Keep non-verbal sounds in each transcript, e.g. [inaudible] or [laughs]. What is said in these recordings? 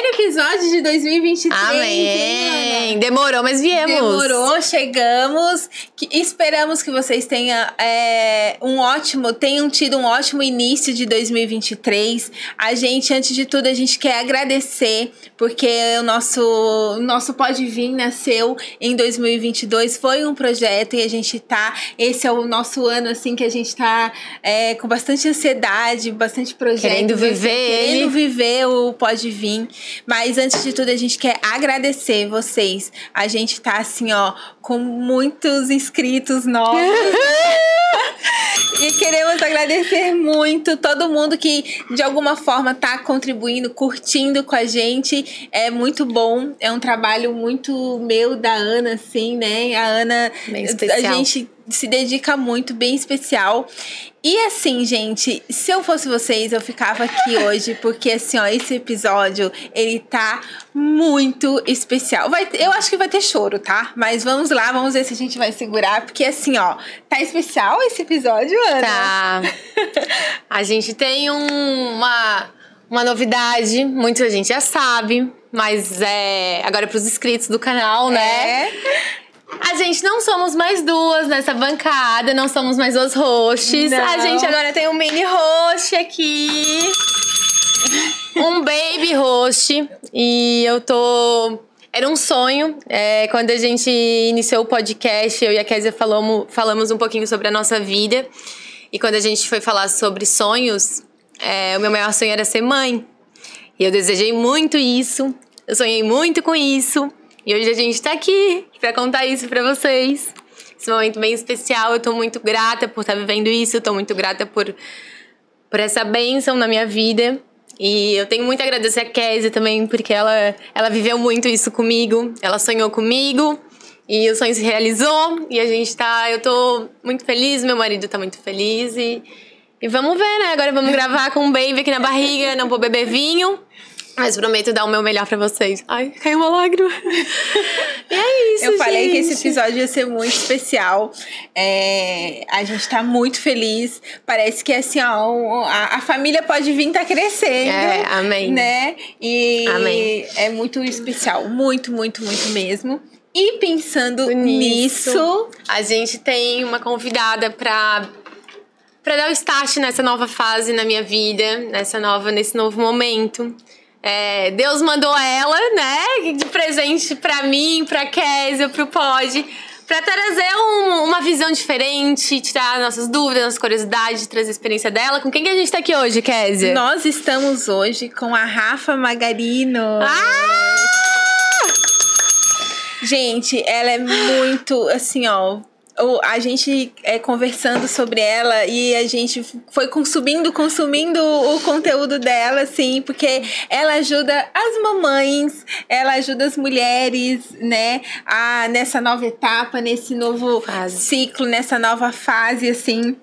Primeiro episódio de 2023. Amém! Demorou, mas viemos. Demorou, chegamos. Que, esperamos que vocês tenham é, um ótimo, tenham tido um ótimo início de 2023. A gente, antes de tudo, a gente quer agradecer, porque o nosso, o nosso Pode Vir nasceu em 2022. Foi um projeto e a gente tá. Esse é o nosso ano, assim, que a gente tá é, com bastante ansiedade, bastante projeto. Querendo viver. Querendo viver o Pode Vir. Mas antes de tudo, a gente quer agradecer vocês. A gente tá assim, ó, com muitos inscritos novos. [laughs] e queremos agradecer muito todo mundo que de alguma forma tá contribuindo, curtindo com a gente. É muito bom. É um trabalho muito meu da Ana, assim, né? A Ana, a gente se dedica muito, bem especial. E assim, gente, se eu fosse vocês, eu ficava aqui [laughs] hoje, porque assim, ó, esse episódio, ele tá muito especial. Vai, eu acho que vai ter choro, tá? Mas vamos lá, vamos ver se a gente vai segurar, porque assim, ó, tá especial esse episódio, Ana? Tá. [laughs] A gente tem um, uma, uma novidade, muita gente já sabe, mas é agora é pros inscritos do canal, né? É. A gente não somos mais duas nessa bancada, não somos mais duas hosts. Não. A gente agora tem um mini host aqui. um baby host. E eu tô. Era um sonho. É, quando a gente iniciou o podcast, eu e a Kézia falamos, falamos um pouquinho sobre a nossa vida. E quando a gente foi falar sobre sonhos, é, o meu maior sonho era ser mãe. E eu desejei muito isso. Eu sonhei muito com isso. E hoje a gente tá aqui pra contar isso pra vocês. Esse momento bem especial. Eu tô muito grata por estar vivendo isso. Eu tô muito grata por, por essa bênção na minha vida. E eu tenho muito a agradecer a Kézia também, porque ela, ela viveu muito isso comigo. Ela sonhou comigo. E o sonho se realizou. E a gente tá. Eu tô muito feliz, meu marido tá muito feliz. E, e vamos ver, né? Agora vamos gravar com um baby aqui na barriga, não vou beber vinho. Mas prometo dar o meu melhor pra vocês. Ai, caiu uma lágrima. [laughs] e é isso, Eu falei que esse episódio ia ser muito especial. É, a gente tá muito feliz. Parece que assim, ó, a, a família pode vir tá crescendo. É, amém. Né? E Amém. é muito especial. Muito, muito, muito mesmo. E pensando Nisso. nisso, A gente tem uma convidada pra, pra dar o start nessa nova fase na minha vida, nessa nova, nesse novo momento. É, Deus mandou ela, né, de presente pra mim, pra Kézia, pro Pod, pra trazer um- uma visão diferente, tirar nossas dúvidas, nossas curiosidades, trazer a experiência dela. Com quem que a gente tá aqui hoje, Kézia? nós estamos hoje com a Rafa Magarino. Ah! Gente, ela é muito assim, ó. O- A gente é conversando sobre ela e a gente foi consumindo, consumindo o conteúdo dela, assim, porque ela ajuda as mamães, ela ajuda as mulheres, né, a, nessa nova etapa, nesse novo Fase. ciclo, nessa nova fase, assim.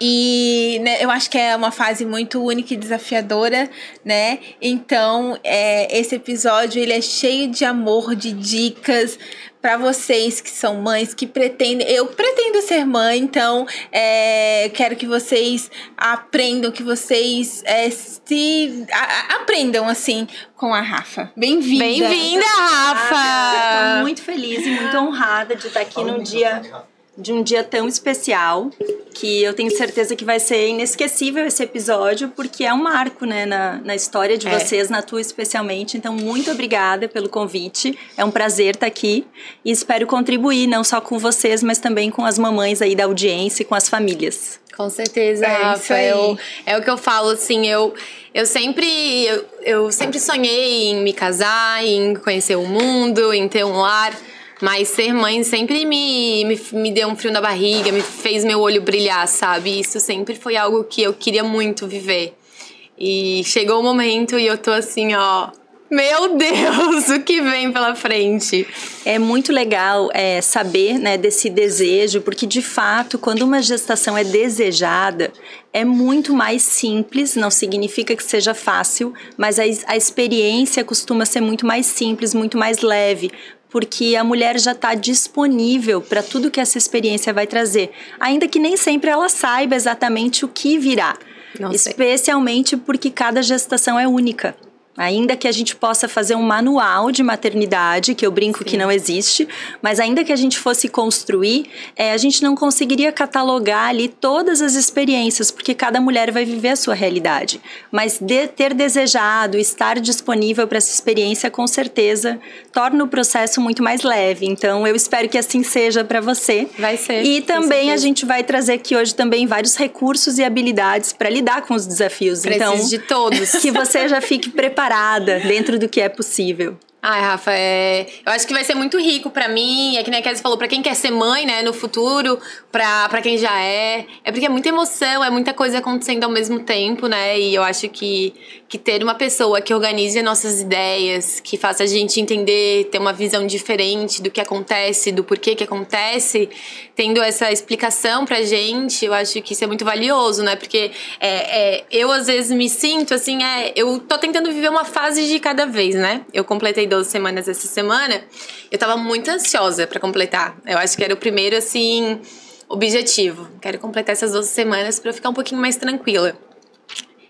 E né, eu acho que é uma fase muito única e desafiadora, né? Então, é, esse episódio ele é cheio de amor, de dicas para vocês que são mães, que pretendem. Eu pretendo ser mãe, então é, quero que vocês aprendam, que vocês é, se a- aprendam assim com a Rafa. Bem-vinda. Bem-vinda, Estou Rafa! muito feliz e muito honrada de estar aqui num dia de um dia tão especial que eu tenho certeza que vai ser inesquecível esse episódio porque é um marco né, na, na história de É. vocês, na tua especialmente. Então, muito obrigada pelo convite. É um prazer estar aqui e espero contribuir não só com vocês, mas também com as mamães aí da audiência e com as famílias. Com certeza, É isso Rafa. aí. Eu, é o que eu falo, assim, eu, eu sempre eu, eu sempre sonhei em me casar, em conhecer o mundo, em ter um lar. Mas ser mãe sempre me, me, me deu um frio na barriga, me fez meu olho brilhar, sabe? Isso sempre foi algo que eu queria muito viver. E chegou o momento e eu tô assim, ó. Meu Deus, [laughs] o que vem pela frente? É muito legal é, saber né, desse desejo, porque de fato, quando uma gestação é desejada, é muito mais simples, não significa que seja fácil, mas a, a experiência costuma ser muito mais simples, muito mais leve, porque a mulher já está disponível para tudo que essa experiência vai trazer, ainda que nem sempre ela saiba exatamente o que virá, Não sei. especialmente porque cada gestação é única. Ainda que a gente possa fazer um manual de maternidade, que eu brinco Sim. que não existe, mas ainda que a gente fosse construir, é, a gente não conseguiria catalogar ali todas as experiências, porque cada mulher vai viver a sua realidade. Mas de ter desejado, estar disponível para essa experiência, com certeza torna o processo muito mais leve. Então, eu espero que assim seja para você. Vai ser. E também a gente vai trazer aqui hoje também vários recursos e habilidades para lidar com os desafios. Preciso então, de todos. [laughs] Que você já fique preparado [laughs] preparada dentro do que é possível. Ai, Rafa, é... eu acho que vai ser muito rico para mim. É que nem a Kézia falou, para quem quer ser mãe, né, no futuro, pra, quem já é. É porque é muita emoção, é muita coisa acontecendo ao mesmo tempo, né? E eu acho que, que ter uma pessoa que organize nossas ideias, que faça a gente entender, ter uma visão diferente do que acontece, do porquê que acontece, tendo essa explicação pra gente, eu acho que isso é muito valioso, né? Porque é, é, eu, às vezes, me sinto assim, é, eu tô tentando viver uma fase de cada vez, né? Eu completei 12 semanas essa semana, eu tava muito ansiosa para completar. Eu acho que era o primeiro, assim, objetivo. Quero completar essas 12 semanas para eu ficar um pouquinho mais tranquila.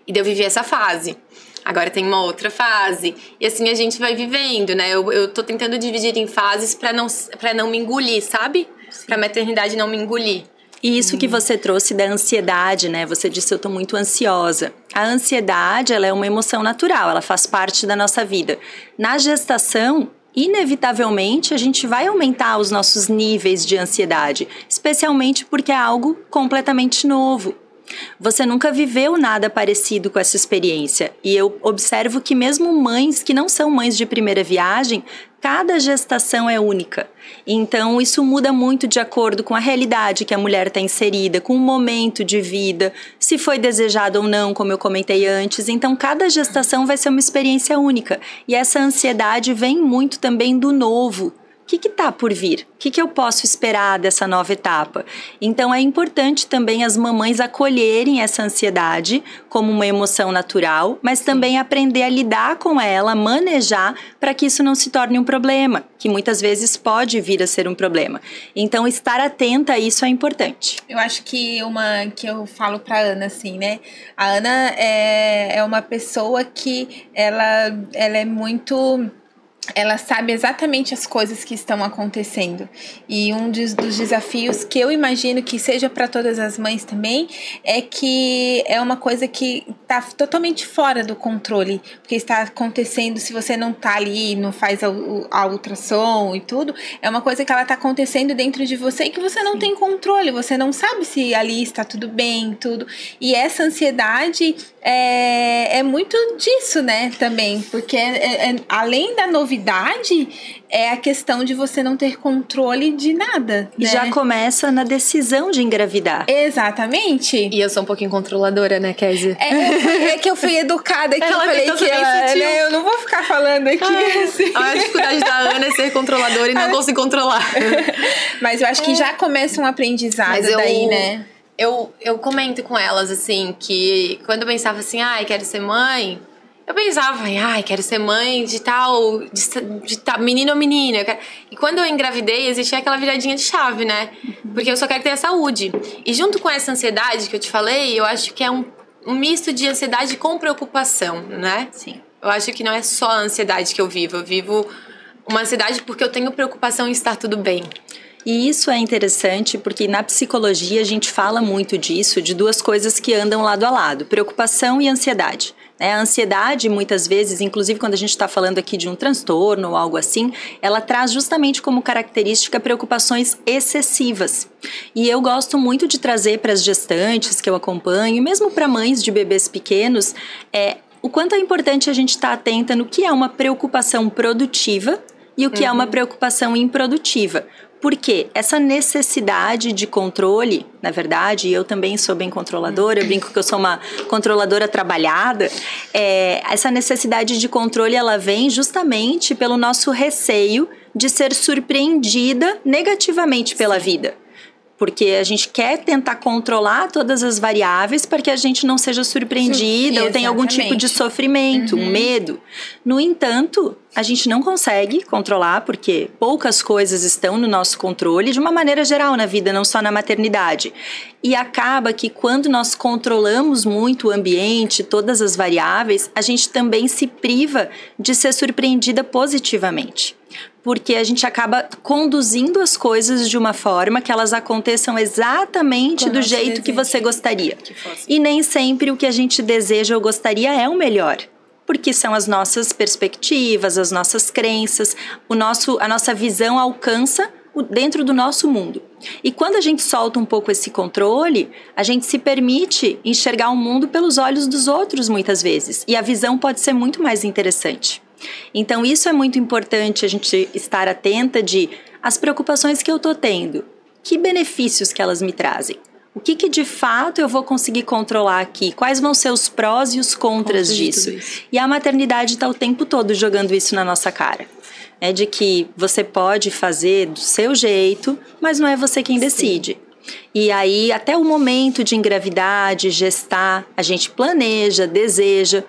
E daí eu vivi essa fase. Agora tem uma outra fase. E assim a gente vai vivendo, né? Eu, eu tô tentando dividir em fases para não, pra não me engolir, sabe? Pra maternidade não me engolir. E isso que você trouxe da ansiedade, né? Você disse eu tô muito ansiosa. A ansiedade, ela é uma emoção natural, ela faz parte da nossa vida. Na gestação, inevitavelmente a gente vai aumentar os nossos níveis de ansiedade, especialmente porque é algo completamente novo. Você nunca viveu nada parecido com essa experiência. E eu observo que, mesmo mães que não são mães de primeira viagem, cada gestação é única. Então, isso muda muito de acordo com a realidade que a mulher está inserida, com o momento de vida, se foi desejado ou não, como eu comentei antes. Então, cada gestação vai ser uma experiência única. E essa ansiedade vem muito também do novo, que está por vir? O que, que eu posso esperar dessa nova etapa? Então é importante também as mamães acolherem essa ansiedade como uma emoção natural, mas também aprender a lidar com ela, manejar para que isso não se torne um problema, que muitas vezes pode vir a ser um problema. Então estar atenta a isso é importante. Eu acho que uma que eu falo para Ana assim, né? A Ana é, é uma pessoa que ela, ela é muito ela sabe exatamente as coisas que estão acontecendo. E um dos, dos desafios que eu imagino que seja para todas as mães também é que é uma coisa que está totalmente fora do controle, porque está acontecendo se você não está ali, não faz a, a, ultrassom e tudo, é uma coisa que ela está acontecendo dentro de você e que você não Sim. tem controle, você não sabe se ali está tudo bem, tudo. E essa ansiedade é, é muito disso, né, também, porque é, é, além da novidade, é a questão de você não ter controle de nada. E né? já começa na decisão de engravidar. Exatamente. E eu sou um pouquinho controladora, né, Kézia? É, é que eu fui educada aqui, ela eu falei que ela, né, eu não vou ficar falando aqui. Ah, assim. A dificuldade da Ana é ser controladora e não conseguir controlar. [laughs] Mas eu acho que já começa um aprendizado Mas daí, eu... né? eu, eu comento com elas, assim, que quando eu pensava assim, ai, quero ser mãe, eu pensava, ai, quero ser mãe de tal, de, de tal, menino ou menina. E quando eu engravidei, existia aquela viradinha de chave, né? Porque eu só quero ter a saúde. E junto com essa ansiedade que eu te falei, eu acho que é um, um misto de ansiedade com preocupação, né? Sim. Eu acho que não é só a ansiedade que eu vivo, eu vivo uma ansiedade porque eu tenho preocupação em estar tudo bem. E isso é interessante porque na psicologia a gente fala muito disso, de duas coisas que andam lado a lado: preocupação e ansiedade. É, a ansiedade, muitas vezes, inclusive quando a gente está falando aqui de um transtorno ou algo assim, ela traz justamente como característica preocupações excessivas. E eu gosto muito de trazer para as gestantes que eu acompanho, mesmo para mães de bebês pequenos, é, o quanto é importante a gente estar tá atenta no que é uma preocupação produtiva e o que uhum. é uma uhum. preocupação improdutiva. Porque essa necessidade de controle, na verdade, eu também sou bem controladora, eu brinco que eu sou uma controladora trabalhada, é, essa necessidade de controle ela vem justamente pelo nosso receio de ser surpreendida negativamente pela vida. Porque a gente quer tentar controlar todas as variáveis para que a gente não seja surpreendida ou tenha algum tipo de sofrimento, uhum. um medo. No entanto, a gente não consegue controlar porque poucas coisas estão no nosso controle de uma maneira geral na vida, não só na maternidade. E acaba que quando nós controlamos muito o ambiente, todas as variáveis, a gente também se priva de ser surpreendida positivamente porque a gente acaba conduzindo as coisas de uma forma que elas aconteçam exatamente Como do jeito que você gostaria. Que e nem sempre o que a gente deseja ou gostaria é o melhor. Porque são as nossas perspectivas, as nossas crenças, o nosso, a nossa visão alcança dentro do nosso mundo. E quando a gente solta um pouco esse controle, a gente se permite enxergar o mundo pelos olhos dos outros muitas vezes. E a visão pode ser muito mais interessante. Então, isso é muito importante a gente estar atenta de as preocupações que eu estou tendo, que benefícios que elas me trazem. O que, que, de fato eu vou conseguir controlar aqui? Quais vão ser os prós e os contras disso? E a maternidade está o tempo todo jogando isso na nossa cara. É de que você pode fazer do seu jeito, mas não é você quem decide. Sim. E aí, até o momento de engravidar, de gestar, a gente planeja, deseja,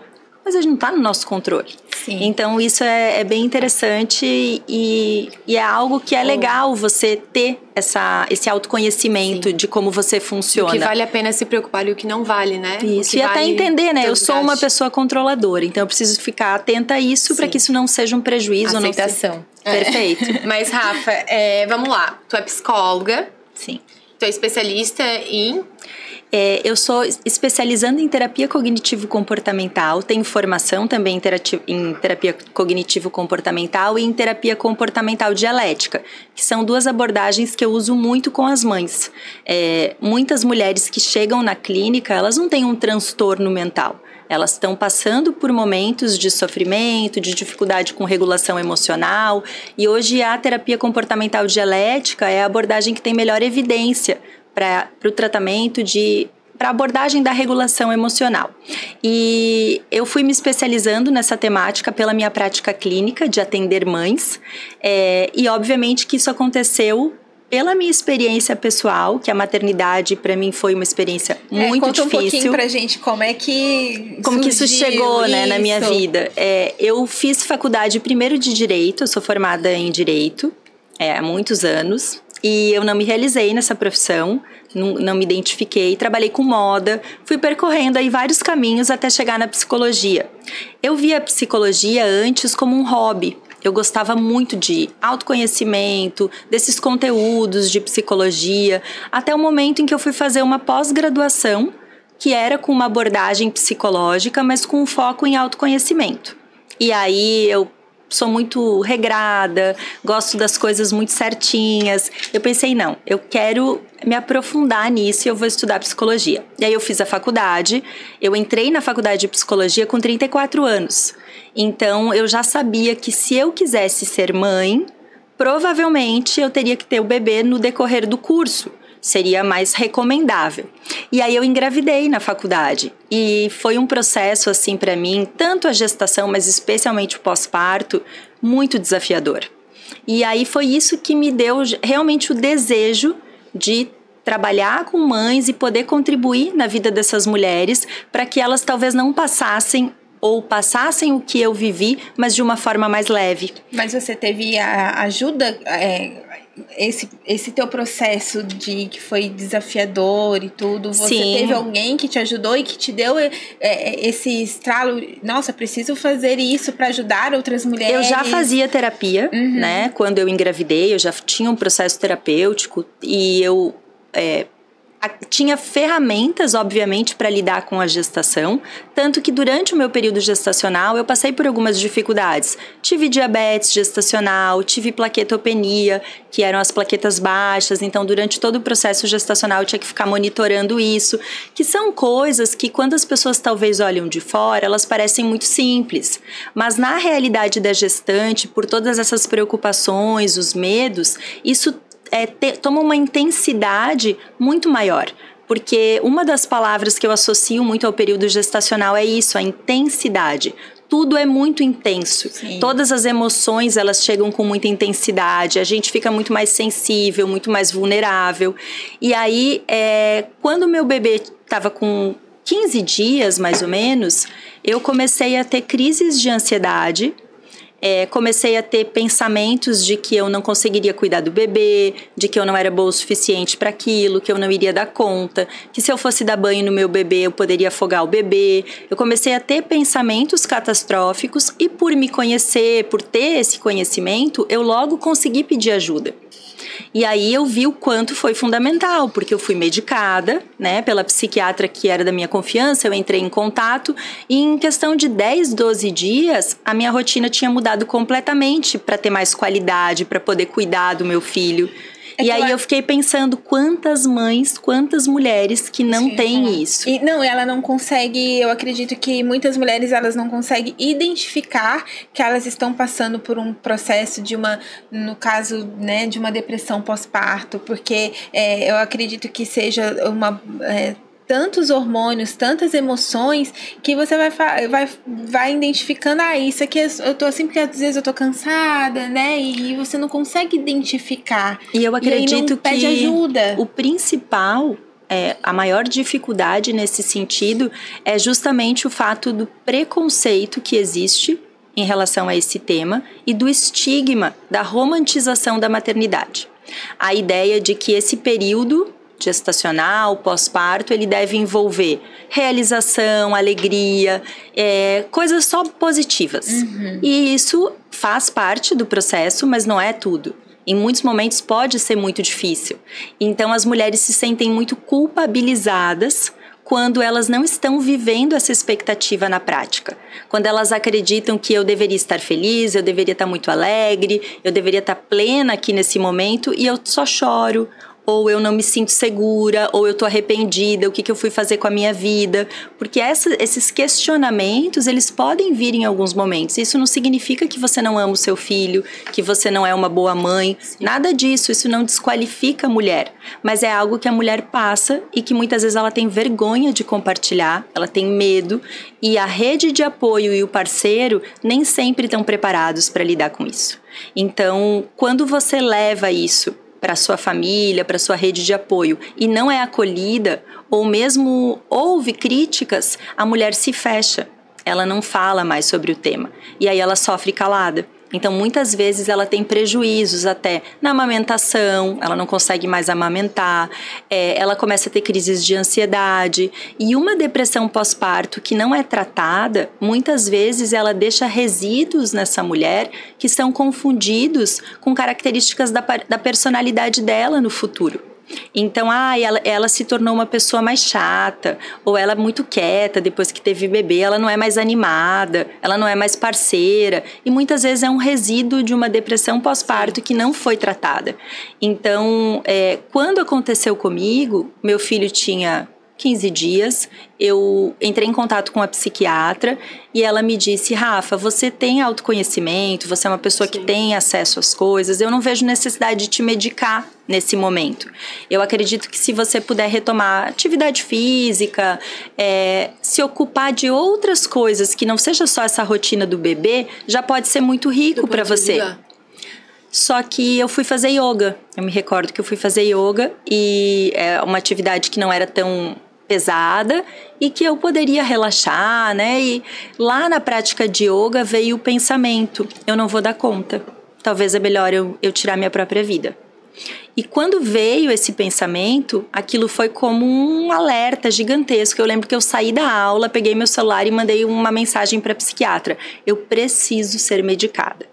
mas a gente não está no nosso controle. Sim. Então isso é, é bem interessante e, e, é algo que é legal você ter essa, esse autoconhecimento Sim. de como você funciona. O que vale a pena se preocupar e o que não vale, né? Isso, e vale até entender, né? Eu sou uma pessoa controladora, então eu preciso ficar atenta a isso para que isso não seja um prejuízo. Aceitação. Não se... Perfeito. [laughs] Mas, Rafa, é, vamos lá. Tu é psicóloga. Sim. Tu é especialista em é, eu sou especializando em terapia cognitivo-comportamental, tenho formação também em, em terapia cognitivo-comportamental e em terapia comportamental dialética, que são duas abordagens que eu uso muito com as mães. É, muitas mulheres que chegam na clínica, elas não têm um transtorno mental. Elas estão passando por momentos de sofrimento, de dificuldade com regulação emocional, e hoje a terapia comportamental dialética é a abordagem que tem melhor evidência para o tratamento de para abordagem da regulação emocional. E eu fui me especializando nessa temática pela minha prática clínica de atender mães, é, e obviamente que isso aconteceu pela minha experiência pessoal, que a maternidade para mim foi uma experiência é, muito conta difícil. um pouquinho pra gente como é que como que isso chegou, isso. né, na minha vida. É, eu fiz faculdade primeiro de direito, eu sou formada em direito é, há muitos anos e eu não me realizei nessa profissão, não, não, me identifiquei, trabalhei com moda, fui percorrendo aí vários caminhos até chegar na psicologia. Eu via a psicologia antes como um hobby. Eu gostava muito de autoconhecimento, desses conteúdos de psicologia, até o momento em que eu fui fazer uma pós-graduação, que era com uma abordagem psicológica, mas com um foco em autoconhecimento. E aí eu sou muito regrada, gosto das coisas muito certinhas. Eu pensei, não, eu quero me aprofundar nisso e eu vou estudar psicologia. E aí eu fiz a faculdade, eu entrei na faculdade de psicologia com 34 anos. Então eu já sabia que se eu quisesse ser mãe, provavelmente eu teria que ter o bebê no decorrer do curso seria mais recomendável. E aí eu engravidei na faculdade e foi um processo assim para mim, tanto a gestação, mas especialmente o pós-parto, muito desafiador. E aí foi isso que me deu realmente o desejo de trabalhar com mães e poder contribuir na vida dessas mulheres para que elas talvez não passassem ou passassem o que eu vivi, mas de uma forma mais leve. Mas você teve a ajuda é esse, esse teu processo de que foi desafiador e tudo, você Sim. teve alguém que te ajudou e que te deu é, é, esse estralo, nossa, preciso fazer isso para ajudar outras mulheres? Eu já fazia terapia, uhum. né? Quando eu engravidei, eu já tinha um processo terapêutico e eu é, tinha ferramentas, obviamente, para lidar com a gestação, tanto que durante o meu período gestacional eu passei por algumas dificuldades. Tive diabetes gestacional, tive plaquetopenia, que eram as plaquetas baixas, então durante todo o processo gestacional eu tinha que ficar monitorando isso, que são coisas que quando as pessoas talvez olham de fora, elas parecem muito simples, mas na realidade da gestante, por todas essas preocupações, os medos, isso é, te, toma uma intensidade muito maior. Porque uma das palavras que eu associo muito ao período gestacional é isso, a intensidade. tudo é muito intenso. Sim. Todas as emoções elas chegam com muita intensidade. A gente fica muito mais sensível, muito mais vulnerável. E aí, é, quando meu bebê estava com 15 dias, mais ou menos, eu comecei a ter crises de ansiedade é, comecei a ter pensamentos de que eu não conseguiria cuidar do bebê, de que eu não era boa o suficiente para aquilo, que eu não iria dar conta, que se eu fosse dar banho no meu bebê eu poderia afogar o bebê. Eu comecei a ter pensamentos catastróficos e por me conhecer, por ter esse conhecimento, eu logo consegui pedir ajuda. E aí eu vi o quanto foi fundamental, porque eu fui medicada, né, pela psiquiatra que era da minha confiança, eu entrei em contato e em questão de 10, 12 dias, a minha rotina tinha mudado completamente para ter mais qualidade, para poder cuidar do meu filho. É e aí eu fiquei pensando quantas mães, quantas mulheres que não têm isso. E, não, ela não consegue, eu acredito que muitas mulheres elas não conseguem identificar que elas estão passando por um processo de uma, no caso, né, de uma depressão pós-parto, porque é, eu acredito que seja uma é, tantos hormônios, tantas emoções, que você vai, vai, vai identificando, ah, isso aqui eu tô assim porque às vezes eu tô cansada, né? E você não consegue identificar. E eu acredito e que pede ajuda. o principal é, a maior dificuldade nesse sentido é justamente o fato do preconceito que existe em relação a esse tema e do estigma da romantização da maternidade. A ideia de que esse período gestacional, pós-parto, ele deve envolver realização, alegria, é, coisas só positivas. Uhum. E isso faz parte do processo, mas não é tudo. Em muitos momentos pode ser muito difícil. Então as mulheres se sentem muito culpabilizadas quando elas não estão vivendo essa expectativa na prática. Quando elas acreditam que eu deveria estar feliz, eu deveria estar muito alegre, eu deveria estar plena aqui nesse momento e eu só choro ou eu não me sinto segura, ou eu tô arrependida, o que, que eu fui fazer com a minha vida. Porque essa, esses questionamentos, eles podem vir em alguns momentos. Isso não significa que você não ama o seu filho, que você não é uma boa mãe, Sim. nada disso. Isso não desqualifica a mulher, mas é algo que a mulher passa e que muitas vezes ela tem vergonha de compartilhar, ela tem medo, e a rede de apoio e o parceiro nem sempre estão preparados para lidar com isso. Então, quando você leva isso para sua família, para sua rede de apoio e não é acolhida ou mesmo ouve críticas, a mulher se fecha. Ela não fala mais sobre o tema e aí ela sofre calada. Então, muitas vezes ela tem prejuízos até na amamentação, ela não consegue mais amamentar, é, ela começa a ter crises de ansiedade. E uma depressão pós-parto que não é tratada, muitas vezes ela deixa resíduos nessa mulher que são confundidos com características da, da personalidade dela no futuro. Então, ah, ela, ela se tornou uma pessoa mais chata, ou ela é muito quieta depois que teve bebê, ela não é mais animada, ela não é mais parceira, e muitas vezes é um resíduo de uma depressão pós-parto que não foi tratada. Então, é, quando aconteceu comigo, meu filho tinha 15 dias, eu entrei em contato com a psiquiatra e ela me disse: Rafa, você tem autoconhecimento, você é uma pessoa Sim. que tem acesso às coisas, eu não vejo necessidade de te medicar nesse momento. Eu acredito que se você puder retomar atividade física, é, se ocupar de outras coisas que não seja só essa rotina do bebê, já pode ser muito rico para você. Ajudar. Só que eu fui fazer yoga. Eu me recordo que eu fui fazer yoga e é uma atividade que não era tão pesada e que eu poderia relaxar, né? E lá na prática de yoga veio o pensamento: eu não vou dar conta. Talvez é melhor eu, eu tirar minha própria vida. E quando veio esse pensamento, aquilo foi como um alerta gigantesco. Eu lembro que eu saí da aula, peguei meu celular e mandei uma mensagem para a psiquiatra: eu preciso ser medicada.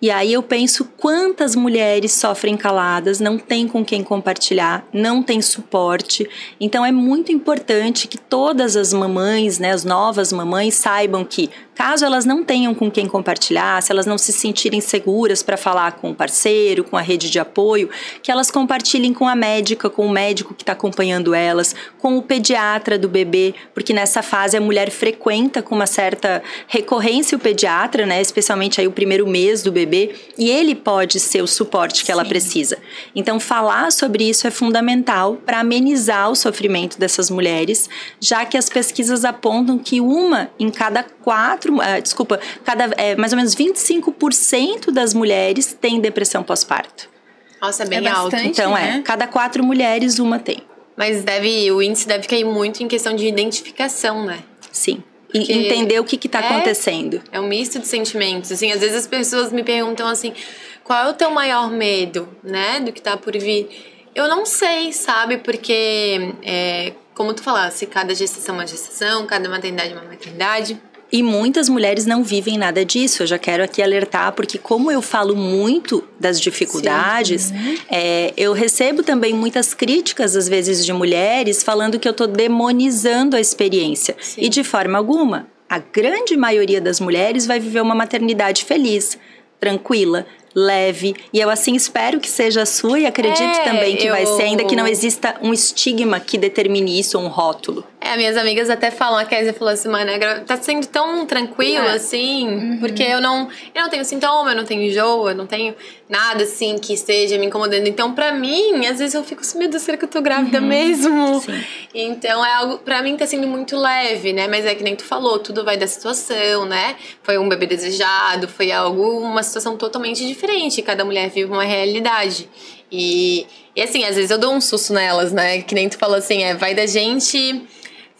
E aí eu penso quantas mulheres sofrem caladas, não tem com quem compartilhar, não tem suporte. Então é muito importante que todas as mamães, né, as novas mamães saibam que Caso elas não tenham com quem compartilhar, se elas não se sentirem seguras para falar com o parceiro, com a rede de apoio, que elas compartilhem com a médica, com o médico que está acompanhando elas, com o pediatra do bebê, porque nessa fase a mulher frequenta com uma certa recorrência o pediatra, né, especialmente aí o primeiro mês do bebê, e ele pode ser o suporte que ela precisa. Então falar sobre isso é fundamental para amenizar o sofrimento dessas mulheres, já que as pesquisas apontam que uma em cada quatro, uh, desculpa, cada, é, mais ou menos 25% das mulheres têm depressão pós-parto. Nossa, é bem É alto. bastante. Então, é, né? cada quatro mulheres, uma tem. Mas deve, o índice deve cair muito em questão de identificação, né? Sim. E Porque- entender o que está É. acontecendo. É um misto de sentimentos. Assim, às vezes as pessoas me perguntam assim: qual é o teu maior medo, né? Do que tá por vir? Eu não sei, sabe? Porque, é, como tu falasse, cada gestação é uma gestação, cada maternidade é uma maternidade. E muitas mulheres não vivem nada disso. Eu já quero aqui alertar, porque como eu falo muito das dificuldades, é, eu recebo também muitas críticas, às vezes, de mulheres falando que eu tô demonizando a experiência. Sim. E de forma alguma. A grande maioria das mulheres vai viver uma maternidade feliz, tranquila, leve. E eu assim espero que seja a sua e acredito É, também que vai eu- ser, ainda que não exista um estigma que determine isso, ou um rótulo. É, minhas amigas até falam, a Kézia falou assim, mano, tá sendo tão tranquilo, É. assim, porque eu não, eu não tenho sintoma, eu não tenho enjoo, eu não tenho nada, assim, que esteja me incomodando. Então, pra mim, às vezes eu fico assim, meu Deus, será que eu tô grávida mesmo? Sim. Então, é algo, pra mim tá sendo muito leve, né? Mas é que nem tu falou, tudo vai da situação, né? Foi um bebê desejado, foi algo, uma situação totalmente diferente. Cada mulher vive uma realidade. E, e assim, às vezes eu dou um susto nelas, né? Que nem tu falou assim, é, vai da gente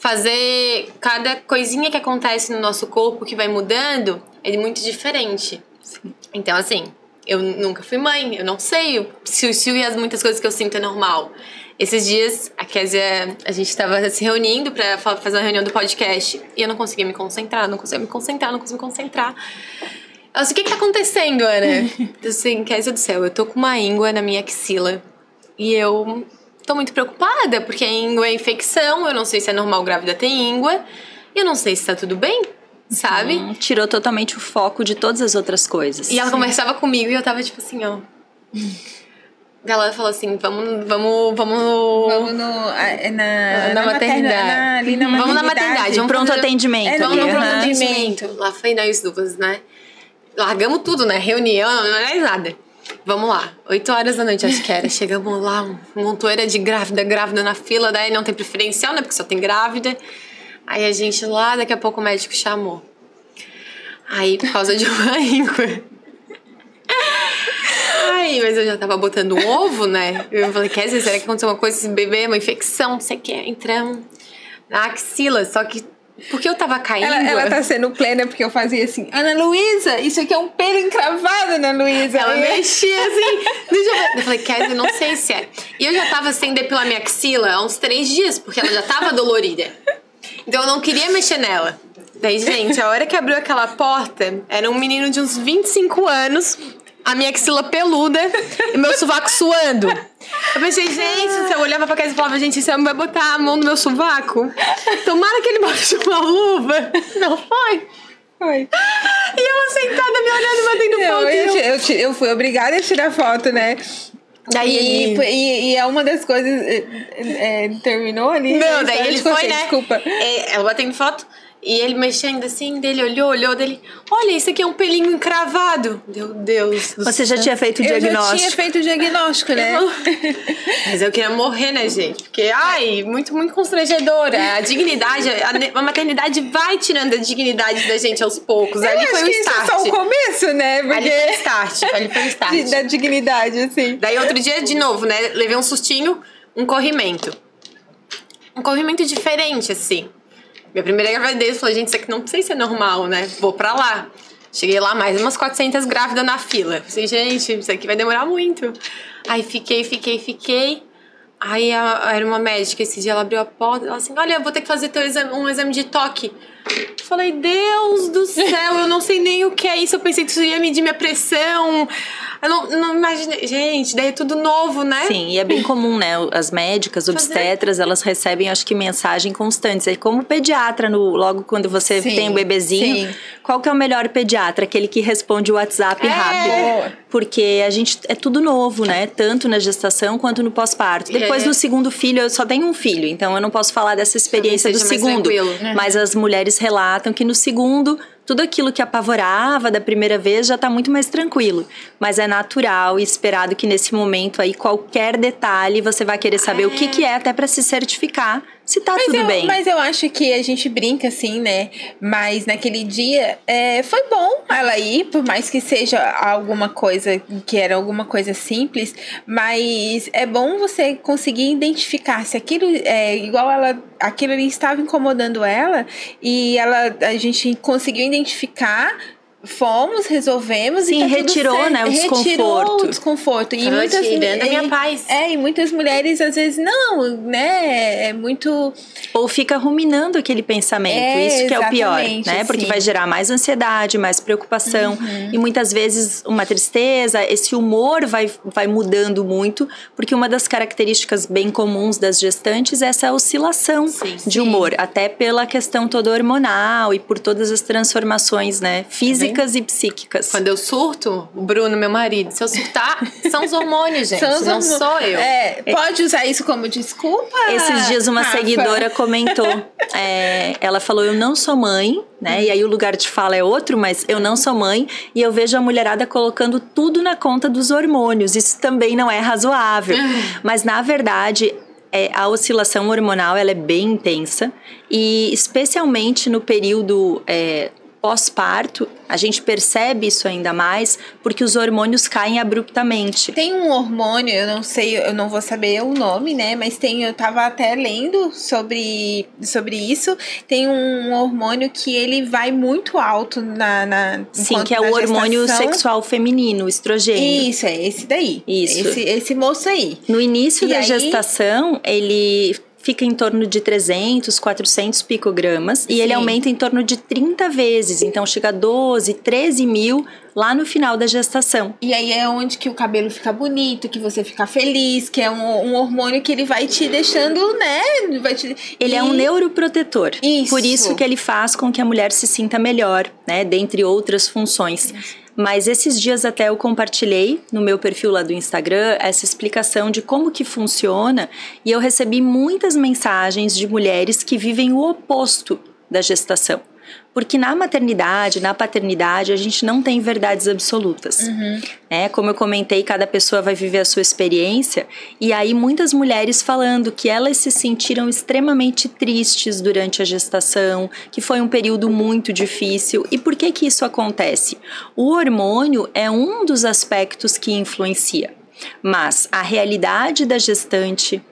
fazer cada coisinha que acontece no nosso corpo que vai mudando é muito diferente. Então, assim, eu nunca fui mãe, eu não sei se, se as muitas coisas que eu sinto é normal. Esses dias, a Kézia, a gente tava se reunindo pra fa- fazer uma reunião do podcast e eu não conseguia me concentrar, não conseguia me concentrar, não conseguia me concentrar. Ela disse, o que que tá acontecendo, Ana? eu [laughs] assim, Kézia do céu, eu tô com uma íngua na minha axila e eu tô muito preocupada, porque a íngua é infecção, eu não sei se é normal grávida ter íngua, e eu não sei se tá tudo bem, sabe? Hum, Tirou totalmente o foco de todas as outras coisas. E ela conversava comigo e eu tava tipo assim, ó. Ela falou assim: vamos, vamos, vamos. Vamos no, é na, Na maternidade. na- na Vamos na maternidade, vamos Pronto fazer- atendimento. É, Vamos no pronto atendimento. Lá foi nós duas, né? Largamos tudo, né? Reunião, não é nada. Vamos lá, 8 horas da noite, acho que era. Chegamos lá, montoeira de grávida, grávida na fila, daí não tem preferencial, né? Porque só tem grávida. Aí a gente lá, daqui a pouco o médico chamou. Aí, por causa de uma [laughs] íngua. Ai, mas eu já tava botando um ovo, né? Eu falei, quer dizer, será que aconteceu uma coisa esse bebê? Uma infecção, não sei o que. Entramos na axila, só que porque eu tava caindo. Ela, ela tá sendo plena porque eu fazia assim, Ana Luísa, isso aqui é um pelo encravado, Ana Luísa. Ela mexia [laughs] assim. Deixa eu ver. Eu falei, Kézia, não sei se é. E eu já tava sem depilar minha axila há uns três dias, porque ela já tava dolorida. Então eu não queria mexer nela. Daí, gente, a hora que abriu aquela porta, era um menino de uns 25 anos, a minha axila peluda e meu sovaco suando. Eu pensei, gente, eu olhava pra casa e falava, gente, você vai botar a mão no meu sovaco? Tomara que ele bote uma luva. Não foi? Foi. E ela sentada me olhando, batendo Eu, foto. eu, eu- eu, eu fui obrigada a tirar foto, né? Daí. E, e, e é uma das coisas. é, é, terminou ali? Não, A daí história ele foi, né? Desculpa. É, ela batendo foto e ele mexendo assim, dele olhou, olhou, dele. Olha, isso aqui é um pelinho encravado. Meu Deus. Do Você já tinha feito o Eu já diagnóstico? tinha feito o diagnóstico, né? [laughs] Mas eu queria morrer, né, gente? Porque, ai, muito, muito constrangedora. A dignidade, a, a maternidade vai tirando a dignidade da gente aos poucos. Eu Ali acho foi o que isso é start. só o começo, né? Ali foi o Porque. start. Ali foi [laughs] o start. da dignidade, assim. Daí outro dia, de novo, né? Levei um sustinho, um corrimento. Um corrimento diferente, assim. Minha primeira gravidez, eu falei, gente, isso aqui não sei se é normal, né? Vou pra lá. Cheguei lá, mais umas 400 grávidas na fila. Falei, gente, isso aqui vai demorar muito. Aí fiquei, fiquei, fiquei. Aí a- era uma médica, esse dia ela abriu a porta, ela assim, olha, vou ter que fazer teu exame, um exame de toque. Eu Falei, Deus do céu, eu não sei nem o que é isso. Eu pensei que isso ia medir minha pressão. Eu não, não imaginei. Gente, daí é tudo novo, né? Sim, e é bem comum, né? As médicas, Fazer- obstetras, elas recebem, acho que, mensagem constantes. É como pediatra, no, logo quando você Sim, tem um bebezinho. sim. Qual que é o melhor pediatra? Aquele que responde o WhatsApp É. rápido. Porque a gente é tudo novo, né? Tanto na gestação quanto no pós-parto. Depois É. do segundo filho, eu só tenho um filho, então eu não posso falar dessa experiência do segundo. tranquilo. Mas as mulheres relatam que no segundo, tudo aquilo que apavorava da primeira vez já tá muito mais tranquilo. Mas é natural e esperado que nesse momento aí, qualquer detalhe, você vai querer saber o que, que é até para se certificar se tá mas tudo eu, bem. Mas eu acho que a gente brinca assim, né? Mas naquele dia é, foi bom ela ir, por mais que seja alguma coisa que era alguma coisa simples, mas é bom você conseguir identificar se aquilo é igual ela, aquilo ali estava incomodando ela e ela a gente conseguiu identificar Fomos, resolvemos Sim, e tá retirou, né, o retirou desconforto. o desconforto. E muitas tirando a minha paz. É, e muitas mulheres às vezes não, né? É muito Ou fica ruminando aquele pensamento. É, Isso que é o pior, né? Porque sim. vai gerar mais ansiedade, mais preocupação. Uhum. E muitas vezes uma tristeza, esse humor vai, vai mudando muito, porque uma das características bem comuns das gestantes é essa oscilação Sim, de sim. humor, até pela questão toda hormonal e por todas as transformações, né? Físicas e psíquicas. Quando eu surto, o Bruno, meu marido, se eu surtar, [laughs] são os hormônios, gente. São os não hormônios. sou eu. É, pode usar isso como desculpa? Esses dias uma Rafa? seguidora comentou, [laughs] é, ela falou, eu não sou mãe, né? E aí o lugar de fala é outro, mas eu não sou mãe e eu vejo a mulherada colocando tudo na conta dos hormônios. Isso também não é razoável. [laughs] mas na verdade, é, a oscilação hormonal ela é bem intensa e especialmente no período é, pós-parto, a gente percebe isso ainda mais porque os hormônios caem abruptamente. Tem um hormônio, eu não sei, eu não vou saber o nome, né? Mas tem, eu tava até lendo sobre, sobre isso. Tem um hormônio que ele vai muito alto na. na Sim, que é o hormônio sexual feminino, o estrogênio. Isso, é esse daí. Isso. Esse, esse moço aí. No início E da aí- gestação, ele fica em torno de 300, 400 picogramas e ele aumenta em torno de 30 vezes, então chega a 12, 13 mil lá no final da gestação. E aí é onde que o cabelo fica bonito, que você fica feliz, que é um, um hormônio que ele vai te deixando, né? Vai te... Ele é um E- neuroprotetor. Isso. Por isso que ele faz com que a mulher se sinta melhor, né? Dentre outras funções. Mas esses dias até eu compartilhei no meu perfil lá do Instagram essa explicação de como que funciona e eu recebi muitas mensagens de mulheres que vivem o oposto da gestação. Porque na maternidade, na paternidade, a gente não tem verdades absolutas. né? Como eu comentei, cada pessoa vai viver a sua experiência. E aí, muitas mulheres falando que elas se sentiram extremamente tristes durante a gestação, que foi um período muito difícil. E por que que isso acontece? O hormônio é um dos aspectos que influencia. Mas a realidade da gestante,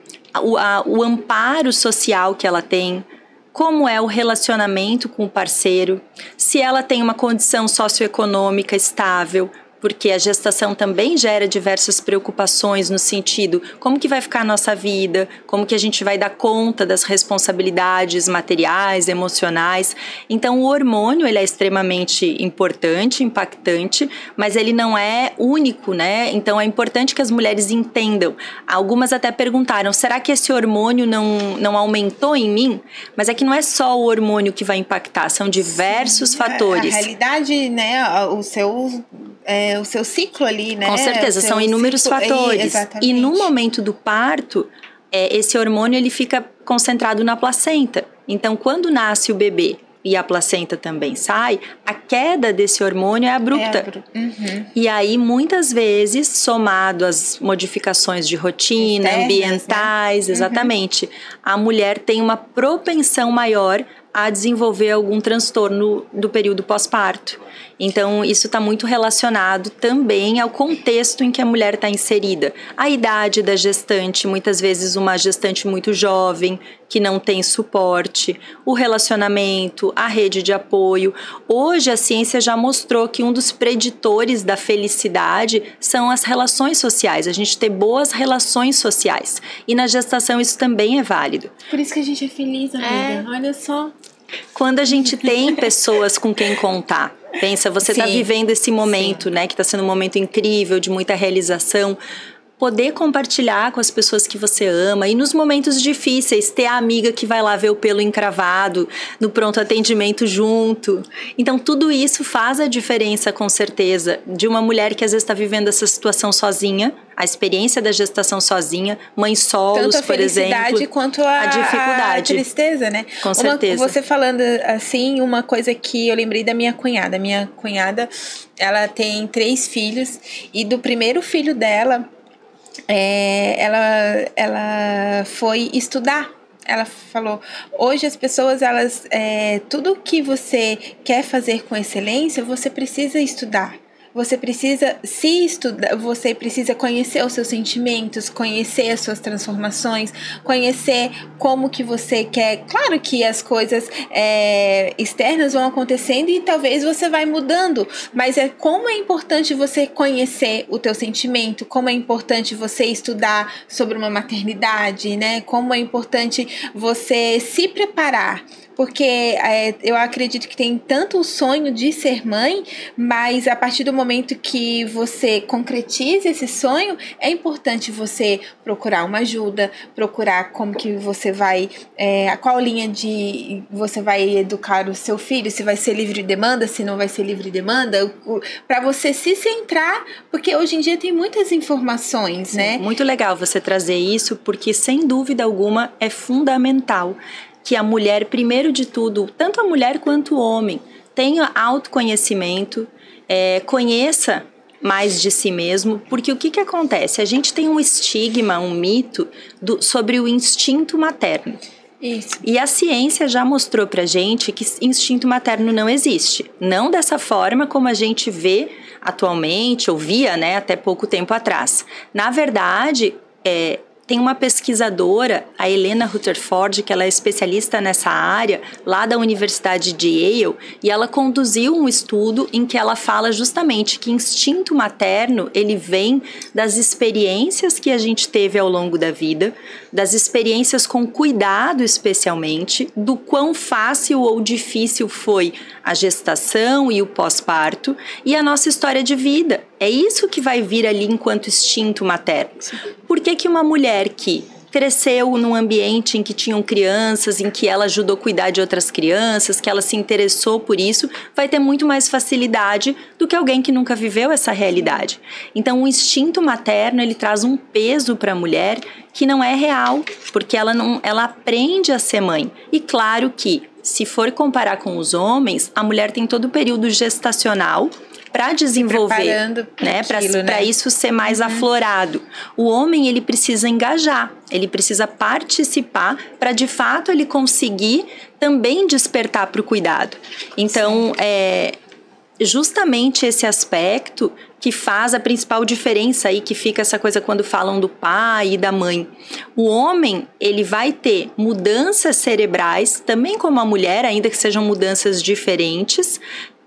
o, a- o amparo social que ela tem, como é o relacionamento com o parceiro, se ela tem uma condição socioeconômica estável, porque a gestação também gera diversas preocupações no sentido como que vai ficar a nossa vida, como que a gente vai dar conta das responsabilidades materiais, emocionais. Então o hormônio ele é extremamente importante, impactante, mas ele não é único, né? Então é importante que as mulheres entendam. Algumas até perguntaram: será que esse hormônio não, não aumentou em mim? Mas é que não é só o hormônio que vai impactar, são diversos A- fatores. A, realidade, né? O seu, é, o seu ciclo ali, né? Com certeza, são inúmeros ciclo- fatores. E no momento do parto, é, esse hormônio ele fica concentrado na placenta. Então, quando nasce o bebê e a placenta também sai, a queda desse hormônio é abrupta. É, abru- Uhum. E aí, muitas vezes, somado às modificações de rotina, Externas, né? ambientais, exatamente, a mulher tem uma propensão maior a desenvolver algum transtorno do período pós-parto. Então, isso está muito relacionado também ao contexto em que a mulher está inserida. A idade da gestante, muitas vezes uma gestante muito jovem, que não tem suporte, o relacionamento, a rede de apoio. Hoje, a ciência já mostrou que um dos preditores da felicidade são as relações sociais, a gente ter boas relações sociais. E na gestação, isso também é válido. Por isso que a gente é feliz, amiga. Olha só. Quando a gente tem pessoas com quem contar, pensa, você está Sim. vivendo esse momento, né, que está sendo um momento incrível, de muita realização. Poder compartilhar com as pessoas que você ama e nos momentos difíceis, ter a amiga que vai lá ver o pelo encravado, no pronto atendimento junto. Então, tudo isso faz a diferença, com certeza, de uma mulher que às vezes está vivendo essa situação sozinha, a experiência da gestação sozinha, mãe solos, Tanto a por felicidade exemplo. quanto a, a dificuldade. a tristeza, né? Com Uma- certeza. você falando assim, uma coisa que eu lembrei da minha cunhada. Minha cunhada, ela tem três filhos e do primeiro filho dela, é, ela, ela foi estudar. ela falou: hoje as pessoas, elas, é, tudo que você quer fazer com excelência, você precisa estudar. Você precisa se estudar, você precisa conhecer os seus sentimentos, conhecer as suas transformações, conhecer como que você quer. Claro que as coisas é, externas vão acontecendo e talvez você vai mudando, mas é como é importante você conhecer o teu sentimento, como é importante você estudar sobre uma maternidade, né? Como é importante você se preparar porque é, eu acredito que tem tanto o sonho de ser mãe, mas a partir do momento que você concretiza esse sonho, é importante você procurar uma ajuda, procurar como que você vai, é, qual linha de você vai educar o seu filho, se vai ser livre demanda, se não vai ser livre demanda, para você se centrar, porque hoje em dia tem muitas informações, né? Muito legal você trazer isso, porque sem dúvida alguma é fundamental que a mulher, primeiro de tudo, tanto a mulher quanto o homem, tenha autoconhecimento, é, conheça mais de si mesmo, porque o que, que acontece? A gente tem um estigma, um mito do, sobre o instinto materno. Isso. E a ciência já mostrou pra gente que instinto materno não existe. Não dessa forma como a gente vê atualmente, ou via né, até pouco tempo atrás. Na verdade, é, tem uma pesquisadora, a Helena Rutherford, que ela é especialista nessa área, lá da Universidade de Yale, e ela conduziu um estudo em que ela fala justamente que instinto materno, ele vem das experiências que a gente teve ao longo da vida, das experiências com cuidado especialmente, do quão fácil ou difícil foi a gestação e o pós-parto e a nossa história de vida. É isso que vai vir ali enquanto instinto materno. Por que, que uma mulher que cresceu num ambiente em que tinham crianças, em que ela ajudou a cuidar de outras crianças, que ela se interessou por isso, vai ter muito mais facilidade do que alguém que nunca viveu essa realidade. Então, o instinto materno ele traz um peso para a mulher que não é real, porque ela não, ela aprende a ser mãe. E claro que se for comparar com os homens, a mulher tem todo o período gestacional para desenvolver, né, para né? isso ser mais uhum. aflorado. O homem ele precisa engajar, ele precisa participar para de fato ele conseguir também despertar para o cuidado. Então, Sim. é justamente esse aspecto que faz a principal diferença aí que fica essa coisa quando falam do pai e da mãe. O homem, ele vai ter mudanças cerebrais, também como a mulher, ainda que sejam mudanças diferentes,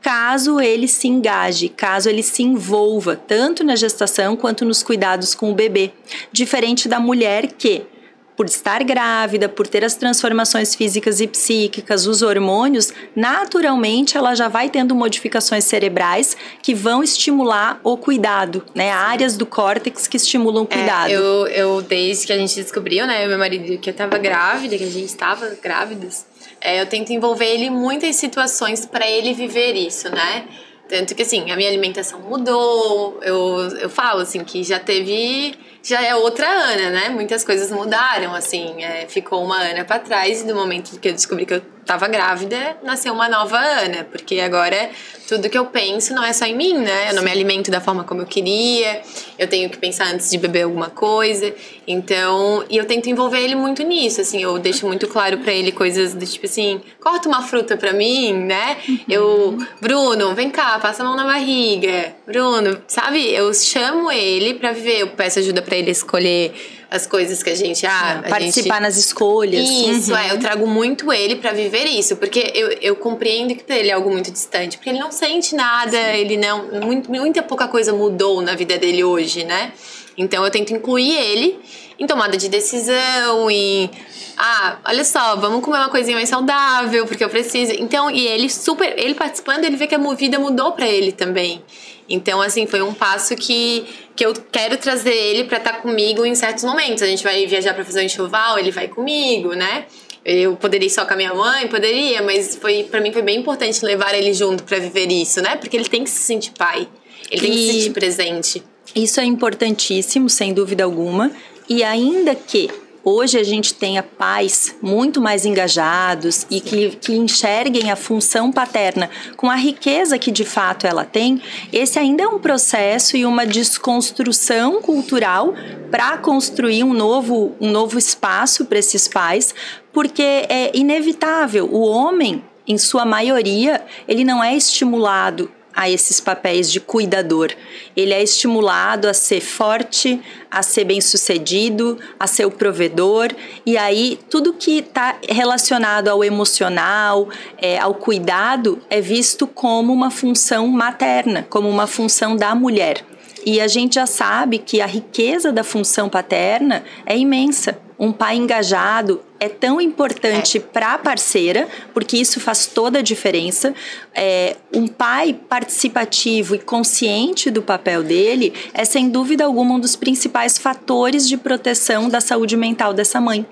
caso ele se engaje, caso ele se envolva tanto na gestação quanto nos cuidados com o bebê. Diferente da mulher que por estar grávida, por ter as transformações físicas e psíquicas, os hormônios, naturalmente ela já vai tendo modificações cerebrais que vão estimular o cuidado, né? Áreas do córtex que estimulam o é, cuidado. É, eu, eu, desde que a gente descobriu, né, meu marido, que eu tava grávida, que a gente estava grávidas, é, eu tento envolver ele em muitas situações para ele viver isso, né? Tanto que, assim, a minha alimentação mudou. Eu, eu falo, assim, que já teve já é outra Ana, né? Muitas coisas mudaram, assim. É, ficou uma Ana para trás e no momento que eu descobri que eu tava grávida, nasceu uma nova Ana. Porque agora tudo que eu penso não é só em mim, né? Eu não me alimento da forma como eu queria. Eu tenho que pensar antes de beber alguma coisa. Então, e eu tento envolver ele muito nisso, assim. Eu deixo muito claro para ele coisas do tipo assim: corta uma fruta para mim, né? Eu, Bruno, vem cá, passa a mão na barriga. Bruno, sabe? Eu chamo ele para viver. Eu peço ajuda para ele escolher as coisas que a gente ah, a participar gente... nas escolhas. Isso, uhum. é, eu trago muito ele para viver isso, porque eu, eu compreendo que para ele é algo muito distante, porque ele não sente nada, Sim. ele não muito, muita pouca coisa mudou na vida dele hoje, né? Então eu tento incluir ele em tomada de decisão, em ah, olha só, vamos comer uma coisinha mais saudável, porque eu preciso. Então, e ele super, ele participando, ele vê que a vida mudou para ele também. Então, assim, foi um passo que, que eu quero trazer ele para estar tá comigo em certos momentos. A gente vai viajar para fazer um enxoval, ele vai comigo, né? Eu poderia ir só com a minha mãe, poderia, mas foi para mim foi bem importante levar ele junto para viver isso, né? Porque ele tem que se sentir pai, ele tem que se sentir presente. Isso é importantíssimo, sem dúvida alguma. E ainda que Hoje a gente tenha pais muito mais engajados e que, que enxerguem a função paterna com a riqueza que de fato ela tem. Esse ainda é um processo e uma desconstrução cultural para construir um novo, um novo espaço para esses pais, porque é inevitável. O homem, em sua maioria, ele não é estimulado a esses papéis de cuidador. Ele é estimulado a ser forte, a ser bem-sucedido, a ser o provedor, e aí tudo que está relacionado ao emocional, é, ao cuidado, é visto como uma função materna, como uma função da mulher. E a gente já sabe que a riqueza da função paterna é imensa. Um pai engajado é tão importante é. para a parceira, porque isso faz toda a diferença. É, um pai participativo e consciente do papel dele é, sem dúvida alguma, um dos principais fatores de proteção da saúde mental dessa mãe.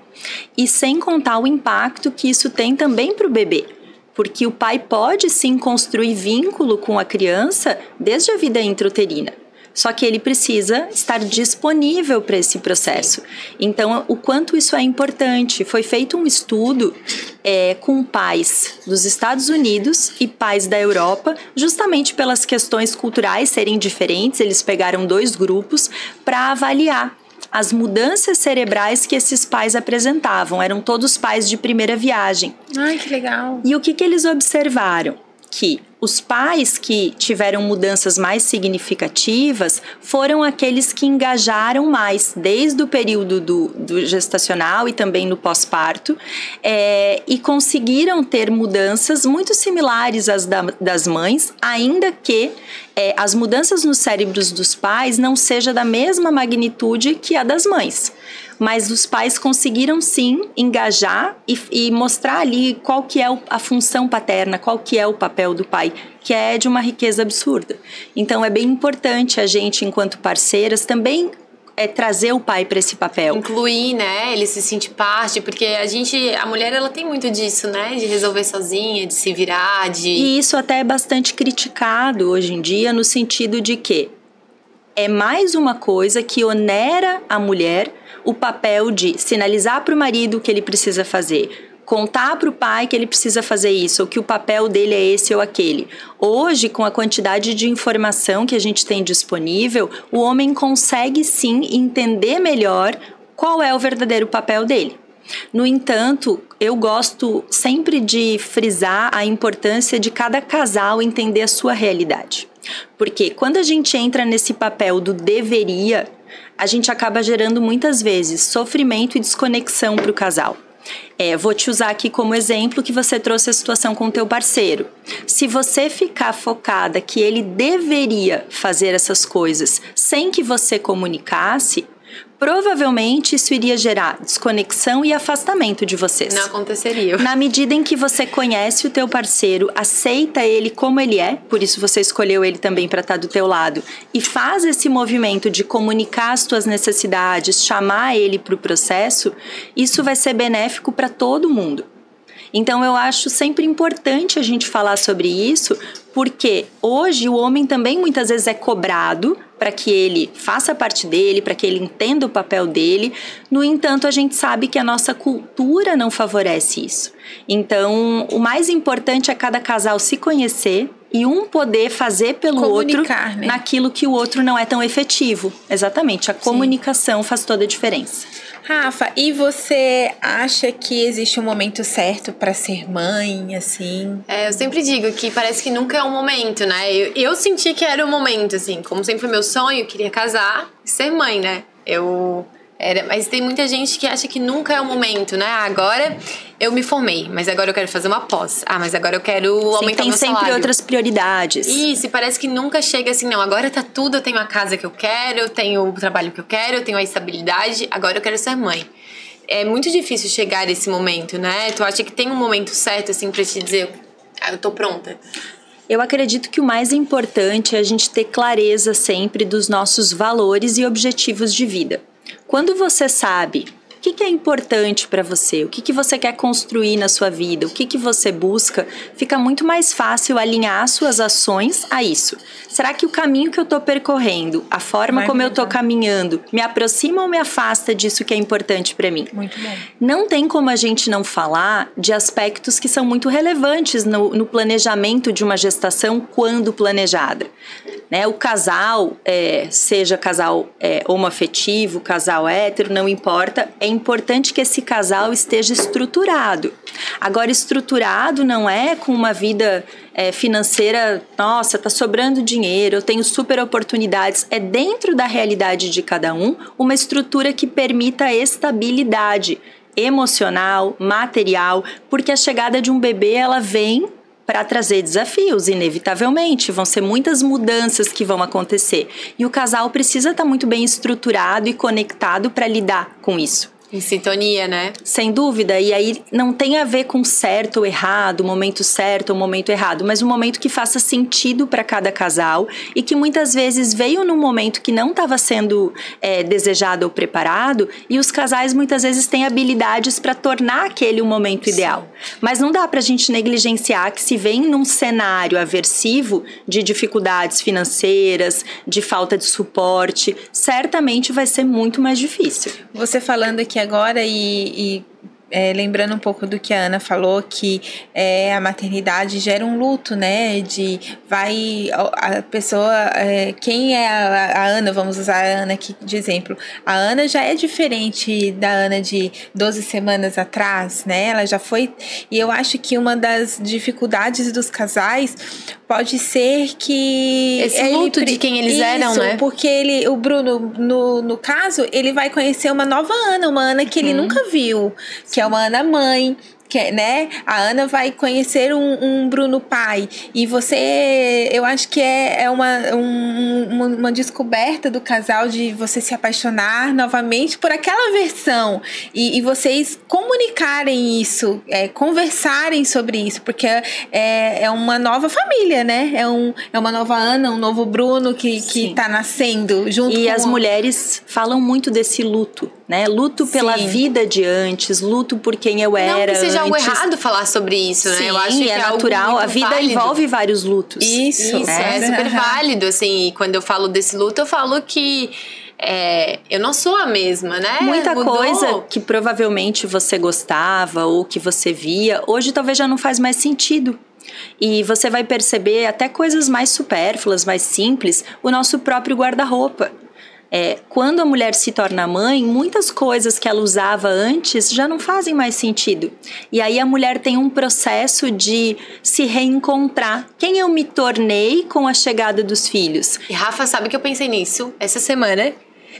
E sem contar o impacto que isso tem também para o bebê porque o pai pode sim construir vínculo com a criança desde a vida intrauterina. Só que ele precisa estar disponível para esse processo. Então, o quanto isso é importante. Foi feito um estudo é, com pais dos Estados Unidos e pais da Europa, justamente pelas questões culturais serem diferentes. Eles pegaram dois grupos para avaliar as mudanças cerebrais que esses pais apresentavam. Eram todos pais de primeira viagem. Ai, que legal. E o que, que eles observaram? Que os pais que tiveram mudanças mais significativas foram aqueles que engajaram mais, desde o período do, do gestacional e também no pós-parto, é, e conseguiram ter mudanças muito similares às da, das mães, ainda que é, as mudanças nos cérebros dos pais não seja da mesma magnitude que a das mães mas os pais conseguiram sim engajar e, e mostrar ali qual que é a função paterna, qual que é o papel do pai, que é de uma riqueza absurda. Então é bem importante a gente, enquanto parceiras, também é trazer o pai para esse papel. Incluir, né? Ele se sentir parte, porque a gente, a mulher, ela tem muito disso, né? De resolver sozinha, de se virar, de. E isso até é bastante criticado hoje em dia, no sentido de que é mais uma coisa que onera a mulher o papel de sinalizar para o marido o que ele precisa fazer, contar para o pai que ele precisa fazer isso, ou que o papel dele é esse ou aquele. Hoje, com a quantidade de informação que a gente tem disponível, o homem consegue sim entender melhor qual é o verdadeiro papel dele. No entanto, eu gosto sempre de frisar a importância de cada casal entender a sua realidade. Porque quando a gente entra nesse papel do deveria, a gente acaba gerando muitas vezes sofrimento e desconexão para o casal. É, vou te usar aqui como exemplo que você trouxe a situação com o teu parceiro. Se você ficar focada que ele deveria fazer essas coisas sem que você comunicasse, provavelmente isso iria gerar desconexão e afastamento de vocês. Não aconteceria. Na medida em que você conhece o teu parceiro, aceita ele como ele é, por isso você escolheu ele também para estar tá do teu lado, e faz esse movimento de comunicar as tuas necessidades, chamar ele para o processo, isso vai ser benéfico para todo mundo. Então eu acho sempre importante a gente falar sobre isso, porque hoje o homem também muitas vezes é cobrado para que ele faça parte dele, para que ele entenda o papel dele. No entanto, a gente sabe que a nossa cultura não favorece isso. Então, o mais importante é cada casal se conhecer e um poder fazer pelo Comunicar, outro né? naquilo que o outro não é tão efetivo. Exatamente, a Sim. comunicação faz toda a diferença. Rafa, e você acha que existe um momento certo para ser mãe, assim? É, eu sempre digo que parece que nunca é um momento, né? Eu, eu senti que era o um momento, assim, como sempre foi meu sonho, eu queria casar e ser mãe, né? Eu era, mas tem muita gente que acha que nunca é o momento, né? Agora eu me formei, mas agora eu quero fazer uma pós. Ah, mas agora eu quero Sim, aumentar tem meu sempre salário. outras prioridades. Isso, e parece que nunca chega assim, não, agora tá tudo, eu tenho a casa que eu quero, eu tenho o trabalho que eu quero, eu tenho a estabilidade, agora eu quero ser mãe. É muito difícil chegar nesse momento, né? Tu acha que tem um momento certo, assim, pra te dizer, ah, eu tô pronta? Eu acredito que o mais importante é a gente ter clareza sempre dos nossos valores e objetivos de vida. Quando você sabe o que, que é importante para você, o que, que você quer construir na sua vida, o que, que você busca, fica muito mais fácil alinhar suas ações a isso. Será que o caminho que eu estou percorrendo, a forma Vai como eu estou caminhando, me aproxima ou me afasta disso que é importante para mim? Muito bom. Não tem como a gente não falar de aspectos que são muito relevantes no, no planejamento de uma gestação quando planejada. Né? O casal, é, seja casal é, homoafetivo, casal hétero, não importa, é importante que esse casal esteja estruturado. Agora, estruturado não é com uma vida é, financeira, nossa, tá sobrando dinheiro, eu tenho super oportunidades. É dentro da realidade de cada um uma estrutura que permita estabilidade emocional, material, porque a chegada de um bebê ela vem para trazer desafios, inevitavelmente. Vão ser muitas mudanças que vão acontecer. E o casal precisa estar tá muito bem estruturado e conectado para lidar com isso. Em sintonia, né? Sem dúvida. E aí não tem a ver com certo ou errado, momento certo ou momento errado, mas um momento que faça sentido para cada casal e que muitas vezes veio num momento que não estava sendo é, desejado ou preparado e os casais muitas vezes têm habilidades para tornar aquele o momento Sim. ideal. Mas não dá para a gente negligenciar que se vem num cenário aversivo de dificuldades financeiras, de falta de suporte, certamente vai ser muito mais difícil. Você falando aqui aqui agora e, e é, lembrando um pouco do que a Ana falou, que é, a maternidade gera um luto, né? De vai a pessoa. É, quem é a, a, Ana? Vamos usar a Ana aqui de exemplo. A Ana já é diferente da Ana de 12 semanas atrás, né? Ela já foi. E eu acho que uma das dificuldades dos casais pode ser que. Esse luto ele, de quem eles isso, eram, né? Porque ele, o Bruno, no, no caso, ele vai conhecer uma nova Ana, uma Ana que ele uhum. nunca viu, que é uma Ana mãe, que, né? A Ana vai conhecer um, um, Bruno pai. E você, eu acho que é, é uma, um, uma descoberta do casal de você se apaixonar novamente por aquela versão. E, e vocês comunicarem isso, é, conversarem sobre isso, porque é, é uma nova família, né? É, um, é uma nova Ana, um novo Bruno que, que tá nascendo junto E as mulheres falam muito desse luto né? Luto pela Sim. vida de antes, luto por quem eu era. Não que seja antes. algo errado falar sobre isso, né? Sim, eu acho que é, é natural. a vida válido. envolve vários lutos. Isso, isso é, é super válido. Assim, quando eu falo desse luto, eu falo que é, eu não sou a mesma, né? Muita Mudou. coisa que provavelmente você gostava ou que você via, hoje talvez já não faz mais sentido. E você vai perceber até coisas mais supérfluas, mais simples, o nosso próprio guarda-roupa. É, quando a mulher se torna mãe, muitas coisas que ela usava antes já não fazem mais sentido. E aí a mulher tem um processo de se reencontrar. Quem eu me tornei com a chegada dos filhos? E Rafa, sabe que eu pensei nisso essa semana?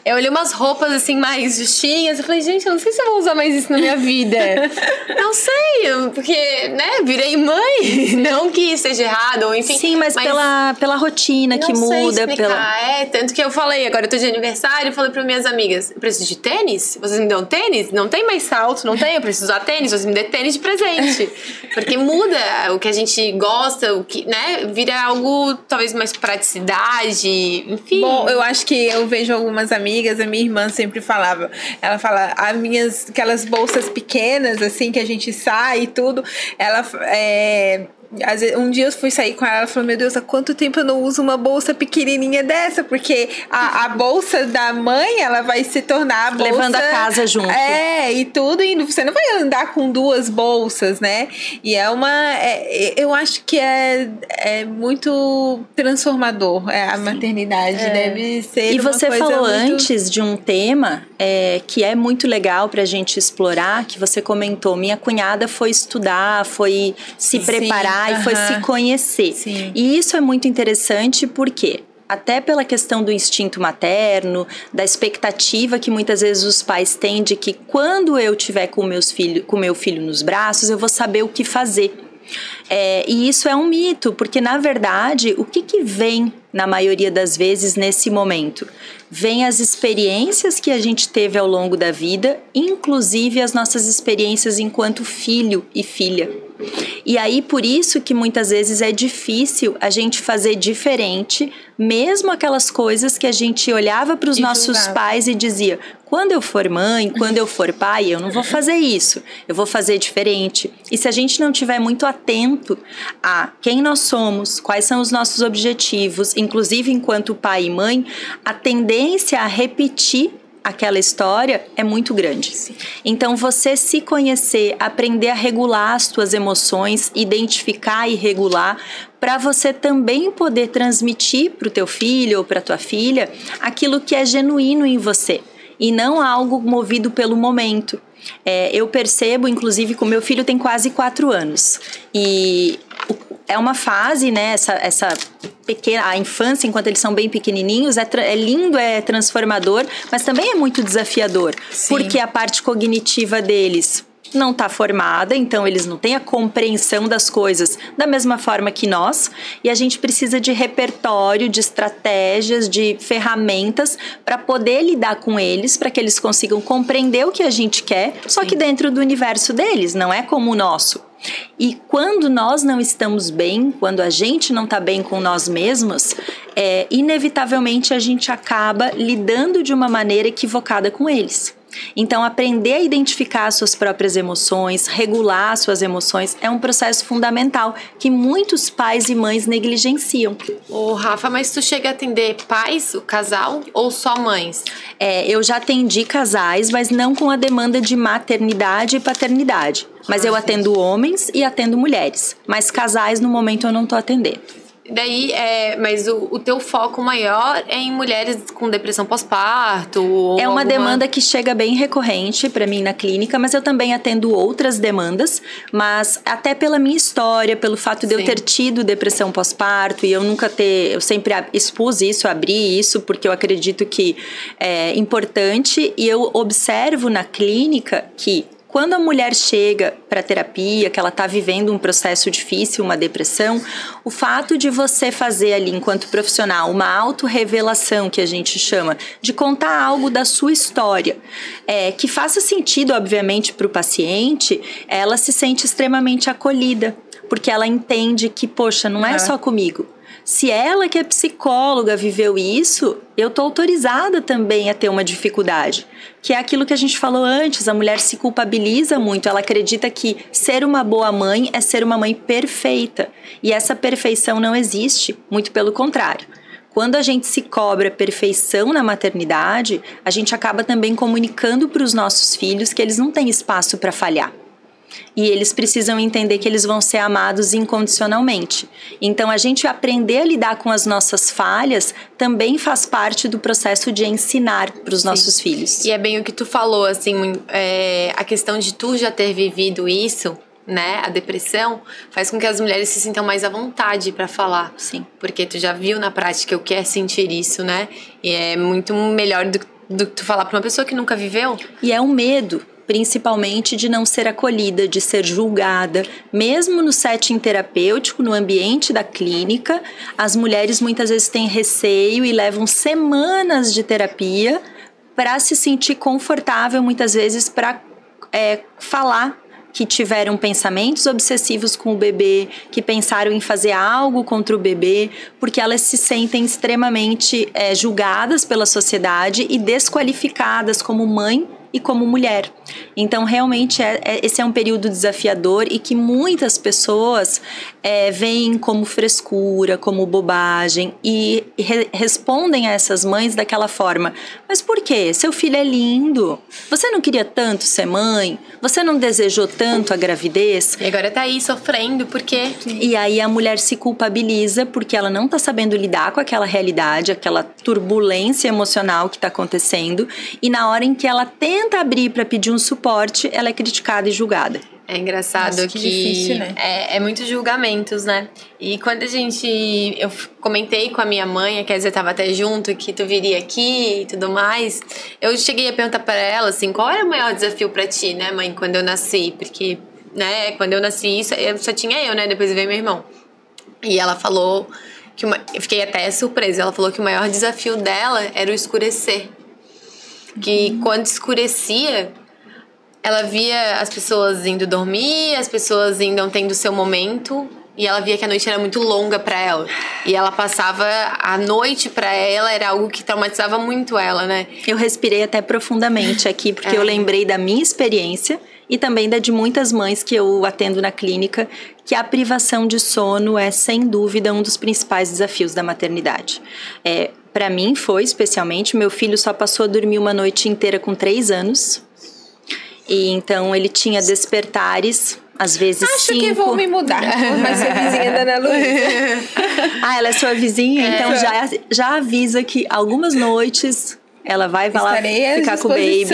Eu olhei umas roupas assim mais justinhas. Eu falei, gente, eu não sei se eu vou usar mais isso na minha vida. [laughs] não sei, porque, né, virei mãe. [laughs] Não que seja errado, ou enfim. Sim, mas, mas pela, pela rotina que muda. Pela... É, tanto que eu falei, agora eu tô de aniversário, falei para minhas amigas: eu preciso de tênis? Vocês me dão tênis? Não tem mais salto, não tem? Eu preciso usar tênis, vocês me dêem tênis de presente. Porque muda o que a gente gosta, o que, né? Vira algo talvez mais praticidade, enfim. Bom, eu acho que eu vejo algumas amigas amigas, a minha irmã sempre falava. Ela fala, as minhas, aquelas bolsas pequenas, assim, que a gente sai e tudo, ela é, um dia eu fui sair com ela, ela falou: Meu Deus, há quanto tempo eu não uso uma bolsa pequenininha dessa? Porque a, a bolsa da mãe, ela vai se tornar a bolsa. Levando a casa junto. É, e tudo, e você não vai andar com duas bolsas, né? E é uma. É, eu acho que é, é muito transformador é, a Sim. maternidade. É. Deve ser. E você falou muito... antes de um tema é, que é muito legal pra gente explorar, que você comentou. Minha cunhada foi estudar, foi se preparar e foi se conhecer. Sim. E isso é muito interessante porque até pela questão do instinto materno, da expectativa que muitas vezes os pais têm de que quando eu tiver com meus filhos, com meu filho nos braços, eu vou saber o que fazer. É, e isso é um mito, porque na verdade, o que, que vem na maioria das vezes nesse momento? Vem as experiências que a gente teve ao longo da vida, inclusive as nossas experiências enquanto filho e filha. E aí, por isso que muitas vezes é difícil a gente fazer diferente, mesmo aquelas coisas que a gente olhava para os nossos julgava. pais e dizia: quando eu for mãe, quando eu for pai, eu não vou fazer isso, eu vou fazer diferente. E se a gente não tiver muito atento a quem nós somos, quais são os nossos objetivos, inclusive enquanto pai e mãe, a tendência a repetir aquela história é muito grande. Sim. Então você se conhecer, aprender a regular as tuas emoções, identificar e regular para você também poder transmitir para o teu filho ou para tua filha aquilo que é genuíno em você. e não algo movido pelo momento. É, eu percebo, inclusive, que o meu filho tem quase quatro anos. E é uma fase, né? Essa, essa pequena, a infância, enquanto eles são bem pequenininhos, é, é lindo, é transformador, mas também é muito desafiador. Sim. Porque a parte cognitiva deles não está formada, então eles não têm a compreensão das coisas da mesma forma que nós, e a gente precisa de repertório, de estratégias, de ferramentas para poder lidar com eles, para que eles consigam compreender o que a gente quer, só Sim. que dentro do universo deles, não é como o nosso. E quando nós não estamos bem, quando a gente não está bem com nós mesmos, é, inevitavelmente a gente acaba lidando de uma maneira equivocada com eles. Então, aprender a identificar suas próprias emoções, regular suas emoções, é um processo fundamental que muitos pais e mães negligenciam. Ô, Rafa, mas tu chega a atender pais, o casal, ou só mães? É, eu já atendi casais, mas não com a demanda de maternidade e paternidade. Mas ah, eu atendo homens e atendo mulheres. Mas casais, no momento, eu não estou atendendo. Daí, é, mas o, o teu foco maior é em mulheres com depressão pós-parto? É uma alguma... demanda que chega bem recorrente para mim na clínica, mas eu também atendo outras demandas, mas até pela minha história, pelo fato de Sim. eu ter tido depressão pós-parto e eu nunca ter, eu sempre expus isso, abri isso, porque eu acredito que é importante e eu observo na clínica que quando a mulher chega para terapia, que ela está vivendo um processo difícil, uma depressão, o fato de você fazer ali, enquanto profissional, uma autorrevelação, que a gente chama, de contar algo da sua história, é, que faça sentido, obviamente, para o paciente, ela se sente extremamente acolhida, porque ela entende que, poxa, não é só comigo. Se ela, que é psicóloga, viveu isso, eu tô autorizada também a ter uma dificuldade. Que é aquilo que a gente falou antes: a mulher se culpabiliza muito, ela acredita que ser uma boa mãe é ser uma mãe perfeita. E essa perfeição não existe, muito pelo contrário. Quando a gente se cobra perfeição na maternidade, a gente acaba também comunicando para os nossos filhos que eles não têm espaço para falhar e eles precisam entender que eles vão ser amados incondicionalmente. Então, a gente aprender a lidar com as nossas falhas também faz parte do processo de ensinar para os nossos filhos. E é bem o que tu falou, assim, é, a questão de tu já ter vivido isso. Né, a depressão faz com que as mulheres se sintam mais à vontade para falar. Sim. Porque tu já viu na prática o que é sentir isso, né? E é muito melhor do, do que tu falar para uma pessoa que nunca viveu. E é um medo principalmente de não ser acolhida, de ser julgada. Mesmo no setting terapêutico, no ambiente da clínica, as mulheres muitas vezes têm receio e levam semanas de terapia para se sentir confortável, muitas vezes para é, falar que tiveram pensamentos obsessivos com o bebê, que pensaram em fazer algo contra o bebê, porque elas se sentem extremamente é, julgadas pela sociedade e desqualificadas como mãe e como mulher. Então, realmente, é, é, esse é um período desafiador e que muitas pessoas é, veem como frescura, como bobagem e re respondem a essas mães daquela forma. Mas por quê? Seu filho é lindo. Você não queria tanto ser mãe? Você não desejou tanto a gravidez? E agora tá aí sofrendo, por quê? E aí a mulher se culpabiliza porque ela não tá sabendo lidar com aquela realidade, aquela turbulência emocional que tá acontecendo. E na hora em que ela tenta abrir para pedir um suporte, ela é criticada e julgada. É engraçado Nossa, que, que difícil, né? é, é muitos julgamentos, né? E quando a gente. Eu comentei com a minha mãe, que às vezes estava até junto, que tu viria aqui e tudo mais. Eu cheguei a perguntar para ela, assim, qual era o maior desafio para ti, né, mãe, quando eu nasci? Porque, né, quando eu nasci, eu só tinha eu, né? Depois veio meu irmão. E ela falou que. Uma, eu fiquei até surpresa. Ela falou que o maior desafio dela era o escurecer. Que uhum. quando escurecia ela via as pessoas indo dormir, as pessoas indo tendo seu momento. E ela via que a noite era muito longa para ela. E ela passava a noite para ela, era algo que traumatizava muito ela, né? Eu respirei até profundamente aqui, porque é. eu lembrei da minha experiência e também da de muitas mães que eu atendo na clínica, que a privação de sono é, sem dúvida, um dos principais desafios da maternidade. É, para mim foi, especialmente, meu filho só passou a dormir uma noite inteira com três anos. E então ele tinha despertares às vezes Acho cinco. que vou me mudar. [laughs] Vai ser vizinha da Ana Luísa. ah, ela é sua vizinha? É. Então já, já avisa que algumas noites ela vai, lá ficar com o baby.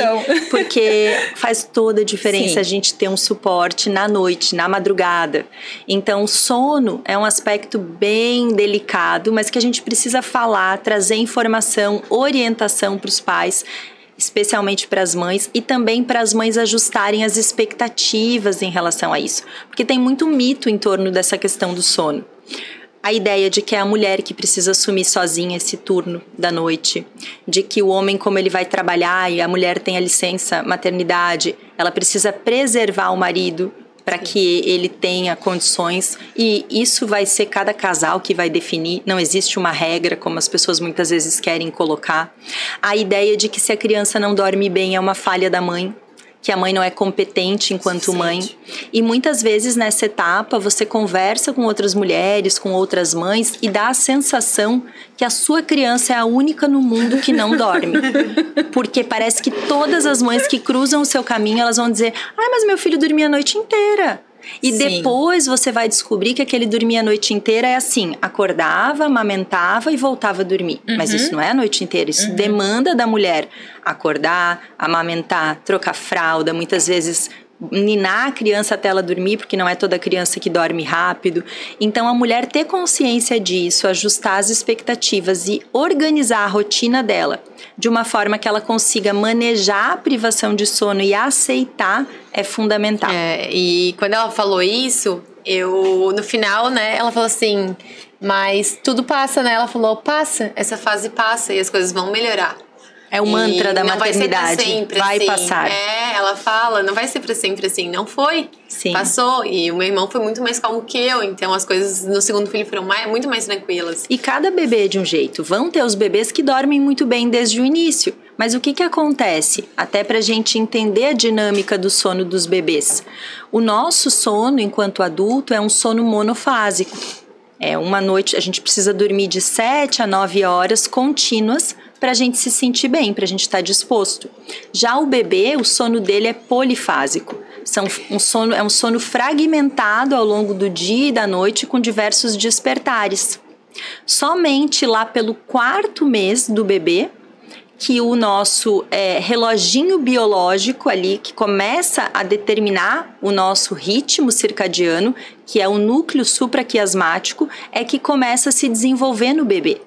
Porque faz toda a diferença Sim. a gente ter um suporte na noite, na madrugada. Então, sono é um aspecto bem delicado, mas que a gente precisa falar, trazer informação, orientação para os pais especialmente para as mães e também para as mães ajustarem as expectativas em relação a isso, porque tem muito mito em torno dessa questão do sono a ideia de que é a mulher que precisa assumir sozinha esse turno da noite, de que o homem, como ele vai trabalhar e a mulher tem a licença maternidade, ela precisa preservar o marido para que ele tenha condições. E isso vai ser cada casal que vai definir, não existe uma regra como as pessoas muitas vezes querem colocar. A ideia de que se a criança não dorme bem é uma falha da mãe, que a mãe não é competente enquanto mãe. E muitas vezes nessa etapa você conversa com outras mulheres, com outras mães e dá a sensação que a sua criança é a única no mundo que não dorme. [laughs] Porque parece que todas as mães que cruzam o seu caminho, elas vão dizer: "Ai, mas meu filho dormia a noite inteira". E Sim. depois você vai descobrir que aquele dormia a noite inteira é assim: acordava, amamentava e voltava a dormir. Uhum. Mas isso não é a noite inteira, isso uhum. demanda da mulher acordar, amamentar, trocar fralda, muitas vezes ninar a criança até ela dormir, porque não é toda criança que dorme rápido. Então, a mulher ter consciência disso, ajustar as expectativas e organizar a rotina dela de uma forma que ela consiga manejar a privação de sono e aceitar é fundamental. É, e quando ela falou isso, eu no final, né, ela falou assim: "Mas tudo passa, né?" Ela falou: "Passa, essa fase passa e as coisas vão melhorar." É o mantra da maternidade. Vai, sempre vai assim. passar. É, ela fala, não vai ser para sempre assim. Não foi. Sim. Passou. E o meu irmão foi muito mais calmo que eu. Então as coisas no segundo filho foram mais, muito mais tranquilas. E cada bebê de um jeito. Vão ter os bebês que dormem muito bem desde o início. Mas o que, que acontece? Até para a gente entender a dinâmica do sono dos bebês. O nosso sono, enquanto adulto, é um sono monofásico. É uma noite, a gente precisa dormir de 7 a 9 horas contínuas para a gente se sentir bem, para a gente estar tá disposto. Já o bebê, o sono dele é polifásico. São um sono, é um sono fragmentado ao longo do dia e da noite com diversos despertares. Somente lá pelo quarto mês do bebê que o nosso é, reloginho biológico ali, que começa a determinar o nosso ritmo circadiano, que é o núcleo supraquiasmático, é que começa a se desenvolver no bebê.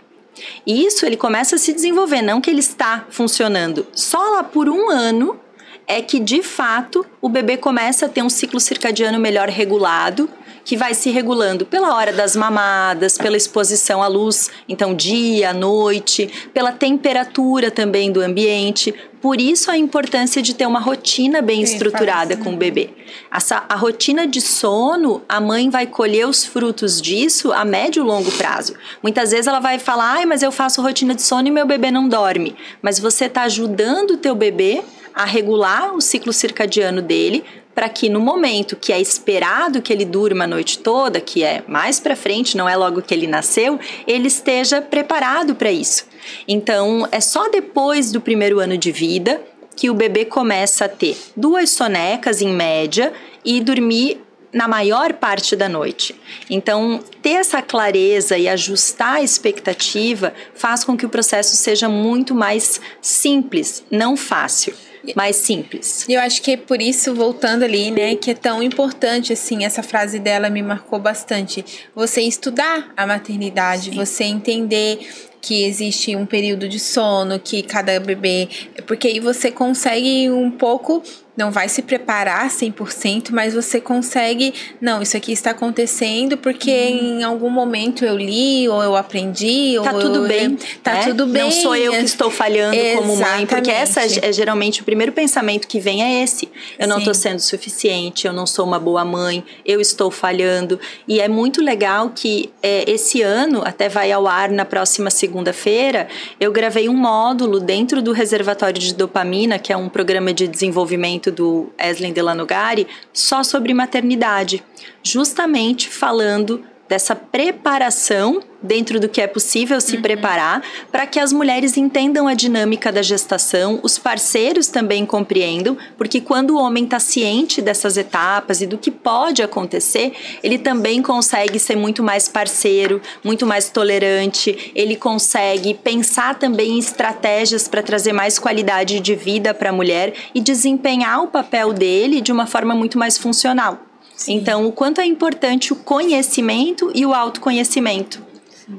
E isso ele começa a se desenvolver, não que ele está funcionando. Só lá por um ano é que de fato o bebê começa a ter um ciclo circadiano melhor regulado que vai se regulando pela hora das mamadas, pela exposição à luz, então dia, noite, pela temperatura também do ambiente. Por isso a importância de ter uma rotina bem Sim, estruturada com o bebê. Essa, a rotina de sono, a mãe vai colher os frutos disso a médio e longo prazo. Muitas vezes ela vai falar, ai, mas eu faço rotina de sono e meu bebê não dorme. Mas você está ajudando o teu bebê a regular o ciclo circadiano dele para que no momento que é esperado que ele durma a noite toda, que é mais para frente, não é logo que ele nasceu, ele esteja preparado para isso. Então, é só depois do primeiro ano de vida que o bebê começa a ter duas sonecas em média e dormir na maior parte da noite. Então, ter essa clareza e ajustar a expectativa faz com que o processo seja muito mais simples, não fácil mais simples. Eu acho que é por isso, voltando ali, né, que é tão importante, assim, essa frase dela me marcou bastante. Você estudar a maternidade, Sim. você entender que existe um período de sono, que cada bebê. Porque aí você consegue um pouco não vai se preparar 100%, mas você consegue, não, isso aqui está acontecendo porque uhum. em algum momento eu li ou eu aprendi tá ou tudo eu, bem, tá né? tudo bem. Não sou eu que estou falhando Exatamente. como mãe, porque essa é, é geralmente o primeiro pensamento que vem é esse. Eu não estou sendo suficiente, eu não sou uma boa mãe, eu estou falhando. E é muito legal que é, esse ano, até vai ao ar na próxima segunda-feira, eu gravei um módulo dentro do reservatório de dopamina, que é um programa de desenvolvimento do Eslen Delanogari só sobre maternidade, justamente falando dessa preparação dentro do que é possível se uhum. preparar para que as mulheres entendam a dinâmica da gestação, os parceiros também compreendam, porque quando o homem está ciente dessas etapas e do que pode acontecer, ele também consegue ser muito mais parceiro, muito mais tolerante, ele consegue pensar também em estratégias para trazer mais qualidade de vida para a mulher e desempenhar o papel dele de uma forma muito mais funcional. Sim. Então, o quanto é importante o conhecimento e o autoconhecimento.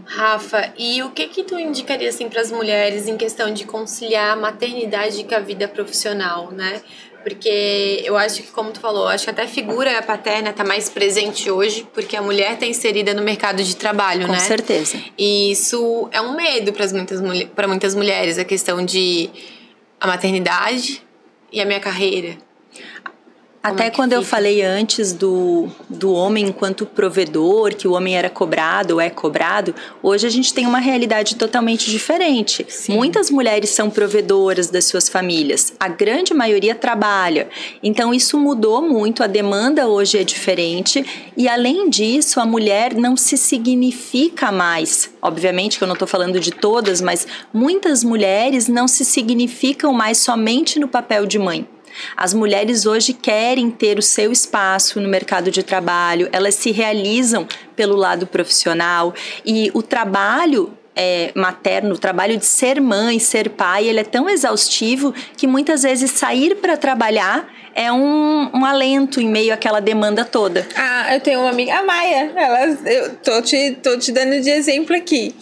Rafa, e o que que tu indicaria assim para as mulheres em questão de conciliar a maternidade com a vida profissional, né? Porque eu acho que, como tu falou, acho que até a figura paterna está mais presente hoje, porque a mulher está inserida no mercado de trabalho, Com né? Com certeza. E isso é um medo para muitas, muitas mulheres, a questão de a maternidade e a minha carreira. Até é quando fica? eu falei antes do, do homem enquanto provedor, que o homem era cobrado ou é cobrado, hoje a gente tem uma realidade totalmente diferente. Sim. Muitas mulheres são provedoras das suas famílias, a grande maioria trabalha. Então isso mudou muito, a demanda hoje é diferente e além disso, a mulher não se significa mais. Obviamente que eu não estou falando de todas, mas muitas mulheres não se significam mais somente no papel de mãe as mulheres hoje querem ter o seu espaço no mercado de trabalho, elas se realizam pelo lado profissional e o trabalho é, materno, o trabalho de ser mãe, ser pai, ele é tão exaustivo que muitas vezes sair para trabalhar é um, um alento em meio àquela demanda toda. Ah, eu tenho uma amiga, a Maia, ela, eu tô te, tô te dando de exemplo aqui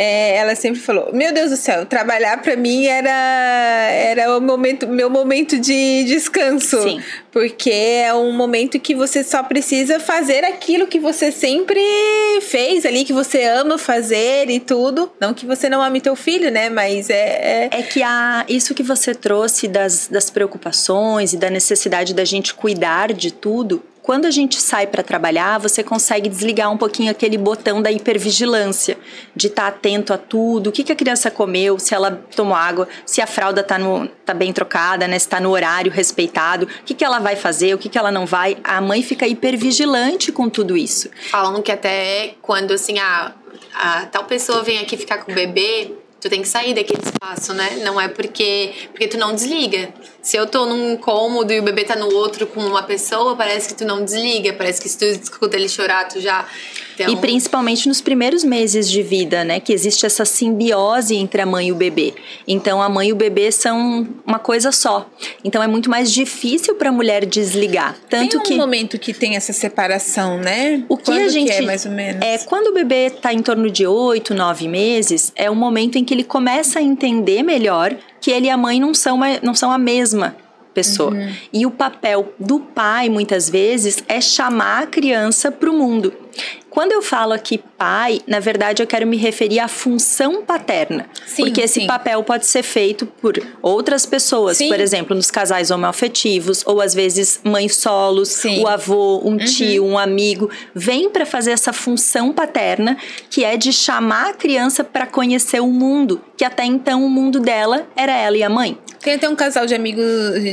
é, ela sempre falou: Meu Deus do céu, trabalhar para mim era, era o momento, meu momento de descanso. Sim. Porque é um momento que você só precisa fazer aquilo que você sempre fez ali, que você ama fazer e tudo. Não que você não ame teu filho, né? Mas é. É, é que a, isso que você trouxe das, das preocupações e da necessidade da gente cuidar de tudo quando a gente sai para trabalhar, você consegue desligar um pouquinho aquele botão da hipervigilância, de estar tá atento a tudo, o que, que a criança comeu, se ela tomou água, se a fralda está tá bem trocada, né, se está no horário respeitado, o que, que ela vai fazer, o que, que ela não vai. A mãe fica hipervigilante com tudo isso. Falam que até quando assim, a, a tal pessoa vem aqui ficar com o bebê, tu tem que sair daquele espaço, né? Não é porque porque tu não desliga. Se eu tô num cômodo e o bebê tá no outro com uma pessoa, parece que tu não desliga, parece que se tu escuta ele chorar, tu já então... E principalmente nos primeiros meses de vida, né? Que existe essa simbiose entre a mãe e o bebê. Então a mãe e o bebê são uma coisa só. Então é muito mais difícil para a mulher desligar. Tanto tem um que momento que tem essa separação, né? O que quando a gente que é mais ou menos? É quando o bebê está em torno de oito, nove meses, é o momento em que ele começa a entender melhor que ele e a mãe não são, uma, não são a mesma pessoa. Uhum. E o papel do pai, muitas vezes, é chamar a criança para o mundo. Quando eu falo aqui pai, na verdade eu quero me referir à função paterna. Sim, porque esse sim. papel pode ser feito por outras pessoas, sim. por exemplo, nos casais homoafetivos, ou às vezes mães solos, o avô, um uhum. tio, um amigo, vem para fazer essa função paterna, que é de chamar a criança para conhecer o mundo, que até então o mundo dela era ela e a mãe. Tem até um casal de amigos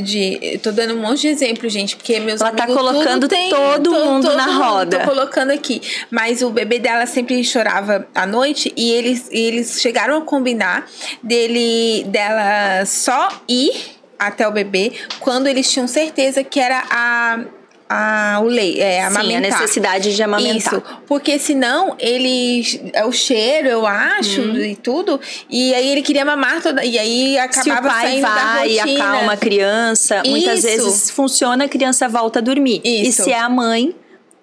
de. Tô dando um monte de exemplo, gente, porque meus Ela tá colocando tem, todo mundo todo na mundo, roda. Tô colocando aqui. Mas o bebê dela sempre chorava à noite e eles, eles chegaram a combinar dele dela só ir até o bebê quando eles tinham certeza que era a a, o leite, é, amamentar. Sim, a necessidade de amamentar. Isso, porque senão ele, é o cheiro, eu acho, hum. e tudo, e aí ele queria mamar toda, e aí acabava Se o pai saindo vai da rotina. e acalma a criança, Isso. muitas vezes funciona, a criança volta a dormir. Isso. E se é a mãe,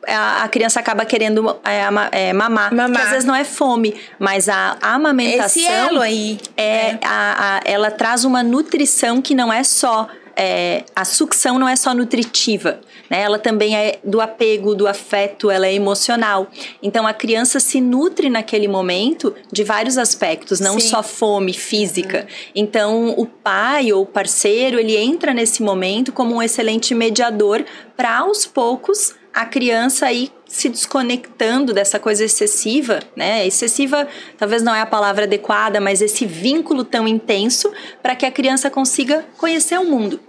a, criança acaba querendo é, é, mamar, mamar. Que às vezes não é fome, mas a, a amamentação Esse elo aí, é, é. A, a, ela traz uma nutrição que não é só é, a sucção não é só nutritiva, né? Ela também é do apego, do afeto, ela é emocional. Então a criança se nutre naquele momento de vários aspectos, não Sim. só fome física. Uhum. Então o pai ou o parceiro ele entra nesse momento como um excelente mediador para aos poucos a criança aí se desconectando dessa coisa excessiva, né? Excessiva talvez não é a palavra adequada, mas esse vínculo tão intenso para que a criança consiga conhecer o mundo.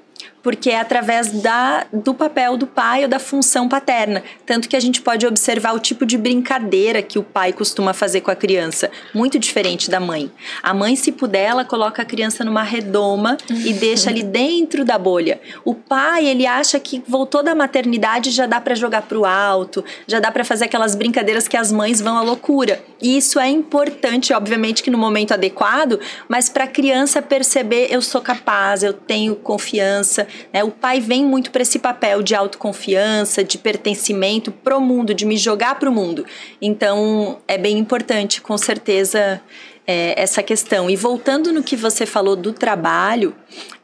Porque é através da, do papel do pai ou da função paterna. Tanto que a gente pode observar o tipo de brincadeira que o pai costuma fazer com a criança, muito diferente da mãe. A mãe, se puder, ela coloca a criança numa redoma e [laughs] deixa ali dentro da bolha. O pai, ele acha que voltou da maternidade já dá para jogar pro alto, já dá para fazer aquelas brincadeiras que as mães vão à loucura. E isso é importante, obviamente que no momento adequado, mas para a criança perceber eu sou capaz, eu tenho confiança, né? O pai vem muito para esse papel de autoconfiança, de pertencimento pro mundo, de me jogar pro mundo. Então é bem importante, com certeza, é, essa questão. E voltando no que você falou do trabalho,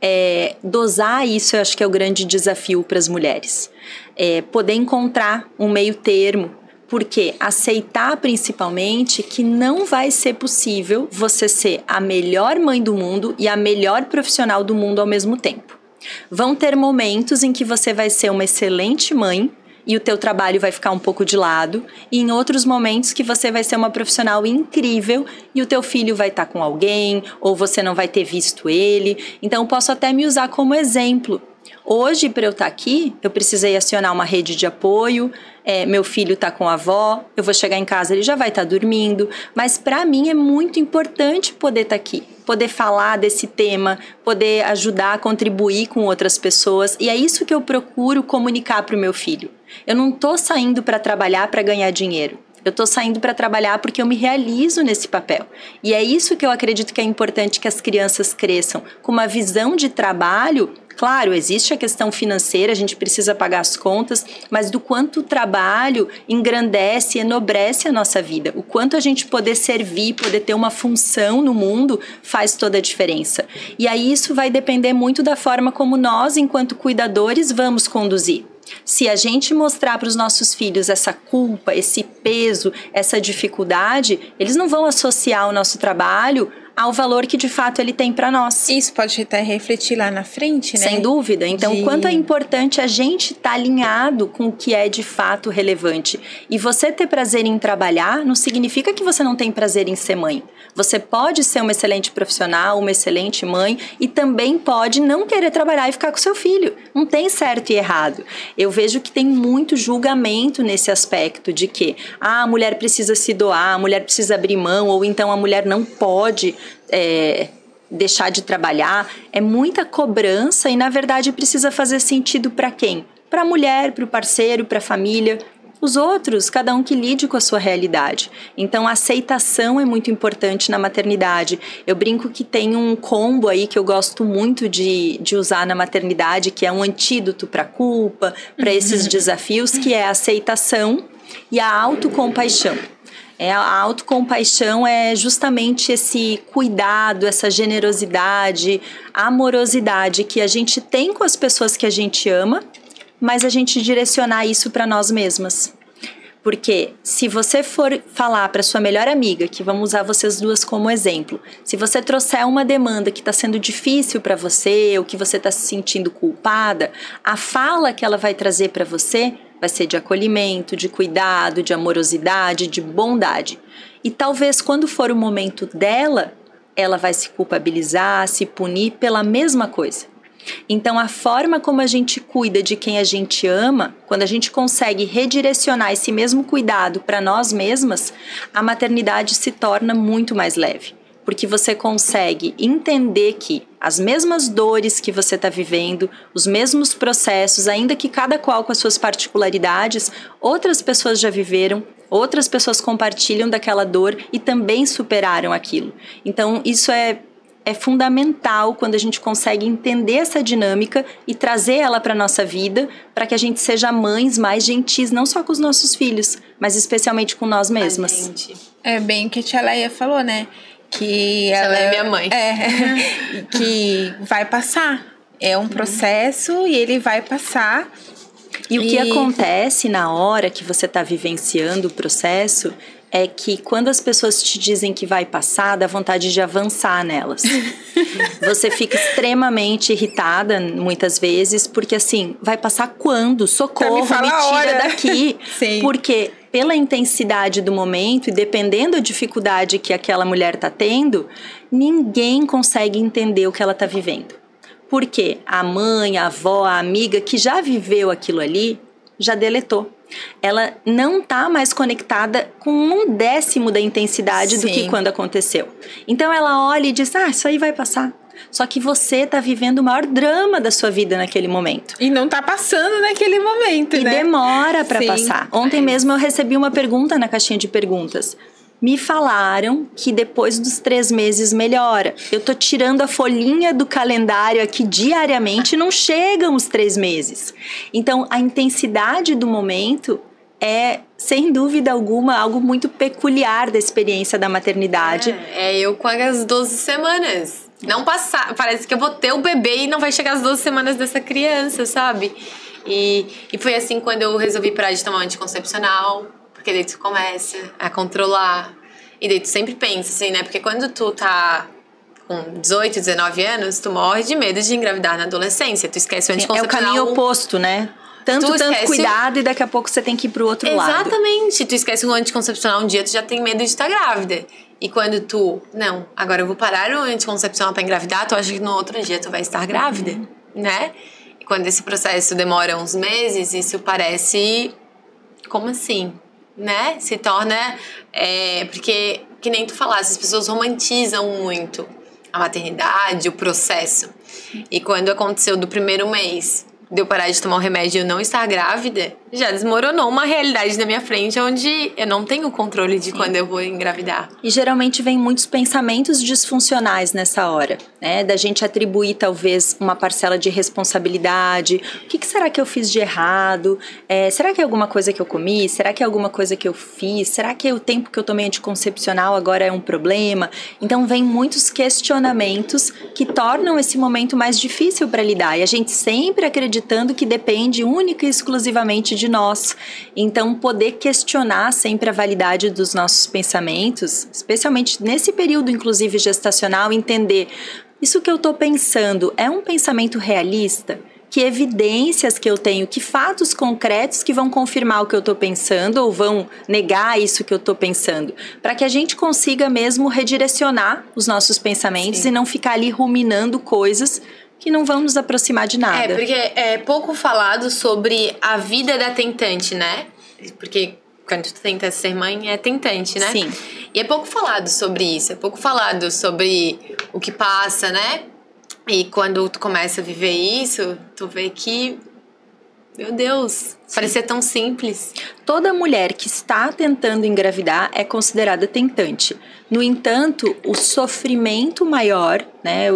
é, dosar isso eu acho que é o grande desafio para as mulheres. É, poder encontrar um meio termo porque aceitar principalmente que não vai ser possível você ser a melhor mãe do mundo e a melhor profissional do mundo ao mesmo tempo. Vão ter momentos em que você vai ser uma excelente mãe e o teu trabalho vai ficar um pouco de lado, e em outros momentos que você vai ser uma profissional incrível e o teu filho vai estar tá com alguém ou você não vai ter visto ele. Então posso até me usar como exemplo. Hoje, para eu estar tá aqui, eu precisei acionar uma rede de apoio. É, meu filho está com a avó, eu vou chegar em casa, ele já vai estar tá dormindo. Mas para mim é muito importante poder estar tá aqui, poder falar desse tema, poder ajudar, contribuir com outras pessoas. E é isso que eu procuro comunicar para o meu filho. Eu não estou saindo para trabalhar para ganhar dinheiro. Eu estou saindo para trabalhar porque eu me realizo nesse papel. E é isso que eu acredito que é importante que as crianças cresçam com uma visão de trabalho Claro, existe a questão financeira, a gente precisa pagar as contas, mas do quanto o trabalho engrandece enobrece a nossa vida. O quanto a gente poder servir, poder ter uma função no mundo, faz toda a diferença. E aí isso vai depender muito da forma como nós, enquanto cuidadores, vamos conduzir. Se a gente mostrar para os nossos filhos essa culpa, esse peso, essa dificuldade, eles não vão associar o nosso trabalho ao valor que de fato ele tem para nós. Isso pode até refletir lá na frente, né? Sem dúvida. Então, de... quanto é importante a gente estar tá alinhado com o que é de fato relevante. E você ter prazer em trabalhar não significa que você não tem prazer em ser mãe. Você pode ser uma excelente profissional, uma excelente mãe e também pode não querer trabalhar e ficar com seu filho. Não tem certo e errado. Eu vejo que tem muito julgamento nesse aspecto de que ah, a mulher precisa se doar, a mulher precisa abrir mão, ou então a mulher não pode. É, deixar de trabalhar, é muita cobrança e na verdade precisa fazer sentido para quem? Para a mulher, para o parceiro, para a família. Os outros, cada um que lide com a sua realidade. Então, a aceitação é muito importante na maternidade. Eu brinco que tem um combo aí que eu gosto muito de, de usar na maternidade, que é um antídoto para a culpa, para esses uhum. desafios, que é a aceitação e a autocompaixão. É, a autocompaixão é justamente esse cuidado, essa generosidade, amorosidade que a gente tem com as pessoas que a gente ama mas a gente direcionar isso para nós mesmas. Porque se você for falar para sua melhor amiga, que vamos usar vocês duas como exemplo, se você trouxer uma demanda que está sendo difícil para você, ou que você está se sentindo culpada, a fala que ela vai trazer para você vai ser de acolhimento, de cuidado, de amorosidade, de bondade. E talvez quando for o momento dela, ela vai se culpabilizar, se punir pela mesma coisa. Então, a forma como a gente cuida de quem a gente ama, quando a gente consegue redirecionar esse mesmo cuidado para nós mesmas, a maternidade se torna muito mais leve. Porque você consegue entender que as mesmas dores que você está vivendo, os mesmos processos, ainda que cada qual com as suas particularidades, outras pessoas já viveram, outras pessoas compartilham daquela dor e também superaram aquilo. Então, isso é é fundamental quando a gente consegue entender essa dinâmica e trazer ela para nossa vida, para que a gente seja mães mais gentis, não só com os nossos filhos, mas especialmente com nós mesmas. É bem o que a tia Leia falou, né? Que ela, ela é minha mãe. É, [laughs] que vai passar. É um processo e ele vai passar. E, e o que acontece na hora que você está vivenciando o processo é que quando as pessoas te dizem que vai passar, dá vontade de avançar nelas. [laughs] Você fica extremamente irritada muitas vezes, porque assim, vai passar quando? Socorro, me, me tira daqui. [laughs] Sim. Porque pela intensidade do momento e dependendo da dificuldade que aquela mulher está tendo, ninguém consegue entender o que ela está vivendo. Porque a mãe, a avó, a amiga que já viveu aquilo ali, já deletou. Ela não está mais conectada com um décimo da intensidade Sim. do que quando aconteceu. Então ela olha e diz: Ah, isso aí vai passar. Só que você está vivendo o maior drama da sua vida naquele momento. E não está passando naquele momento, e né? E demora para passar. Ontem mesmo eu recebi uma pergunta na caixinha de perguntas. Me falaram que depois dos três meses melhora. Eu tô tirando a folhinha do calendário aqui diariamente não chegam os três meses. Então, a intensidade do momento é, sem dúvida alguma, algo muito peculiar da experiência da maternidade. É, é eu com as 12 semanas não passar. Parece que eu vou ter o bebê e não vai chegar as 12 semanas dessa criança, sabe? E, e foi assim quando eu resolvi parar de tomar anticoncepcional, porque daí tu começa a controlar. E daí tu sempre pensa assim, né? Porque quando tu tá com 18, 19 anos, tu morre de medo de engravidar na adolescência. Tu esquece o anticoncepcional. É o caminho oposto, né? Tanto, tu tanto cuidado e daqui a pouco você tem que ir pro outro Exatamente. lado. Exatamente. Tu esquece o anticoncepcional um dia, tu já tem medo de estar grávida. E quando tu, não, agora eu vou parar o anticoncepcional para engravidar, tu acha que no outro dia tu vai estar grávida, uhum. né? E quando esse processo demora uns meses, isso parece. Como assim? Né? Se torna. É, porque, que nem tu falasse, as pessoas romantizam muito a maternidade, o processo. E quando aconteceu do primeiro mês, de eu parar de tomar o remédio e eu não estar grávida, já desmoronou uma realidade na minha frente onde eu não tenho controle de Sim. quando eu vou engravidar. E geralmente vem muitos pensamentos disfuncionais nessa hora, né? Da gente atribuir talvez uma parcela de responsabilidade. O que, que será que eu fiz de errado? É, será que é alguma coisa que eu comi? Será que é alguma coisa que eu fiz? Será que o tempo que eu tomei anticoncepcional agora é um problema? Então vem muitos questionamentos que tornam esse momento mais difícil para lidar. E a gente sempre acreditando que depende única e exclusivamente de nós. Então, poder questionar sempre a validade dos nossos pensamentos, especialmente nesse período, inclusive gestacional, entender isso que eu estou pensando é um pensamento realista? Que evidências que eu tenho, que fatos concretos que vão confirmar o que eu estou pensando ou vão negar isso que eu estou pensando, para que a gente consiga mesmo redirecionar os nossos pensamentos Sim. e não ficar ali ruminando coisas que não vão nos aproximar de nada. É, porque é pouco falado sobre a vida da tentante, né? Porque quando tu tenta ser mãe, é tentante, né? Sim. E é pouco falado sobre isso, é pouco falado sobre o que passa, né? E quando tu começa a viver isso, tu vê que meu Deus, parecia tão simples. Toda mulher que está tentando engravidar é considerada tentante. No entanto, o sofrimento maior, né?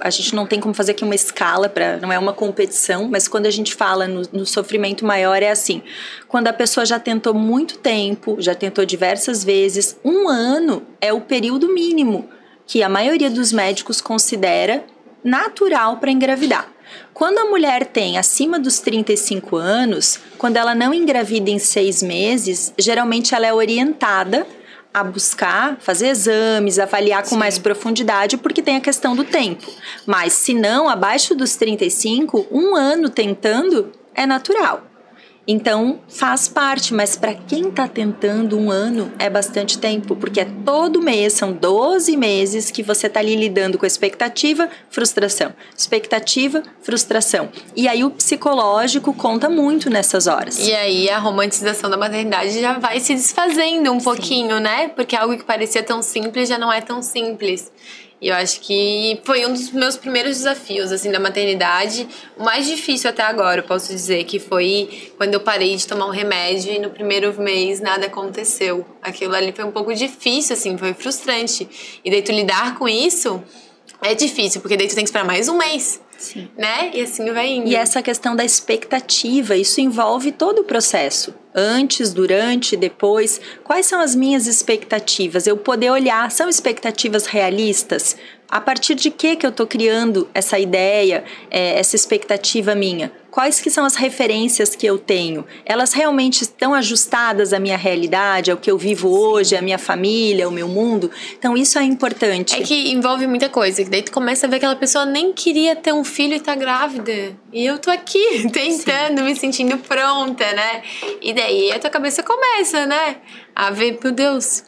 A gente não tem como fazer aqui uma escala para, não é uma competição, mas quando a gente fala no, no sofrimento maior é assim: quando a pessoa já tentou muito tempo, já tentou diversas vezes, um ano é o período mínimo que a maioria dos médicos considera natural para engravidar. Quando a mulher tem acima dos 35 anos, quando ela não engravida em seis meses, geralmente ela é orientada a buscar, fazer exames, avaliar com Sim. mais profundidade, porque tem a questão do tempo. Mas se não, abaixo dos 35, um ano tentando é natural. Então, faz parte, mas para quem está tentando um ano é bastante tempo, porque é todo mês, são 12 meses que você está ali lidando com expectativa, frustração, expectativa, frustração. E aí o psicológico conta muito nessas horas. E aí a romantização da maternidade já vai se desfazendo um Sim. pouquinho, né? Porque algo que parecia tão simples já não é tão simples. E eu acho que foi um dos meus primeiros desafios, assim, da maternidade. O mais difícil até agora, eu posso dizer, que foi quando eu parei de tomar um remédio e no primeiro mês nada aconteceu. Aquilo ali foi um pouco difícil, assim, foi frustrante. E daí tu lidar com isso é difícil, porque daí tu tem que esperar mais um mês. Sim. Né? E assim vai indo. E essa questão da expectativa, isso envolve todo o processo. Antes, durante, depois. Quais são as minhas expectativas? Eu poder olhar, são expectativas realistas? A partir de que que eu estou criando essa ideia, é, essa expectativa minha? Quais que são as referências que eu tenho? Elas realmente estão ajustadas à minha realidade, ao que eu vivo hoje, à minha família, ao meu mundo? Então isso é importante. É que envolve muita coisa. Daí tu começa a ver que aquela pessoa nem queria ter um filho e tá grávida. E eu tô aqui [laughs] tentando, Sim. me sentindo pronta, né? E daí a tua cabeça começa, né? A ver, meu Deus,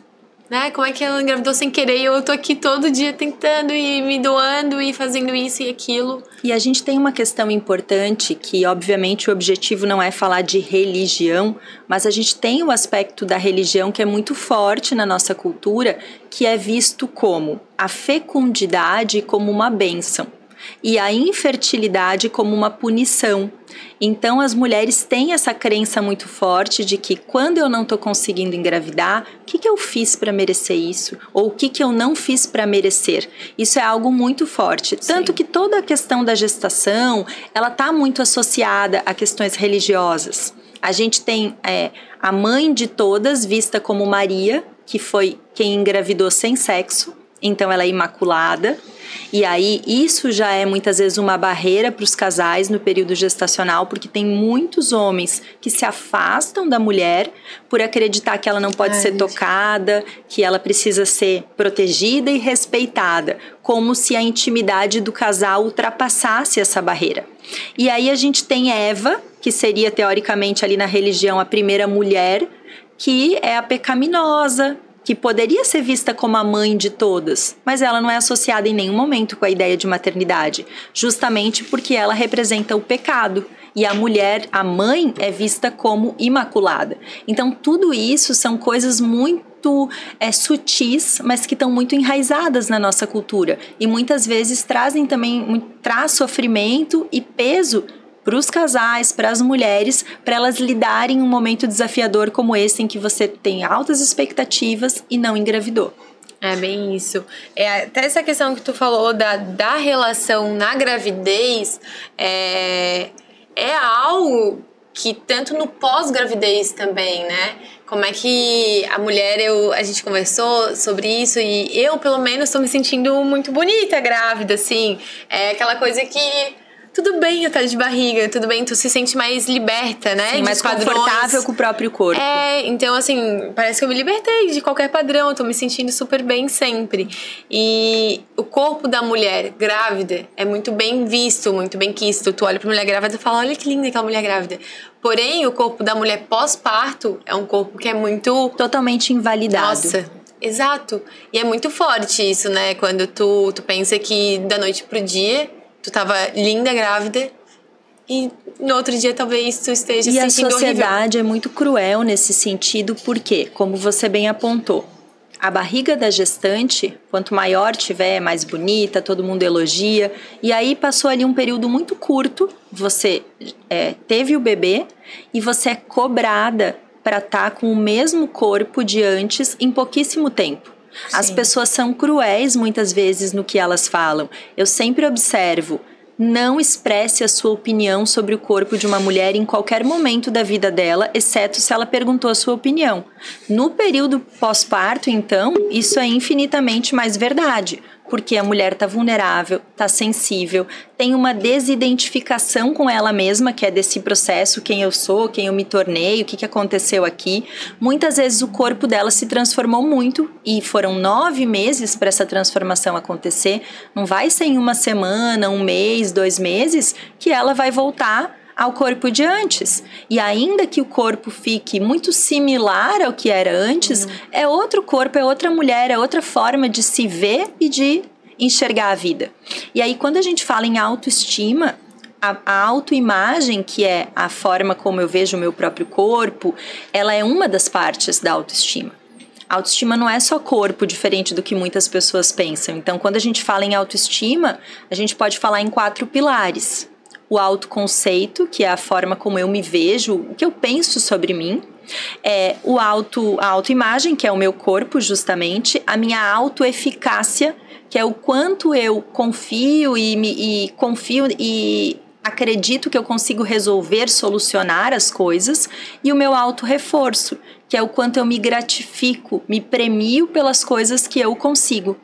né? Como é que ela engravidou sem querer e eu tô aqui todo dia tentando e me doando e fazendo isso e aquilo. E a gente tem uma questão importante que, obviamente, o objetivo não é falar de religião, mas a gente tem o aspecto da religião que é muito forte na nossa cultura, que é visto como a fecundidade como uma bênção e a infertilidade como uma punição. Então as mulheres têm essa crença muito forte de que quando eu não estou conseguindo engravidar, o que, que eu fiz para merecer isso? Ou o que, que eu não fiz para merecer? Isso é algo muito forte. Sim. Tanto que toda a questão da gestação, ela está muito associada a questões religiosas. A gente tem é, a mãe de todas vista como Maria, que foi quem engravidou sem sexo, então ela é imaculada. E aí, isso já é muitas vezes uma barreira para os casais no período gestacional, porque tem muitos homens que se afastam da mulher por acreditar que ela não pode Ai, ser tocada, que ela precisa ser protegida e respeitada, como se a intimidade do casal ultrapassasse essa barreira. E aí a gente tem Eva, que seria teoricamente ali na religião a primeira mulher, que é a pecaminosa, que poderia ser vista como a mãe de todas, mas ela não é associada em nenhum momento com a ideia de maternidade, justamente porque ela representa o pecado e a mulher, a mãe, é vista como imaculada. Então, tudo isso são coisas muito é, sutis, mas que estão muito enraizadas na nossa cultura e muitas vezes trazem também traz sofrimento e peso para os casais, para as mulheres, para elas lidarem um momento desafiador como esse em que você tem altas expectativas e não engravidou. É bem isso. É, até essa questão que tu falou da, da relação na gravidez é, é algo que tanto no pós-gravidez também, né? Como é que a mulher, eu, a gente conversou sobre isso e eu, pelo menos, estou me sentindo muito bonita grávida, assim. É aquela coisa que tudo bem eu estar de barriga, tudo bem, tu se sente mais liberta, né? Sim, mais padrões. confortável com o próprio corpo. É, então assim, parece que eu me libertei de qualquer padrão, eu tô me sentindo super bem sempre. E o corpo da mulher grávida é muito bem visto, muito bem quisto. Tu olha pra mulher grávida e fala, olha que linda aquela mulher grávida. Porém, o corpo da mulher pós-parto é um corpo que é muito... Totalmente invalidado. Nossa, Exato. E é muito forte isso, né? Quando tu, tu pensa que da noite pro dia tu tava linda, grávida, e no outro dia talvez tu esteja e se sentindo E a sociedade horrível. é muito cruel nesse sentido, porque, como você bem apontou, a barriga da gestante, quanto maior tiver, mais bonita, todo mundo elogia. E aí passou ali um período muito curto, você é, teve o bebê e você é cobrada para estar tá com o mesmo corpo de antes em pouquíssimo tempo. As pessoas são cruéis muitas vezes no que elas falam. Eu sempre observo não expresse a sua opinião sobre o corpo de uma mulher em qualquer momento da vida dela, exceto se ela perguntou a sua opinião. No período pós-parto, então, isso é infinitamente mais verdade porque a mulher está vulnerável, está sensível, tem uma desidentificação com ela mesma, que é desse processo, quem eu sou, quem eu me tornei, o que, que aconteceu aqui. Muitas vezes o corpo dela se transformou muito e foram nove meses para essa transformação acontecer. Não vai ser em uma semana, um mês, dois meses que ela vai voltar ao corpo de antes. E ainda que o corpo fique muito similar ao que era antes, uhum. é outro corpo, é outra mulher, é outra forma de se ver e de enxergar a vida. E aí, quando a gente fala em autoestima, a, a autoimagem, que é a forma como eu vejo o meu próprio corpo, ela é uma das partes da autoestima. Autoestima não é só corpo, diferente do que muitas pessoas pensam. Então, quando a gente fala em autoestima, a gente pode falar em quatro pilares o autoconceito, que é a forma como eu me vejo, o que eu penso sobre mim. É, o auto, a autoimagem, que é o meu corpo, justamente, a minha autoeficácia, que é o quanto eu confio e, me, e confio e acredito que eu consigo resolver, solucionar as coisas, e o meu auto-reforço, que é o quanto eu me gratifico, me premio pelas coisas que eu consigo.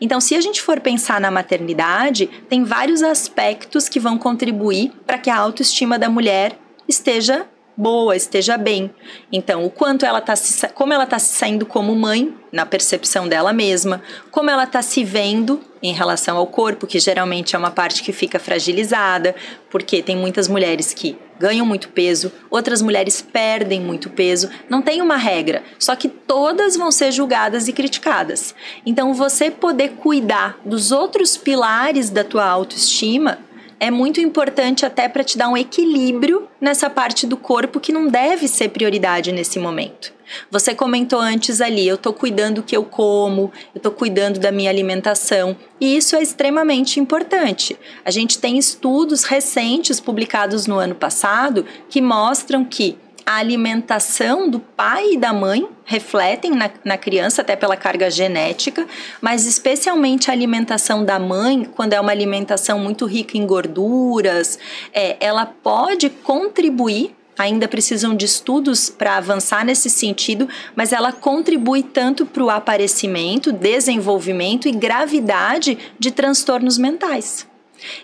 Então, se a gente for pensar na maternidade, tem vários aspectos que vão contribuir para que a autoestima da mulher esteja boa, esteja bem. Então, o quanto ela tá se, como ela está se saindo como mãe, na percepção dela mesma, como ela está se vendo em relação ao corpo, que geralmente é uma parte que fica fragilizada, porque tem muitas mulheres que ganham muito peso, outras mulheres perdem muito peso. Não tem uma regra, só que todas vão ser julgadas e criticadas. Então, você poder cuidar dos outros pilares da tua autoestima é muito importante até para te dar um equilíbrio nessa parte do corpo que não deve ser prioridade nesse momento. Você comentou antes ali, eu estou cuidando do que eu como, eu estou cuidando da minha alimentação, e isso é extremamente importante. A gente tem estudos recentes publicados no ano passado que mostram que a alimentação do pai e da mãe refletem na, na, criança, até pela carga genética, mas especialmente a alimentação da mãe, quando é uma alimentação muito rica em gorduras, é, ela pode contribuir. Ainda precisam de estudos para avançar nesse sentido, mas ela contribui tanto para o aparecimento, desenvolvimento e gravidade de transtornos mentais.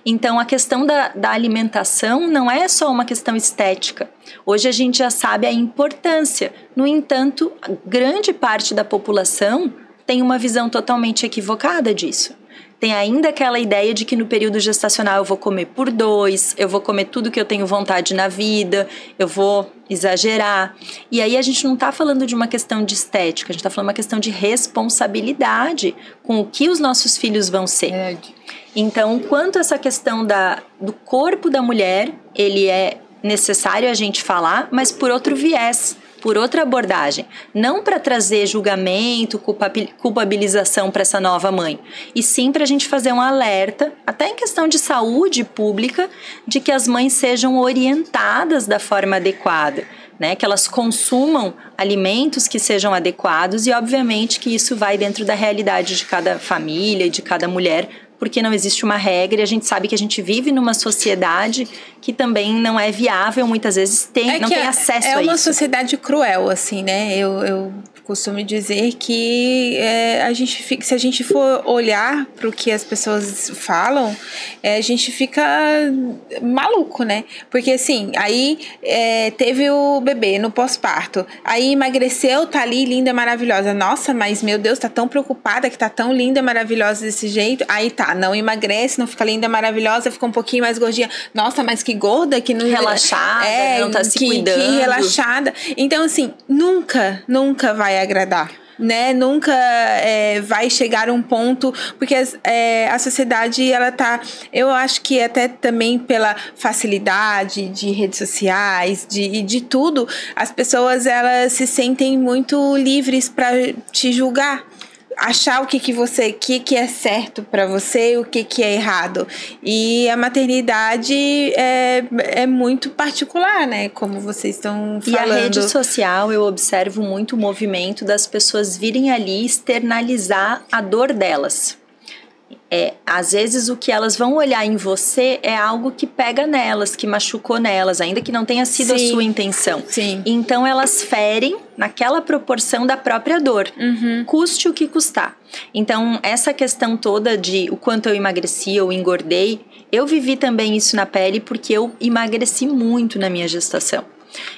Então, a questão da, da, alimentação não é só uma questão estética. Hoje a gente já sabe a importância. No entanto, grande parte da população tem uma visão totalmente equivocada disso. Tem ainda aquela ideia de que no período gestacional eu vou comer por dois, eu vou comer tudo que eu tenho vontade na vida, eu vou exagerar. E aí a gente não está falando de uma questão de estética, a gente está falando de uma questão de responsabilidade com o que os nossos filhos vão ser. Então, quanto essa questão da, do corpo da mulher, ele é necessário a gente falar, mas por outro viés, por outra abordagem, não para trazer julgamento, culpabilização para essa nova mãe, e sim para a gente fazer um alerta, até em questão de saúde pública, de que as mães sejam orientadas da forma adequada. Né, que elas consumam alimentos que sejam adequados e, obviamente, que isso vai dentro da realidade de cada família e de cada mulher, porque não existe uma regra e a gente sabe que a gente vive numa sociedade que também não é viável, muitas vezes tem, é não tem acesso é a isso. É uma sociedade cruel, assim, né? Eu, eu costumo dizer que é, a gente fica, se a gente for olhar para o que as pessoas falam, é, a gente fica maluco, né? Porque assim, aí é, teve o bebê no pós-parto, aí emagreceu, tá ali linda, maravilhosa. Nossa, mas meu Deus, tá tão preocupada que tá tão linda, maravilhosa desse jeito. Aí tá, não emagrece, não fica linda, maravilhosa, fica um pouquinho mais gordinha. Nossa, mas que gorda, que não relaxada, é, não tá se que, cuidando. Que relaxada. Então assim, nunca, nunca vai vai agradar né? Nunca é, vai chegar um ponto porque é, a sociedade ela tá, eu acho que até também pela facilidade de redes sociais, de de tudo, as pessoas elas se sentem muito livres para te julgar achar o que que você que que é certo para você o que que é errado. E a maternidade é, é muito particular né como vocês estão falando e a rede social eu observo muito o movimento das pessoas virem ali externalizar a dor delas é, às vezes o que elas vão olhar em você é algo que pega nelas, que machucou nelas, ainda que não tenha sido Sim. a sua intenção. Sim. Então elas ferem naquela proporção da própria dor, uhum. custe o que custar. Então essa questão toda de o quanto eu emagreci ou engordei, eu vivi também isso na pele porque eu emagreci muito na minha gestação.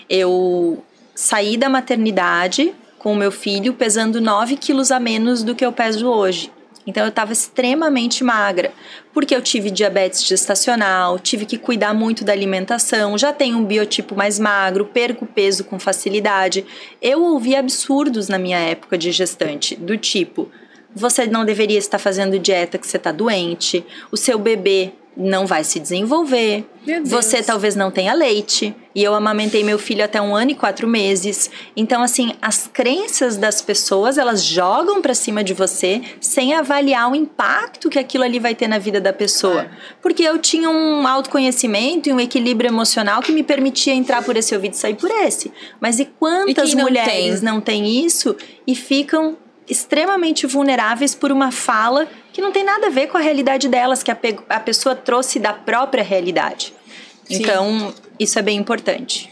Eu saí da maternidade com o meu filho pesando 9 quilos a menos do que eu peso hoje. Então eu estava extremamente magra, porque eu tive diabetes gestacional, tive que cuidar muito da alimentação, já tenho um biotipo mais magro, perco peso com facilidade. Eu ouvi absurdos na minha época de gestante, do tipo: você não deveria estar fazendo dieta que você está doente, o seu bebê não vai se desenvolver. Você talvez não tenha leite. E eu amamentei meu filho até um ano e quatro meses. Então, assim, as crenças das pessoas, elas jogam para cima de você sem avaliar o impacto que aquilo ali vai ter na vida da pessoa. É. Porque eu tinha um autoconhecimento e um equilíbrio emocional que me permitia entrar por esse ouvido e sair por esse. Mas e quantas e mulheres não têm isso e ficam extremamente vulneráveis por uma fala que não tem nada a ver com a realidade delas, que a, pe a pessoa trouxe da própria realidade. Sim. Então, isso é bem importante.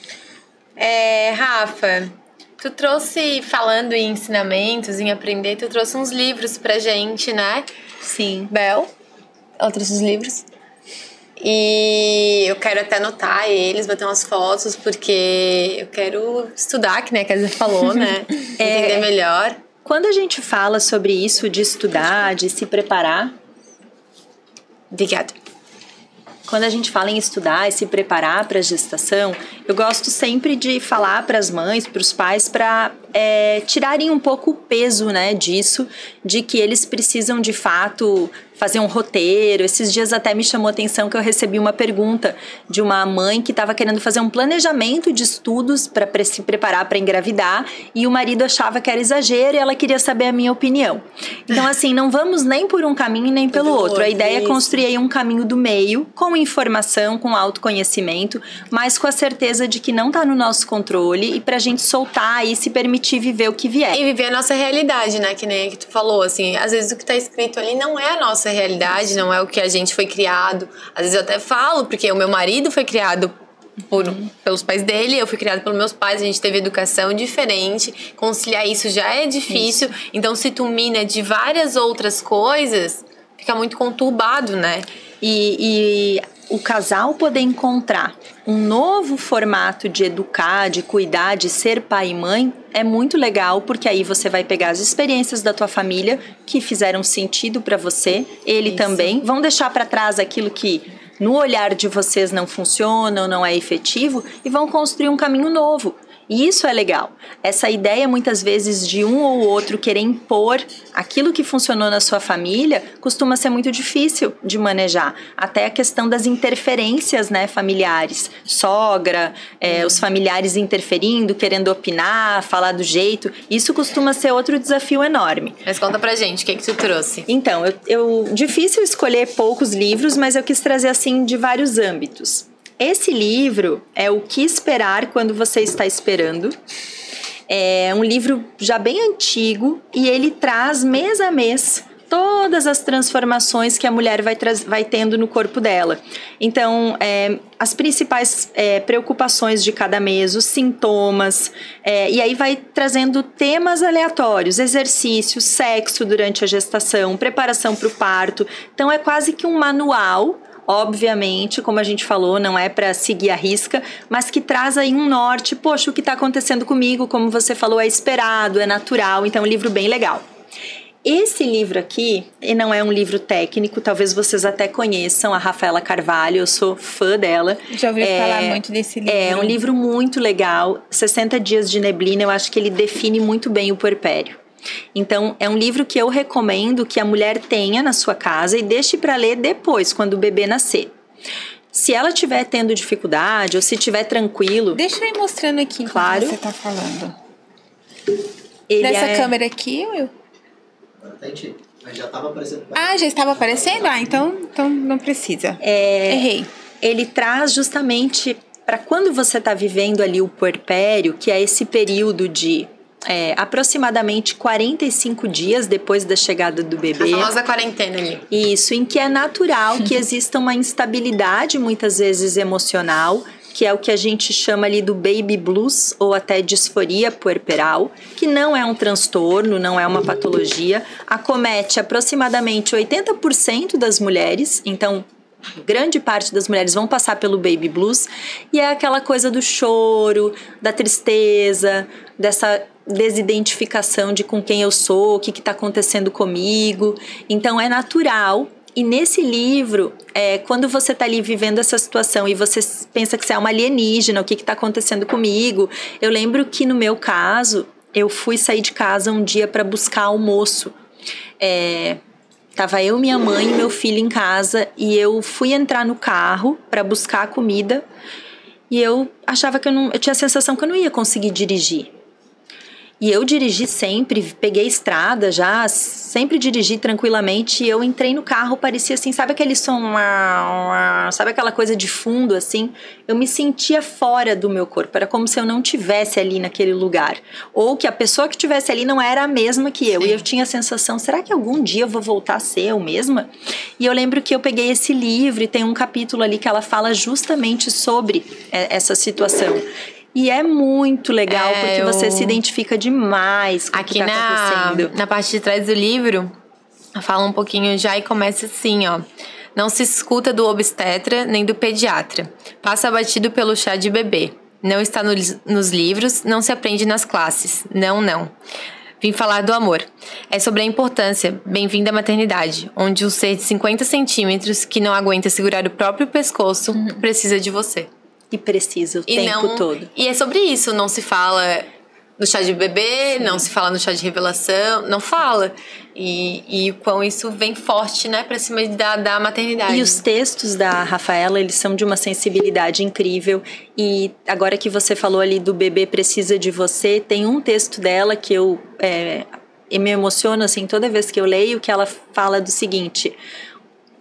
É, Rafa, tu trouxe, falando em ensinamentos, em aprender, tu trouxe uns livros pra gente, né? Sim. Bel, outros livros? E eu quero até anotar eles, bater umas fotos, porque eu quero estudar, que né, que a Zé falou, né? [laughs] É. Entender melhor. Quando a gente fala sobre isso de estudar, de se preparar, Obrigada. quando a gente fala em estudar e se preparar para a gestação, eu gosto sempre de falar para as mães, para os pais, para é, tirarem um pouco o peso né, disso, de que eles precisam de fato fazer um roteiro. Esses dias até me chamou a atenção que eu recebi uma pergunta de uma mãe que estava querendo fazer um planejamento de estudos para se preparar para engravidar e o marido achava que era exagero e ela queria saber a minha opinião. Então, assim, não vamos nem por um caminho nem pelo outro. A ideia é construir aí um caminho do meio, com informação, com autoconhecimento, mas com a certeza de que não está no nosso controle e para a gente soltar e se permitir viver o que vier. E viver a nossa realidade, né? Que nem que tu falou, assim, às vezes o que tá escrito ali não é a nossa realidade, não é o que a gente foi criado. Às vezes eu até falo, porque o meu marido foi criado por, pelos pais dele, eu fui criada pelos meus pais, a gente teve educação diferente, conciliar isso já é difícil. Então, se tu mina de várias outras coisas, fica muito conturbado, né? E, e o casal poder encontrar um novo formato de educar, de cuidar, de ser pai e mãe é muito legal, porque aí você vai pegar as experiências da tua família que fizeram sentido para você, ele Isso. também, vão deixar para trás aquilo que no olhar de vocês não funciona ou não é efetivo e vão construir um caminho novo. E isso é legal. Essa ideia, muitas vezes, de um ou outro querer impor aquilo que funcionou na sua família, costuma ser muito difícil de manejar. Até a questão das interferências né, familiares. Sogra, é, os familiares interferindo, querendo opinar, falar do jeito. Isso costuma ser outro desafio enorme. Mas conta pra gente, o que, que tu trouxe? Então, eu, eu difícil escolher poucos livros, mas eu quis trazer assim de vários âmbitos. Esse livro é o que esperar quando você está esperando. É um livro já bem antigo e ele traz mês a mês todas as transformações que a mulher vai, vai tendo no corpo dela. Então, é, as principais é, preocupações de cada mês, os sintomas, é, e aí vai trazendo temas aleatórios, exercício, sexo durante a gestação, preparação para o parto. Então, é quase que um manual Obviamente, como a gente falou, não é para seguir a risca, mas que traz aí um norte. Poxa, o que está acontecendo comigo, como você falou, é esperado, é natural. Então, é um livro bem legal. Esse livro aqui, e não é um livro técnico, talvez vocês até conheçam a Rafaela Carvalho, eu sou fã dela. Já ouvi É, falar muito desse livro. É um livro muito legal, 60 Dias de Neblina, eu acho que ele define muito bem o puerpério. Então, é um livro que eu recomendo que a mulher tenha na sua casa e deixe para ler depois, quando o bebê nascer. Se ela estiver tendo dificuldade ou se estiver tranquilo, Deixa eu ir mostrando aqui enquanto Claro. você tá falando. ele Nessa é... câmera aqui, Will? Entendi. Mas já tava aparecendo. Ah, já estava aparecendo? Ah, então, então não precisa. É, Errei. ele traz justamente para quando você está vivendo ali o puerpério, que é esse período de é, aproximadamente 45 dias depois da chegada do A bebê. famosa quarentena ali. Isso, em que é natural que exista uma instabilidade, muitas vezes emocional, que é o que a gente chama ali do baby blues ou até disforia puerperal, que não é um transtorno, não é uma patologia, acomete aproximadamente 80% das mulheres, então grande parte das mulheres vão passar pelo baby blues e é aquela coisa do choro, da tristeza, dessa desidentificação de com quem eu sou, o que está acontecendo comigo. Então é natural. E nesse livro, é, quando você está ali vivendo essa situação e você pensa que você é uma alienígena, o que está acontecendo comigo? Eu lembro que no meu caso, eu fui sair de casa um dia para buscar almoço. É, Tava eu, minha mãe e meu filho em casa e eu fui entrar no carro para buscar a comida e eu achava que eu não, eu tinha a sensação que eu não ia conseguir dirigir. E eu dirigi sempre, peguei estrada já, sempre dirigi tranquilamente. E eu entrei no carro, parecia assim, sabe aquele som, sabe aquela coisa de fundo assim? Eu me sentia fora do meu corpo, era como se eu não tivesse ali naquele lugar, ou que a pessoa que tivesse ali não era a mesma que eu. Sim. E eu tinha a sensação, será que algum dia eu vou voltar a ser eu mesma? E eu lembro que eu peguei esse livro e tem um capítulo ali que ela fala justamente sobre é, essa situação. E é muito legal, É, porque eu- você se identifica demais com Aqui o que tá na, acontecendo. na parte de trás do livro, fala um pouquinho já e começa assim, ó. Não se escuta do obstetra nem do pediatra. Passa batido pelo chá de bebê. Não está no, nos livros, não se aprende nas classes. Não, não. Vim falar do amor. É sobre a importância, bem-vinda à maternidade, onde um ser de 50 centímetros que não aguenta segurar o próprio pescoço uhum. precisa de você. E precisa o e tempo não, todo. E é sobre isso, não se fala no chá de bebê, não se fala no chá de revelação, não fala. E, e quão isso vem forte, né, pra cima da, da maternidade. E os textos da Rafaela, eles são de uma sensibilidade incrível. E agora que você falou ali do bebê precisa de você, tem um texto dela que eu é, me emociono, assim, toda vez que eu leio, que ela fala do seguinte: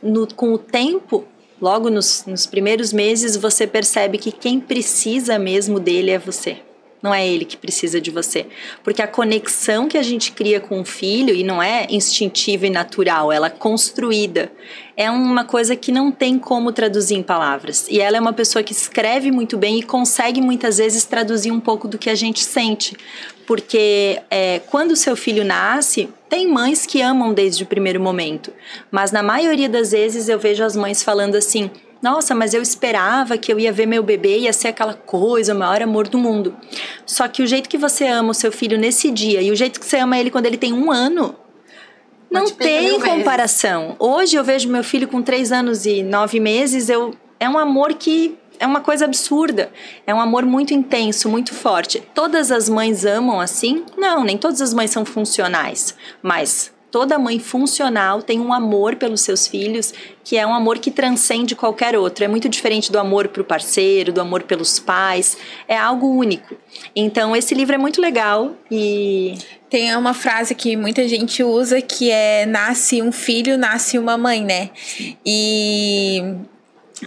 no, com o tempo, logo nos, nos primeiros meses, você percebe que quem precisa mesmo dele é você não é ele que precisa de você. Porque a conexão que a gente cria com o filho, e não é instintiva e natural, ela é construída, é uma coisa que não tem como traduzir em palavras. E ela é uma pessoa que escreve muito bem e consegue muitas vezes traduzir um pouco do que a gente sente. Porque é, quando seu filho nasce, tem mães que amam desde o primeiro momento, mas na maioria das vezes eu vejo as mães falando assim: nossa, mas eu esperava que eu ia ver meu bebê, ia ser aquela coisa, o maior amor do mundo. Só que o jeito que você ama o seu filho nesse dia e o jeito que você ama ele quando ele tem um ano, não tem comparação. Vezes. Hoje eu vejo meu filho com três anos e nove meses, eu é um amor que é uma coisa absurda. É um amor muito intenso, muito forte. Todas as mães amam assim? Não, nem todas as mães são funcionais. Mas toda mãe funcional tem um amor pelos seus filhos que é um amor que transcende qualquer outro. É muito diferente do amor para o parceiro, do amor pelos pais. É algo único. Então, esse livro é muito legal e. Tem uma frase que muita gente usa que é: nasce um filho, nasce uma mãe, né? E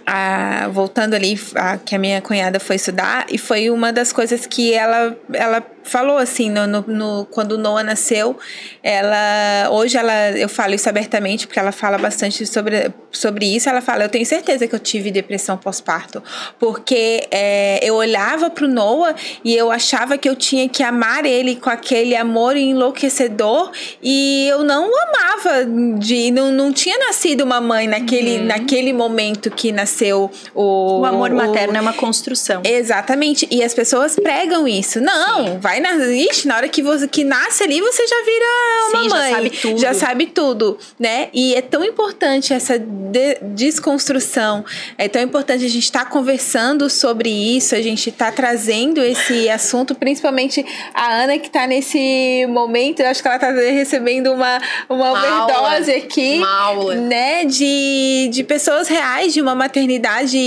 a, voltando ali, a, que a minha cunhada foi estudar, e foi uma das coisas que ela, ela falou assim, no, no, no, quando o Noah nasceu, ela, hoje ela, eu falo isso abertamente, porque ela fala bastante sobre, sobre isso, ela fala, eu tenho certeza que eu tive depressão pós-parto, porque é, eu olhava pro Noah e eu achava que eu tinha que amar ele com aquele amor enlouquecedor, e eu não amava, de, não, não tinha nascido uma mãe naquele, uhum. naquele momento que nasceu o... O amor materno o, é uma construção. Exatamente, e as pessoas pregam isso, não, Sim. vai na, ixi, na hora que você que nasce ali, você já vira uma Sim, mãe. Já sabe tudo. Já sabe tudo, né? E é tão importante essa de, desconstrução. É tão importante a gente estar tá conversando sobre isso, a gente estar tá trazendo esse assunto, principalmente a Ana que está nesse momento, eu acho que ela está recebendo uma, uma, uma overdose aula. aqui, uma aula. né? De, de pessoas reais, de uma maternidade,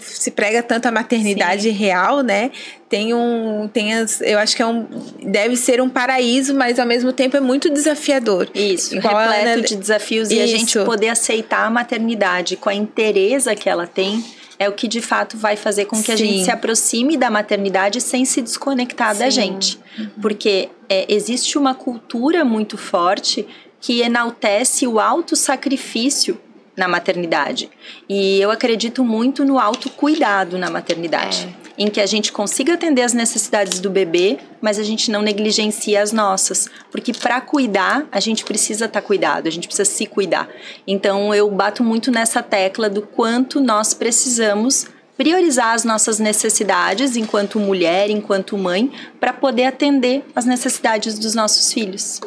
se prega tanto a maternidade Sim. real, né? Tem um tem as, eu acho que é um deve ser um paraíso mas ao mesmo tempo é muito desafiador isso Igual repleto Ana, de desafios isso. e a gente poder aceitar a maternidade com a interesa que ela tem é o que de fato vai fazer com que Sim. a gente se aproxime da maternidade sem se desconectar Sim. da gente uhum. porque é, existe uma cultura muito forte que enaltece o auto sacrifício na maternidade. E eu acredito muito no autocuidado na maternidade. É. Em que a gente consiga atender as necessidades do bebê, mas a gente não negligencia as nossas. Porque para cuidar, a gente precisa estar tá cuidado, a gente precisa se cuidar. Então eu bato muito nessa tecla do quanto nós precisamos priorizar as nossas necessidades enquanto mulher, enquanto mãe, para poder atender as necessidades dos nossos filhos.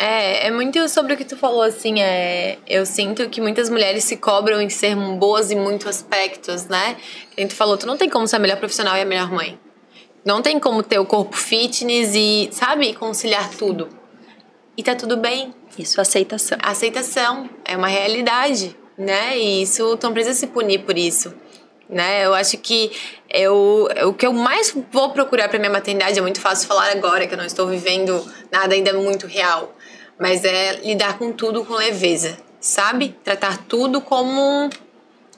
É, é muito sobre o que tu falou, assim, é, eu sinto que muitas mulheres se cobram em ser boas em muitos aspectos, né? Quem tu falou, tu não tem como ser a melhor profissional e a melhor mãe. Não tem como ter o corpo fitness e, sabe, conciliar tudo. E tá tudo bem. Isso, aceitação. Aceitação, é uma realidade, né? E isso, tu não precisa se punir por isso né? Eu acho que eu, o que eu mais vou procurar para minha maternidade é muito fácil falar agora que eu não estou vivendo nada ainda muito real, mas é lidar com tudo com leveza, sabe? Tratar tudo como,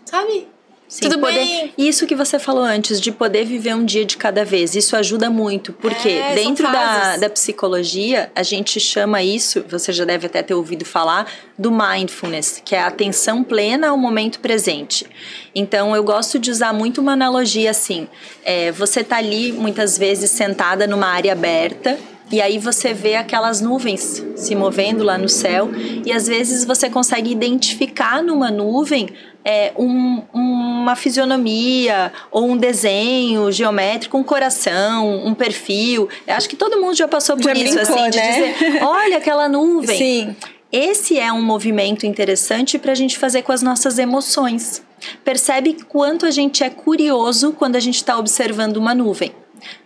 sabe? Sim, Tudo poder, bem. Isso que você falou antes, de poder viver um dia de cada vez, isso ajuda muito, porque é, dentro da, da psicologia, a gente chama isso, você já deve até ter ouvido falar, do mindfulness, que é a atenção plena ao momento presente. Então, eu gosto de usar muito uma analogia assim: é, você tá ali muitas vezes sentada numa área aberta E aí você vê aquelas nuvens se movendo lá no céu e às vezes você consegue identificar numa nuvem é, um, uma fisionomia ou um desenho geométrico, um coração, um perfil. Eu acho que todo mundo já passou por Já isso, brincou, assim, de né? dizer, olha aquela nuvem. Sim. Esse é um movimento interessante para a gente fazer com as nossas emoções. Percebe quanto a gente é curioso quando a gente está observando uma nuvem.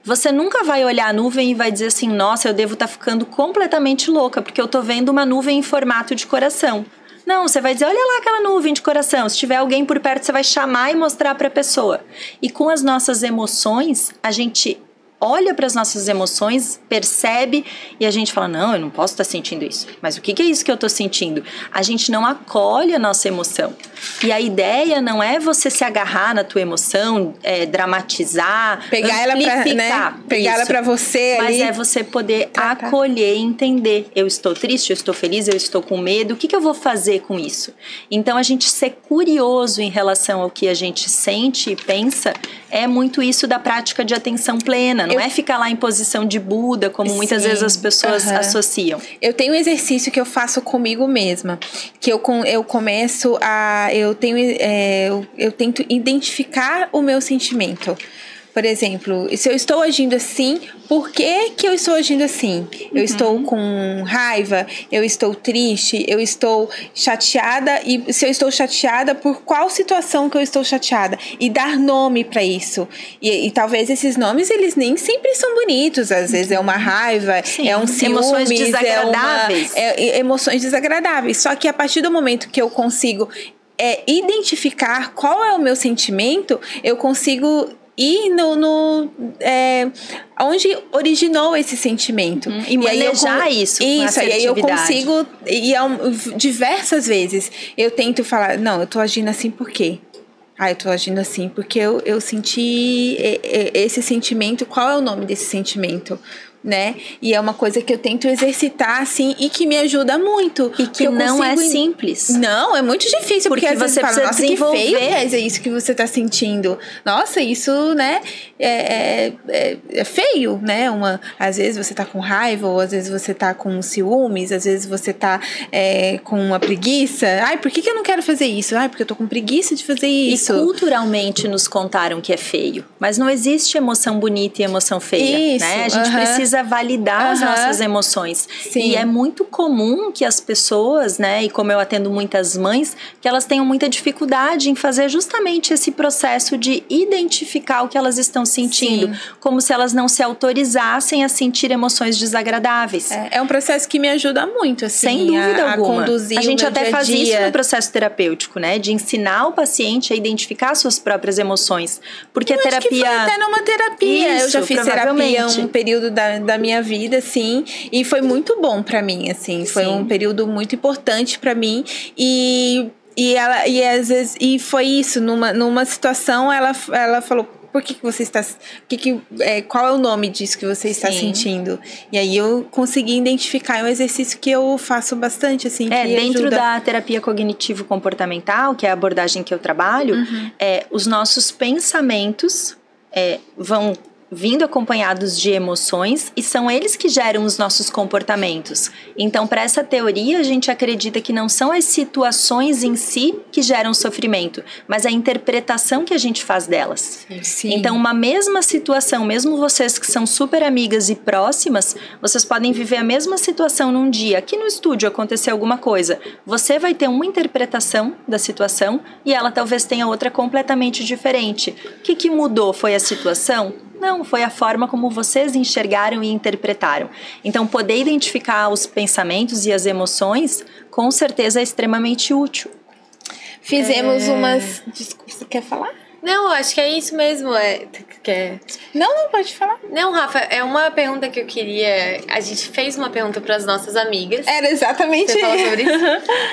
Você nunca vai olhar a nuvem e vai dizer assim: nossa, eu devo estar ficando completamente louca, porque eu tô vendo uma nuvem em formato de coração. Não, você vai dizer: olha lá aquela nuvem de coração. Se tiver alguém por perto, você vai chamar e mostrar para a pessoa. E com as nossas emoções, a gente olha para as nossas emoções, percebe e a gente fala: não, eu não posso estar sentindo isso. Mas o que, que é isso que eu estou sentindo? A gente não acolhe a nossa emoção. E a ideia não é você se agarrar na tua emoção, é, dramatizar, Pegar ela amplificar. né? Pegar ela pra você Mas ali. é você poder Tratar. acolher e entender. Eu estou triste, eu estou feliz, eu estou com medo. O que, que eu vou fazer com isso? Então, a gente ser curioso em relação ao que a gente sente e pensa é muito isso da prática de atenção plena. Não Eu- é ficar lá em posição de Buda, como muitas Sim, vezes as pessoas aham. associam. Eu tenho um exercício que eu faço comigo mesma, que eu, com- eu começo a. Eu tenho. é, eu, eu tento identificar o meu sentimento. Por exemplo, se eu estou agindo assim, por que, que eu estou agindo assim? Eu estou com raiva, eu estou triste, eu estou chateada, e se eu estou chateada, por qual situação que eu estou chateada? E dar nome para isso. E, e talvez esses nomes, eles nem sempre são bonitos, às vezes é uma raiva, Sim, é um ciúmes, emoções é uma- desagradáveis. é, é, emoções desagradáveis. Só que a partir do momento que eu consigo é, identificar qual é o meu sentimento, eu consigo ir no, no é, onde originou esse sentimento Uhum. E aí eu manejar isso isso aí eu consigo e diversas vezes eu tento falar não eu tô agindo assim por quê ah, eu tô agindo assim porque eu, eu senti e- e- esse sentimento. Qual é o nome desse sentimento? Né? E é uma coisa que eu tento exercitar, assim, e que me ajuda muito. E que eu não é consigo- simples. Não, é muito difícil, porque, Porque você fala, precisa nossa, que desenvolver. feio que é isso que você tá sentindo. Nossa, isso, né, é, é, é- é feio, né? Uma, às vezes você tá com raiva, ou às vezes você tá com ciúmes, às vezes você tá é, com uma preguiça. Ai, por que, que eu não quero fazer isso? Ai, porque eu tô com preguiça de fazer isso. E culturalmente nos contaram que é feio. Mas não existe emoção bonita e emoção feia. Isso, né? A gente aham. precisa validar as Aham. nossas emoções. Sim. E é muito comum que as pessoas, né? E como eu atendo muitas mães, que elas tenham muita dificuldade em fazer justamente esse processo de identificar o que elas estão sentindo. Sim. Como se elas não se autorizassem a sentir emoções desagradáveis. É, é um processo que me ajuda muito, assim, Sem dúvida a, a alguma. conduzir a gente até dia a faz isso dia. no processo terapêutico, né? De ensinar o paciente a identificar suas próprias emoções. Porque a Eu que terapia. até numa terapia. eu já Isso, fiz terapia um período da, da minha vida, assim, e foi muito bom pra mim, assim. Foi Sim. um período muito importante pra mim e e ela e às vezes e foi isso numa, numa situação ela ela falou por que, que você está. Que que, é, qual é o nome disso que você está Sim. sentindo? E aí eu consegui identificar. É um exercício que eu faço bastante, assim. É, que dentro ajuda. da terapia cognitivo-comportamental, que é a abordagem que eu trabalho, Uhum. é, os nossos pensamentos é, vão vindo acompanhados de emoções e são eles que geram os nossos comportamentos. Então, para essa teoria, a gente acredita que não são as situações em si que geram sofrimento, mas a interpretação que a gente faz delas. Sim. Então, uma mesma situação, mesmo vocês que são super amigas e próximas, vocês podem viver a mesma situação num dia. Aqui no estúdio aconteceu alguma coisa. Você vai ter uma interpretação da situação e ela talvez tenha outra completamente diferente. O que, que mudou? Foi a situação? Não, foi a forma como vocês enxergaram e interpretaram. Então, poder identificar os pensamentos e as emoções, com certeza é extremamente útil. Fizemos É. umas. Desculpa, você quer falar? Não, acho que é isso mesmo. É, quer... Não, não pode falar. Não, Rafa, é uma pergunta que eu queria. A gente fez uma pergunta para as nossas amigas. Era exatamente Você falou isso. sobre isso?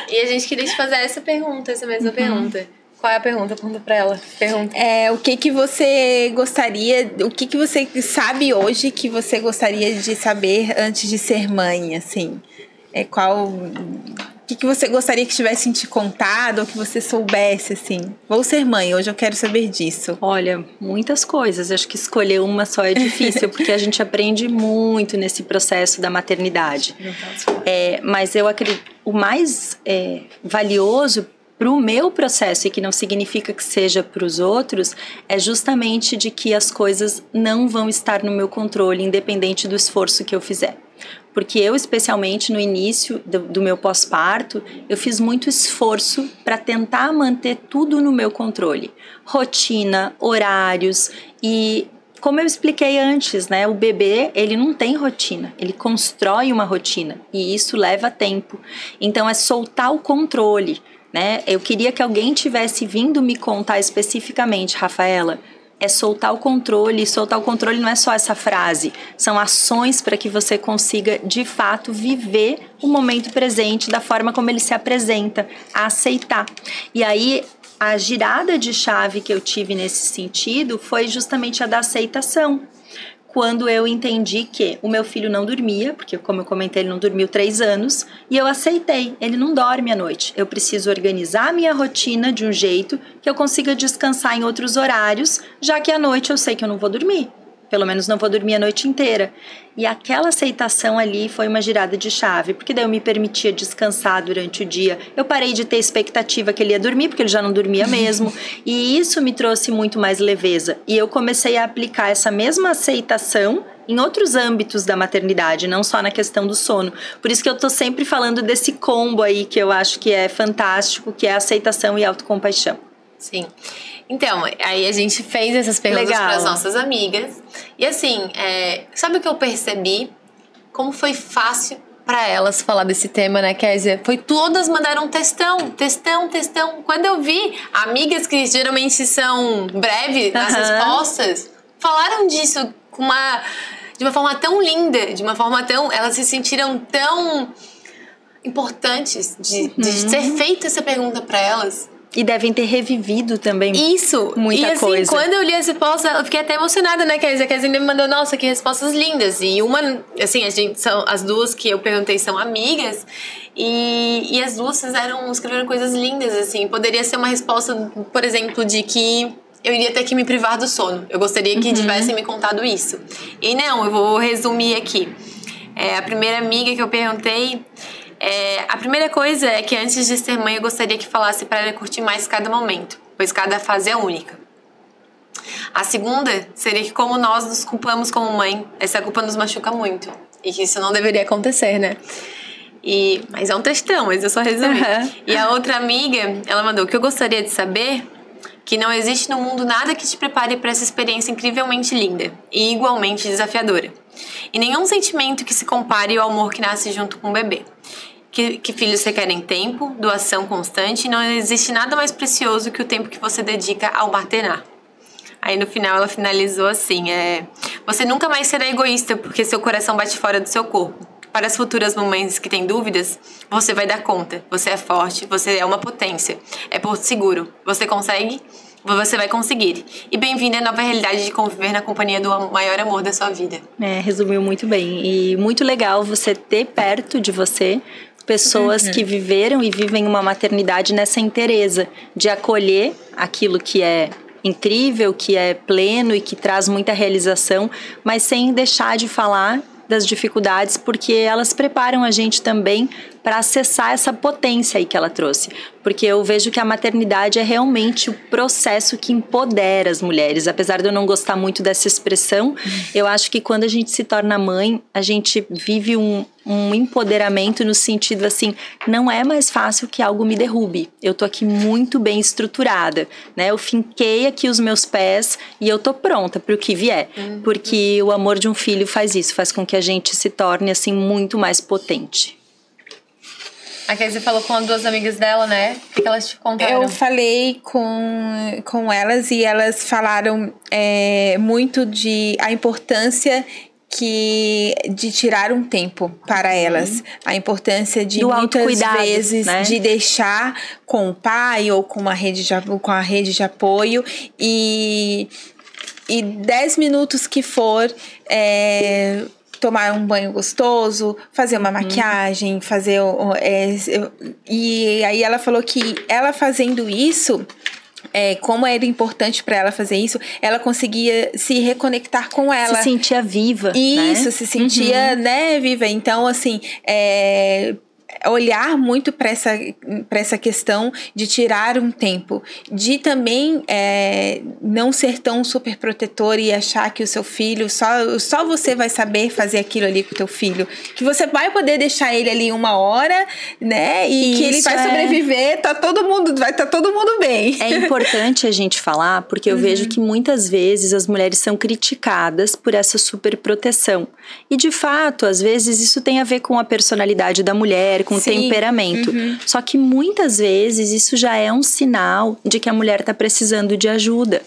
e a gente queria te fazer essa pergunta, essa mesma pergunta. Qual é a pergunta? Conta pra ela. Pergunta. É, o que que você gostaria, o que que você sabe hoje que você gostaria de saber antes de ser mãe, assim? É qual que, que você gostaria que tivessem te contado ou que você soubesse, assim? Vou ser mãe, hoje eu quero saber disso. Olha, muitas coisas. Acho que escolher uma só é difícil, [laughs] porque a gente aprende muito nesse processo da maternidade. É, mas eu acredito, o mais é, valioso para o meu processo, e que não significa que seja para os outros, é justamente de que as coisas não vão estar no meu controle, independente do esforço que eu fizer porque eu, especialmente no início do, do meu pós-parto, eu fiz muito esforço para tentar manter tudo no meu controle. Rotina, horários e como eu expliquei antes, né, o bebê, ele não tem rotina, ele constrói uma rotina e isso leva tempo. Então é soltar o controle, né? Eu queria que alguém tivesse vindo me contar especificamente, Rafaela, é soltar o controle. Soltar o controle não é só essa frase, são ações para que você consiga de fato viver o momento presente da forma como ele se apresenta, aceitar. E aí a girada de chave que eu tive nesse sentido foi justamente a da aceitação quando eu entendi que o meu filho não dormia, porque como eu comentei, ele não dormiu três anos, e eu aceitei, ele não dorme à noite. Eu preciso organizar a minha rotina de um jeito que eu consiga descansar em outros horários, já que à noite eu sei que eu não vou dormir pelo menos não vou dormir a noite inteira. E aquela aceitação ali foi uma girada de chave, porque daí eu me permitia descansar durante o dia. Eu parei de ter expectativa que ele ia dormir, porque ele já não dormia [laughs] mesmo. e isso me trouxe muito mais leveza. E eu comecei a aplicar essa mesma aceitação em outros âmbitos da maternidade, não só na questão do sono. Por isso que eu tô sempre falando desse combo aí que eu acho que é fantástico, que é aceitação e autocompaixão. Sim. Então, aí a gente fez essas perguntas para as nossas amigas. E assim, é, sabe o que eu percebi? Como foi fácil para elas falar desse tema, né, Kézia? Foi todas mandaram textão, textão, textão. Quando eu vi amigas que geralmente são breves nas respostas, falaram disso com uma de uma forma tão linda, de uma forma tão, elas se sentiram tão importantes de, uhum. de ter feito essa pergunta para elas. E devem ter revivido também. Isso. Muita e, assim, coisa. quando eu li a resposta, eu fiquei até emocionada, né? Que a Kézia me mandou, nossa, que respostas lindas. E uma, assim, a gente são as duas que eu perguntei são amigas. E, e as duas fizeram, escreveram coisas lindas, assim. Poderia ser uma resposta, por exemplo, de que eu iria ter que me privar do sono. Eu gostaria que uhum. tivessem me contado isso. E não, eu vou resumir aqui. É, a primeira amiga que eu perguntei é, a primeira coisa é que antes de ser mãe eu gostaria que falasse para ela curtir mais cada momento, pois cada fase é única. A segunda seria que como nós nos culpamos como mãe, essa culpa nos machuca muito e que isso não deveria acontecer, né? E, mas é um textão, mas eu só resumi. Uhum. E a outra amiga, ela mandou: o que eu gostaria de saber que não existe no mundo nada que te prepare para essa experiência incrivelmente linda e igualmente desafiadora. E nenhum sentimento que se compare ao amor que nasce junto com o bebê que, que filhos requerem tempo, doação constante, e não existe nada mais precioso que o tempo que você dedica ao maternar. Aí no final ela finalizou assim: é, Você nunca mais será egoísta porque seu coração bate fora do seu corpo. Para as futuras mamães que têm dúvidas, você vai dar conta. Você é forte, você é uma potência. É porto seguro. Você consegue, você vai conseguir. E bem-vindo à nova realidade de conviver na companhia do maior amor da sua vida. É, resumiu muito bem. E muito legal você ter perto de você pessoas uhum. que viveram e vivem uma maternidade nessa inteireza de acolher aquilo que é incrível, que é pleno e que traz muita realização, mas sem deixar de falar das dificuldades, porque elas preparam a gente também para acessar essa potência aí que ela trouxe. Porque eu vejo que a maternidade é realmente o processo que empodera as mulheres. Apesar de eu não gostar muito dessa expressão, eu acho que quando a gente se torna mãe, a gente vive um, um empoderamento no sentido assim, não é mais fácil que algo me derrube. Eu tô aqui muito bem estruturada, né? Eu finquei aqui os meus pés e eu tô pronta para o que vier, uhum. porque o amor de um filho faz isso, faz com que a gente se torne assim muito mais potente. A Kézia falou com duas amigas dela, né? O que elas te contaram? Eu falei com, com elas e elas falaram é, muito de a importância que de tirar um tempo para uhum. elas, a importância de Do muitas vezes né? de deixar com o pai ou com uma rede de, com a rede de apoio e e dez minutos que for é, tomar um banho gostoso, fazer uma maquiagem, fazer. o- é, e aí ela falou que ela fazendo isso. É, como era importante para ela fazer isso, ela conseguia se reconectar com ela. Se sentia viva. Isso, né? se sentia, né, viva. Então, assim, é, olhar muito para essa, pra essa questão de tirar um tempo, de também é, não ser tão super protetor e achar que o seu filho, só, só você vai saber fazer aquilo ali com o teu filho, que você vai poder deixar ele ali uma hora, né, e que ele Isso vai é- sobreviver, tá todo mundo, vai estar todo mundo bem. É importante a gente falar, porque eu vejo que muitas vezes as mulheres são criticadas por essa superproteção. E de fato, às vezes isso tem a ver com a personalidade da mulher, com Sim, temperamento. Só que muitas vezes isso já é um sinal de que a mulher está precisando de ajuda.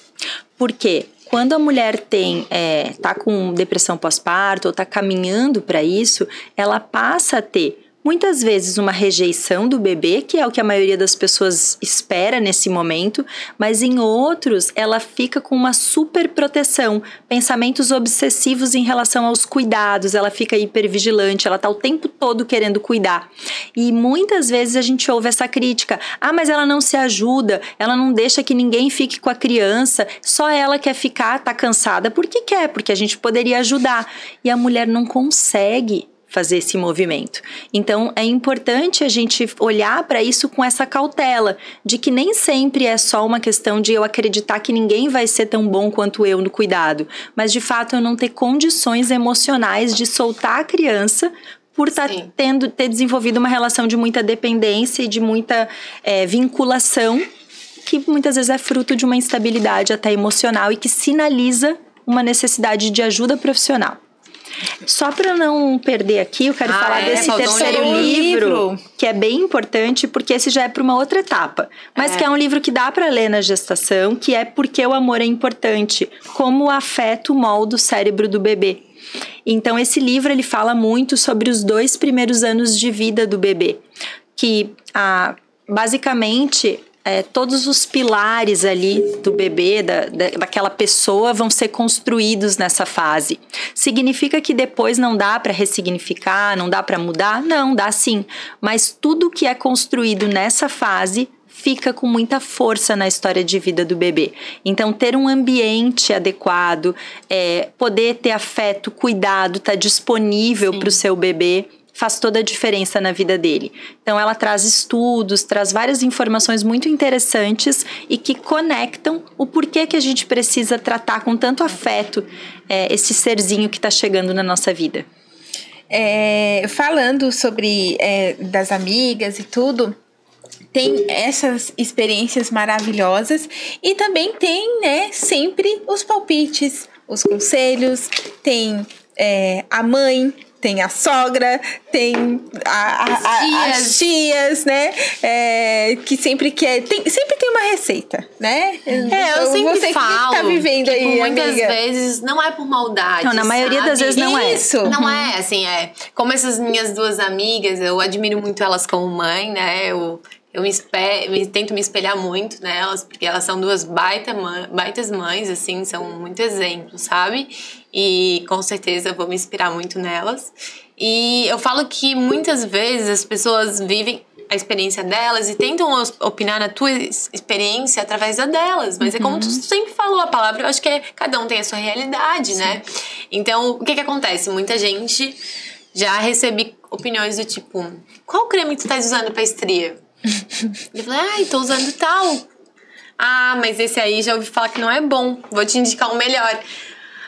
Por quê? Quando a mulher tem, é, tá com depressão pós-parto ou tá caminhando para isso, ela passa a ter muitas vezes uma rejeição do bebê, que é o que a maioria das pessoas espera nesse momento, mas em outros ela fica com uma super proteção, pensamentos obsessivos em relação aos cuidados, ela fica hipervigilante, ela tá o tempo todo querendo cuidar. E muitas vezes a gente ouve essa crítica: "Ah, mas ela não se ajuda, ela não deixa que ninguém fique com a criança, só ela quer ficar, tá cansada porque quer, porque a gente poderia ajudar". E a mulher não consegue fazer esse movimento. Então é importante a gente olhar para isso com essa cautela, de que nem sempre é só uma questão de eu acreditar que ninguém vai ser tão bom quanto eu no cuidado, mas de fato eu não ter condições emocionais de soltar a criança por estar Sim. tendo ter desenvolvido uma relação de muita dependência e de muita é, vinculação que muitas vezes é fruto de uma instabilidade até emocional e que sinaliza uma necessidade de ajuda profissional. Só para não perder aqui, eu quero Ah, falar é, desse faltou um terceiro livro. livro, que é bem importante, porque esse já é para uma outra etapa. Mas que é um livro que dá para ler na gestação, que é Porque o Amor é Importante, como o afeto molda o cérebro do bebê. Então esse livro ele fala muito sobre os dois primeiros anos de vida do bebê, que ah, basicamente é, todos os pilares ali do bebê, da, da, daquela pessoa, vão ser construídos nessa fase. Significa que depois não dá para ressignificar, não dá para mudar? Não, dá sim. Mas tudo que é construído nessa fase fica com muita força na história de vida do bebê. Então, ter um ambiente adequado, é, poder ter afeto, cuidado, estar tá disponível para o seu bebê faz toda a diferença na vida dele. Então ela traz estudos, traz várias informações muito interessantes e que conectam o porquê que a gente precisa tratar com tanto afeto é, esse serzinho que está chegando na nossa vida. É, falando sobre é, das amigas e tudo, tem essas experiências maravilhosas e também tem, né, sempre os palpites, os conselhos, tem é, a mãe, tem a sogra, tem a, a, As a- tias. as tias, né? É, que sempre quer. Tem, sempre tem uma receita, né? É, eu sempre Você falo que tá vivendo que aí, muitas amiga. vezes não é por maldade. Não, na maioria das sabe? vezes não é. Isso. Não é, assim, é. Como essas minhas duas amigas, eu admiro muito elas como mãe, né? Eu, eu me, me- tento me espelhar muito nelas, porque elas são duas baita mã- baitas mães, assim, são muito exemplos, sabe? E com certeza eu vou me inspirar muito nelas. E eu falo que muitas vezes as pessoas vivem a experiência delas e tentam opinar na tua experiência através da delas. Mas é como tu sempre falou a palavra, eu acho que é, cada um tem a sua realidade, né? Então, o que que acontece? Muita gente já recebe opiniões do tipo: qual creme tu estás usando pra estria? Eu falei, ai, tô usando tal. Ah, mas esse aí já ouvi falar que não é bom. Vou te indicar um melhor.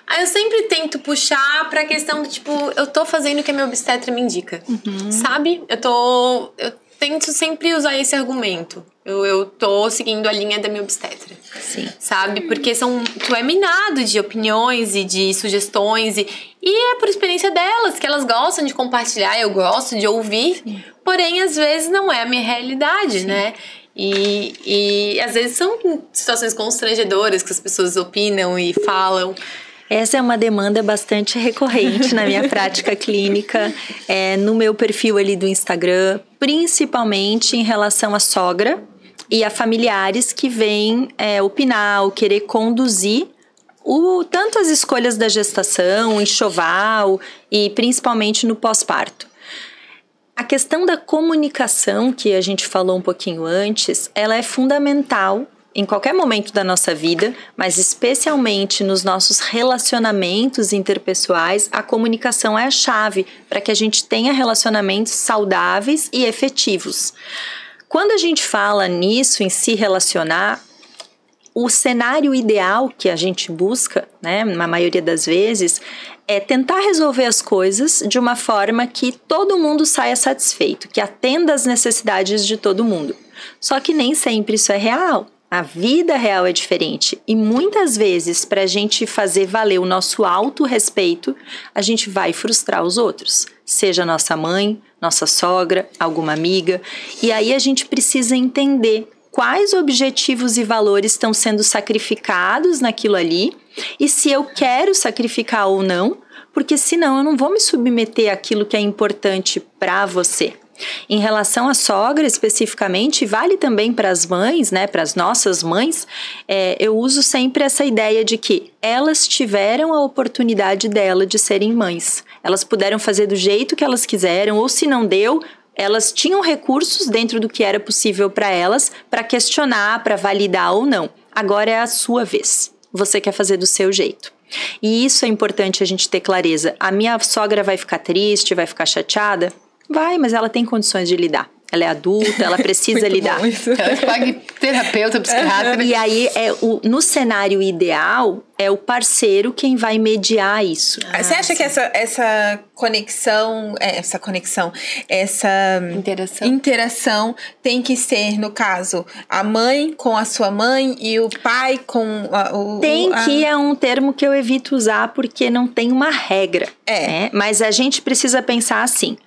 Aí eu sempre tento puxar pra questão do tipo, eu tô fazendo o que a minha obstetra me indica. Sabe? Eu tô. Eu tento sempre usar esse argumento. Eu, eu tô seguindo a linha da minha obstetra. Sim. Sabe? Porque são, tu é minado de opiniões e de sugestões. E, e é por experiência delas, que elas gostam de compartilhar, eu gosto de ouvir. Porém, às vezes não é a minha realidade, né? E, e às vezes são situações constrangedoras que as pessoas opinam e falam. Essa é uma demanda bastante recorrente na minha prática clínica, é, no meu perfil ali do Instagram, principalmente em relação à sogra e a familiares que vêm é, opinar ou querer conduzir o, tanto as escolhas da gestação, enxoval e principalmente no pós-parto. A questão da comunicação, que a gente falou um pouquinho antes, ela é fundamental em qualquer momento da nossa vida, mas especialmente nos nossos relacionamentos interpessoais, a comunicação é a chave para que a gente tenha relacionamentos saudáveis e efetivos. Quando a gente fala nisso, em se relacionar, o cenário ideal que a gente busca, né, na maioria das vezes, é tentar resolver as coisas de uma forma que todo mundo saia satisfeito, que atenda às necessidades de todo mundo. Só que nem sempre isso é real. A vida real é diferente. E muitas vezes, para a gente fazer valer o nosso auto-respeito, a gente vai frustrar os outros, seja nossa mãe, nossa sogra, alguma amiga, e aí a gente precisa entender quais objetivos e valores estão sendo sacrificados naquilo ali e se eu quero sacrificar ou não, porque senão eu não vou me submeter àquilo que é importante para você. Em relação à sogra especificamente, vale também para as mães, né, para as nossas mães, é, eu uso sempre essa ideia de que elas tiveram a oportunidade dela de serem mães. Elas puderam fazer do jeito que elas quiseram, ou se não deu, elas tinham recursos dentro do que era possível para elas para questionar, para validar ou não. Agora é a sua vez. Você quer fazer do seu jeito. E isso é importante a gente ter clareza. A minha sogra vai ficar triste, vai ficar chateada? Vai, mas ela tem condições de lidar. Ela é adulta, ela [laughs] precisa lidar. Ela paga terapeuta, psiquiatra. E aí, é o, no cenário ideal, é o parceiro quem vai mediar isso. Ah, Você acha sim. que essa, essa conexão, é, essa conexão, essa interação. interação tem que ser, no caso, a mãe com a sua mãe e o pai com a, o. Tem a... que é um termo que eu evito usar porque não tem uma regra. É. Né? Mas a gente precisa pensar assim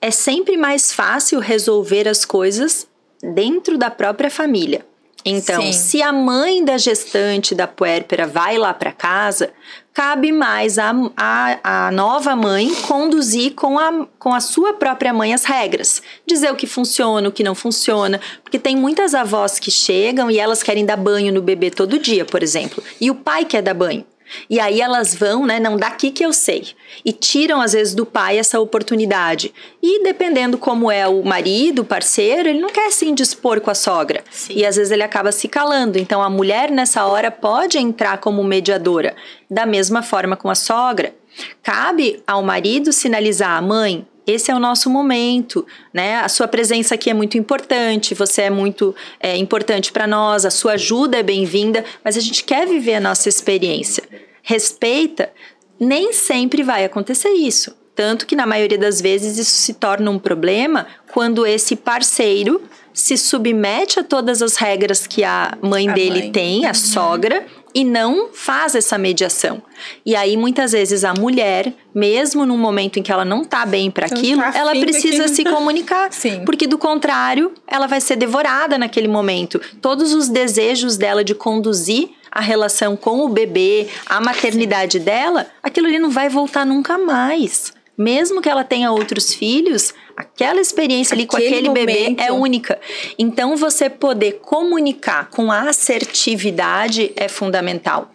é sempre mais fácil resolver as coisas dentro da própria família. Então, Sim. se a mãe da gestante da puérpera vai lá para casa, cabe mais a, a, a, nova mãe conduzir com a, com a sua própria mãe as regras. Dizer o que funciona, o que não funciona. Porque tem muitas avós que chegam e elas querem dar banho no bebê todo dia, por exemplo. E o pai quer dar banho. E aí elas vão, né, não daqui que eu sei, e tiram às vezes do pai essa oportunidade. E dependendo como é o marido, o parceiro, ele não quer se indispor com a sogra. Sim. E às vezes ele acaba se calando. Então a mulher nessa hora pode entrar como mediadora, da mesma forma com a sogra. Cabe ao marido sinalizar mãe: esse é o nosso momento, né? A sua presença aqui é muito importante, você é muito é, importante para nós, a sua ajuda é bem-vinda, mas a gente quer viver a nossa experiência. Respeita, nem sempre vai acontecer isso. Tanto que na maioria das vezes isso se torna um problema quando esse parceiro se submete a todas as regras que a mãe a dele mãe. tem, a uhum. sogra, e não faz essa mediação. E aí muitas vezes a mulher, mesmo num momento em que ela não tá bem para aquilo, tá ela precisa se comunicar, [laughs] Sim. porque do contrário, ela vai ser devorada naquele momento. Todos os desejos dela de conduzir a relação com o bebê, a maternidade Sim. dela, aquilo ali não vai voltar nunca mais. Mesmo que ela tenha outros filhos, aquela experiência ali aquele com aquele momento. bebê é única. Então, você poder comunicar com assertividade é fundamental.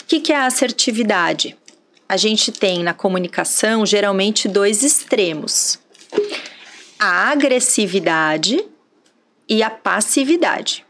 O que, que é a assertividade? A gente tem na comunicação geralmente dois extremos: a agressividade e a passividade.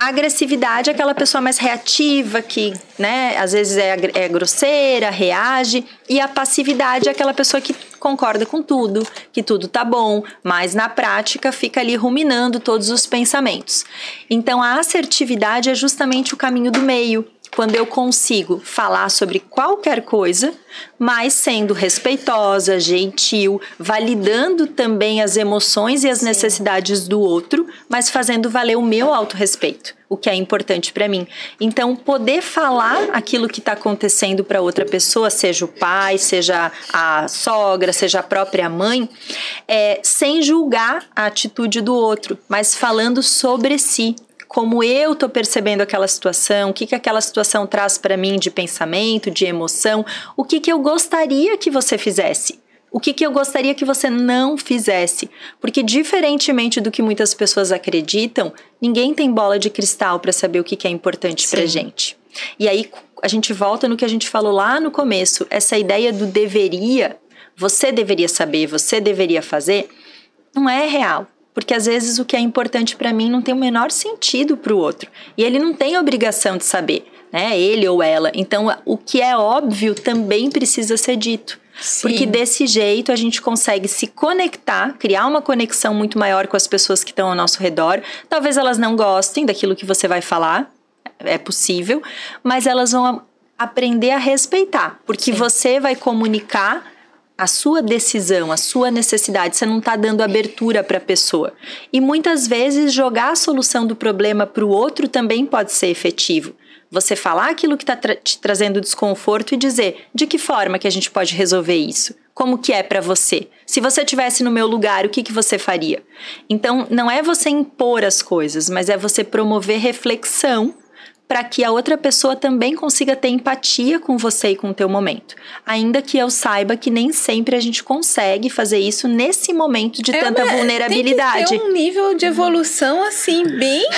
Agressividade é aquela pessoa mais reativa, que, né, às vezes é, é grosseira, reage. E a passividade é aquela pessoa que concorda com tudo, que tudo tá bom, mas na prática fica ali ruminando todos os pensamentos. Então a assertividade é justamente o caminho do meio, quando eu consigo falar sobre qualquer coisa, mas sendo respeitosa, gentil, validando também as emoções e as Sim. necessidades do outro, mas fazendo valer o meu autorrespeito, o que é importante para mim. Então, poder falar aquilo que está acontecendo para outra pessoa, seja o pai, seja a sogra, seja a própria mãe, é, sem julgar a atitude do outro, mas falando sobre si, como eu tô percebendo aquela situação, o que, que aquela situação traz para mim de pensamento, de emoção, o que, que eu gostaria que você fizesse. O que, que eu gostaria que você não fizesse? Porque, diferentemente do que muitas pessoas acreditam, ninguém tem bola de cristal para saber o que, que é importante para gente. E aí, a gente volta no que a gente falou lá no começo, essa ideia do deveria, você deveria saber, você deveria fazer, não é real. Porque às vezes o que é importante para mim não tem o menor sentido para o outro. E ele não tem obrigação de saber, né? Ele ou ela. Então, o que é óbvio também precisa ser dito. Sim. Porque desse jeito a gente consegue se conectar, criar uma conexão muito maior com as pessoas que estão ao nosso redor. Talvez elas não gostem daquilo que você vai falar, é possível, mas elas vão aprender a respeitar, porque Sim. você vai comunicar a sua decisão, a sua necessidade, você não está dando abertura para a pessoa. E muitas vezes jogar a solução do problema para o outro também pode ser efetivo. Você falar aquilo que está tra te trazendo desconforto e dizer de que forma que a gente pode resolver isso. Como que é para você? Se você tivesse no meu lugar, o que, que você faria? Então, não é você impor as coisas, mas é você promover reflexão para que a outra pessoa também consiga ter empatia com você e com o teu momento. Ainda que eu saiba que nem sempre a gente consegue fazer isso nesse momento de É, tanta vulnerabilidade. Tem que ter um nível de evolução assim, bem,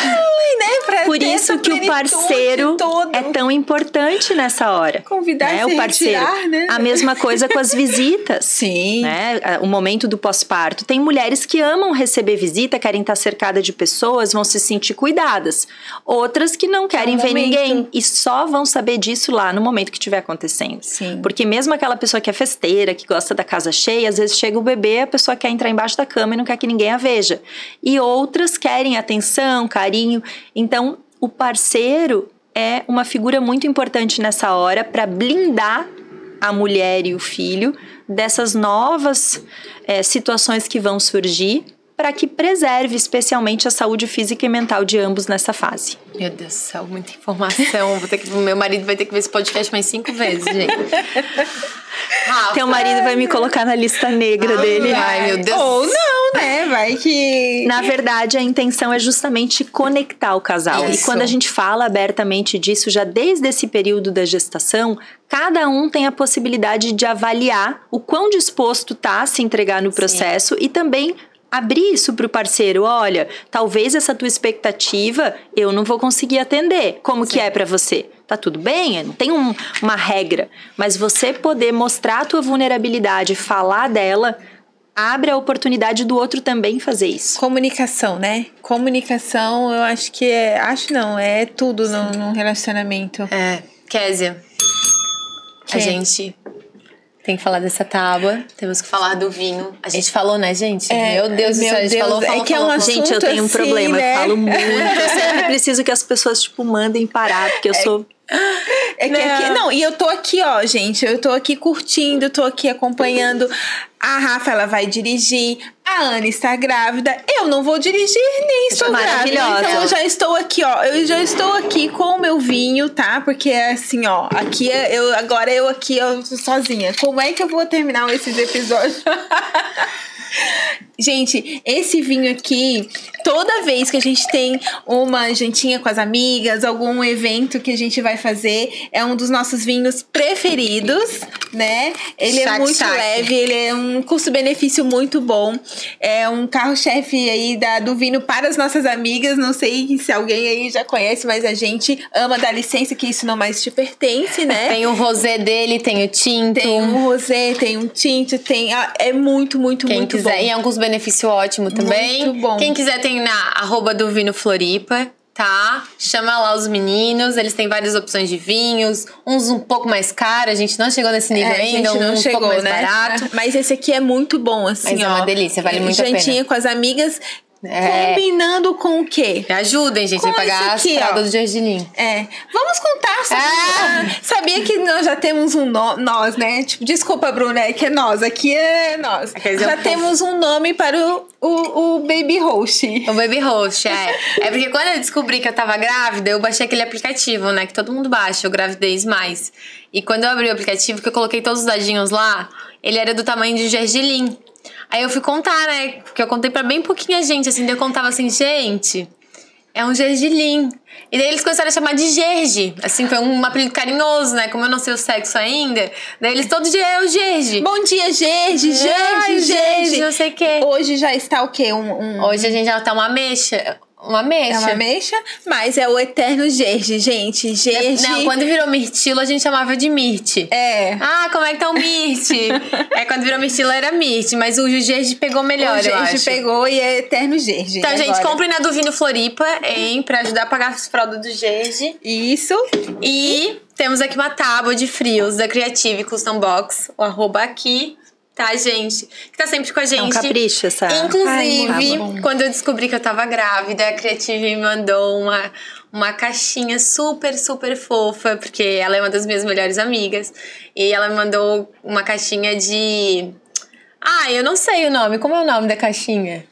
né? Pra Por isso que o parceiro toda. é tão importante nessa hora. Convidar né? o parceiro. retirar, né? A mesma coisa com as visitas. [laughs] Sim. né? O momento do pós-parto. Tem mulheres que amam receber visita, querem estar cercada de pessoas, vão se sentir cuidadas. Outras que não querem É momento. ninguém e só vão saber disso lá no momento que estiver acontecendo. Sim. Porque mesmo aquela pessoa que é festeira, que gosta da casa cheia, às vezes chega o bebê, a pessoa quer entrar embaixo da cama e não quer que ninguém a veja. E outras querem atenção, carinho. Então, o parceiro é uma figura muito importante nessa hora para blindar a mulher e o filho dessas novas eh, situações que vão surgir para que preserve especialmente a saúde física e mental de ambos nessa fase. Meu Deus do céu, muita informação. Vou ter que, meu marido vai ter que ver esse podcast mais cinco vezes, gente. Rafa. Teu marido vai me colocar na lista negra dele. Ai, meu Deus. Ou não, né? Vai que. Na verdade, a intenção é justamente conectar o casal. Isso. E quando a gente fala abertamente disso, já desde esse período da gestação, cada um tem a possibilidade de avaliar o quão disposto tá a se entregar no processo e também abrir isso para o parceiro. Olha, talvez essa tua expectativa eu não vou conseguir atender. Como que é para você? Tá tudo bem? Não tem um- uma regra, mas você poder mostrar a tua vulnerabilidade, falar dela, abre a oportunidade do outro também fazer isso. Comunicação, né? Comunicação, eu acho que é. Acho não, é tudo num, relacionamento. É, Késia. A Que? gente tem que falar dessa tábua, temos que falar do vinho. A gente falou, né, gente? É, meu Deus do meu céu, a gente Deus, falou, é falou, que é um falou. Gente, eu tenho um assim, problema, né? eu falo muito. Eu sempre preciso que as pessoas, tipo, mandem parar, porque eu sou. É que Não. aqui, não, e eu tô aqui, ó, gente, eu tô aqui curtindo, tô aqui acompanhando. A Rafa, ela vai dirigir. A Ana está grávida. Eu não vou dirigir, nem estou grávida. Maravilhosa. Então eu já estou aqui, ó. Eu já estou aqui com o meu vinho, tá? Porque é assim, ó. Aqui é- eu agora eu aqui eu sozinha. Como é que eu vou terminar esses episódios? [laughs] Gente, esse vinho aqui, toda vez que a gente tem uma jantinha com as amigas, algum evento que a gente vai fazer, é um dos nossos vinhos preferidos, né? Ele é Chac, muito chac. leve, ele é um custo-benefício muito bom. É um carro-chefe aí da, do vinho para as nossas amigas. Não sei se alguém aí já conhece, mas a gente ama dar licença que isso não mais te pertence, né? Tem o rosé dele, tem o tinto. Tem um rosé, tem um tinto, tem. ah, É muito, muito, Quem muito quiser, bom. e é um custo-benefício ótimo também. Muito bom. Quem quiser tem na arroba do Vino Floripa, tá? Chama lá os meninos, eles têm várias opções de vinhos, uns um pouco mais caros, a gente não chegou nesse nível É, a ainda, gente não um chegou, pouco mais né? barato. Mas esse aqui é muito bom, assim, Mas é ó. uma delícia, vale muito a Jantinha pena. com as amigas, É. combinando com o quê? Me ajudem, gente, Com a pagar aqui, ó. fradas do Gergelim. É, vamos contar sobre Ah! Sabia que nós já temos um no, nós, né? Tipo, desculpa, Bruna, é que é nós, aqui é nós. Dizer, já o povo. temos um nome para o, o, o Baby Host. O Baby Host, é. É porque quando eu descobri que eu tava grávida, eu baixei aquele aplicativo, né? Que todo mundo baixa, o Gravidez Mais. E quando eu abri o aplicativo, que eu coloquei todos os dadinhos lá, ele era do tamanho de gergelim. Aí eu fui contar, né? Porque eu contei pra bem pouquinha gente, assim. Daí eu contava assim, gente, é um gergelim. E daí eles começaram a chamar de Gerge. Assim, foi um apelido carinhoso, né? Como eu não sei o sexo ainda. Daí eles todos de é o Gerge. Bom dia, Gerge, Gerge, Ai, Gerge. não sei o quê. Hoje já está o quê? Um, um- Hoje a gente já tá uma mexa. Uma É mexa. uma ameixa, mas é o eterno Gerge, gente. Gerge. Não, quando virou mirtilo, a gente chamava de mirte. É. Ah, como é que tá o mirte? [laughs] é, quando virou mirtilo era mirte, mas o Gerge pegou melhor, o Gerge pegou e é eterno Gerge. Então, gente, agora. comprem na Duvino Floripa, hein? Pra ajudar a pagar as fraldas do Gerge. Isso. E temos aqui uma tábua de frios da Creative Custom Box, o arroba aqui, tá, gente? Que tá sempre com a gente. É um capricho essa. Inclusive, Ai, bom. quando eu descobri que eu tava grávida, a Creative me mandou uma, uma caixinha super, super fofa, porque ela é uma das minhas melhores amigas. E ela me mandou uma caixinha de. Ah, eu não sei o nome. Como é o nome da caixinha?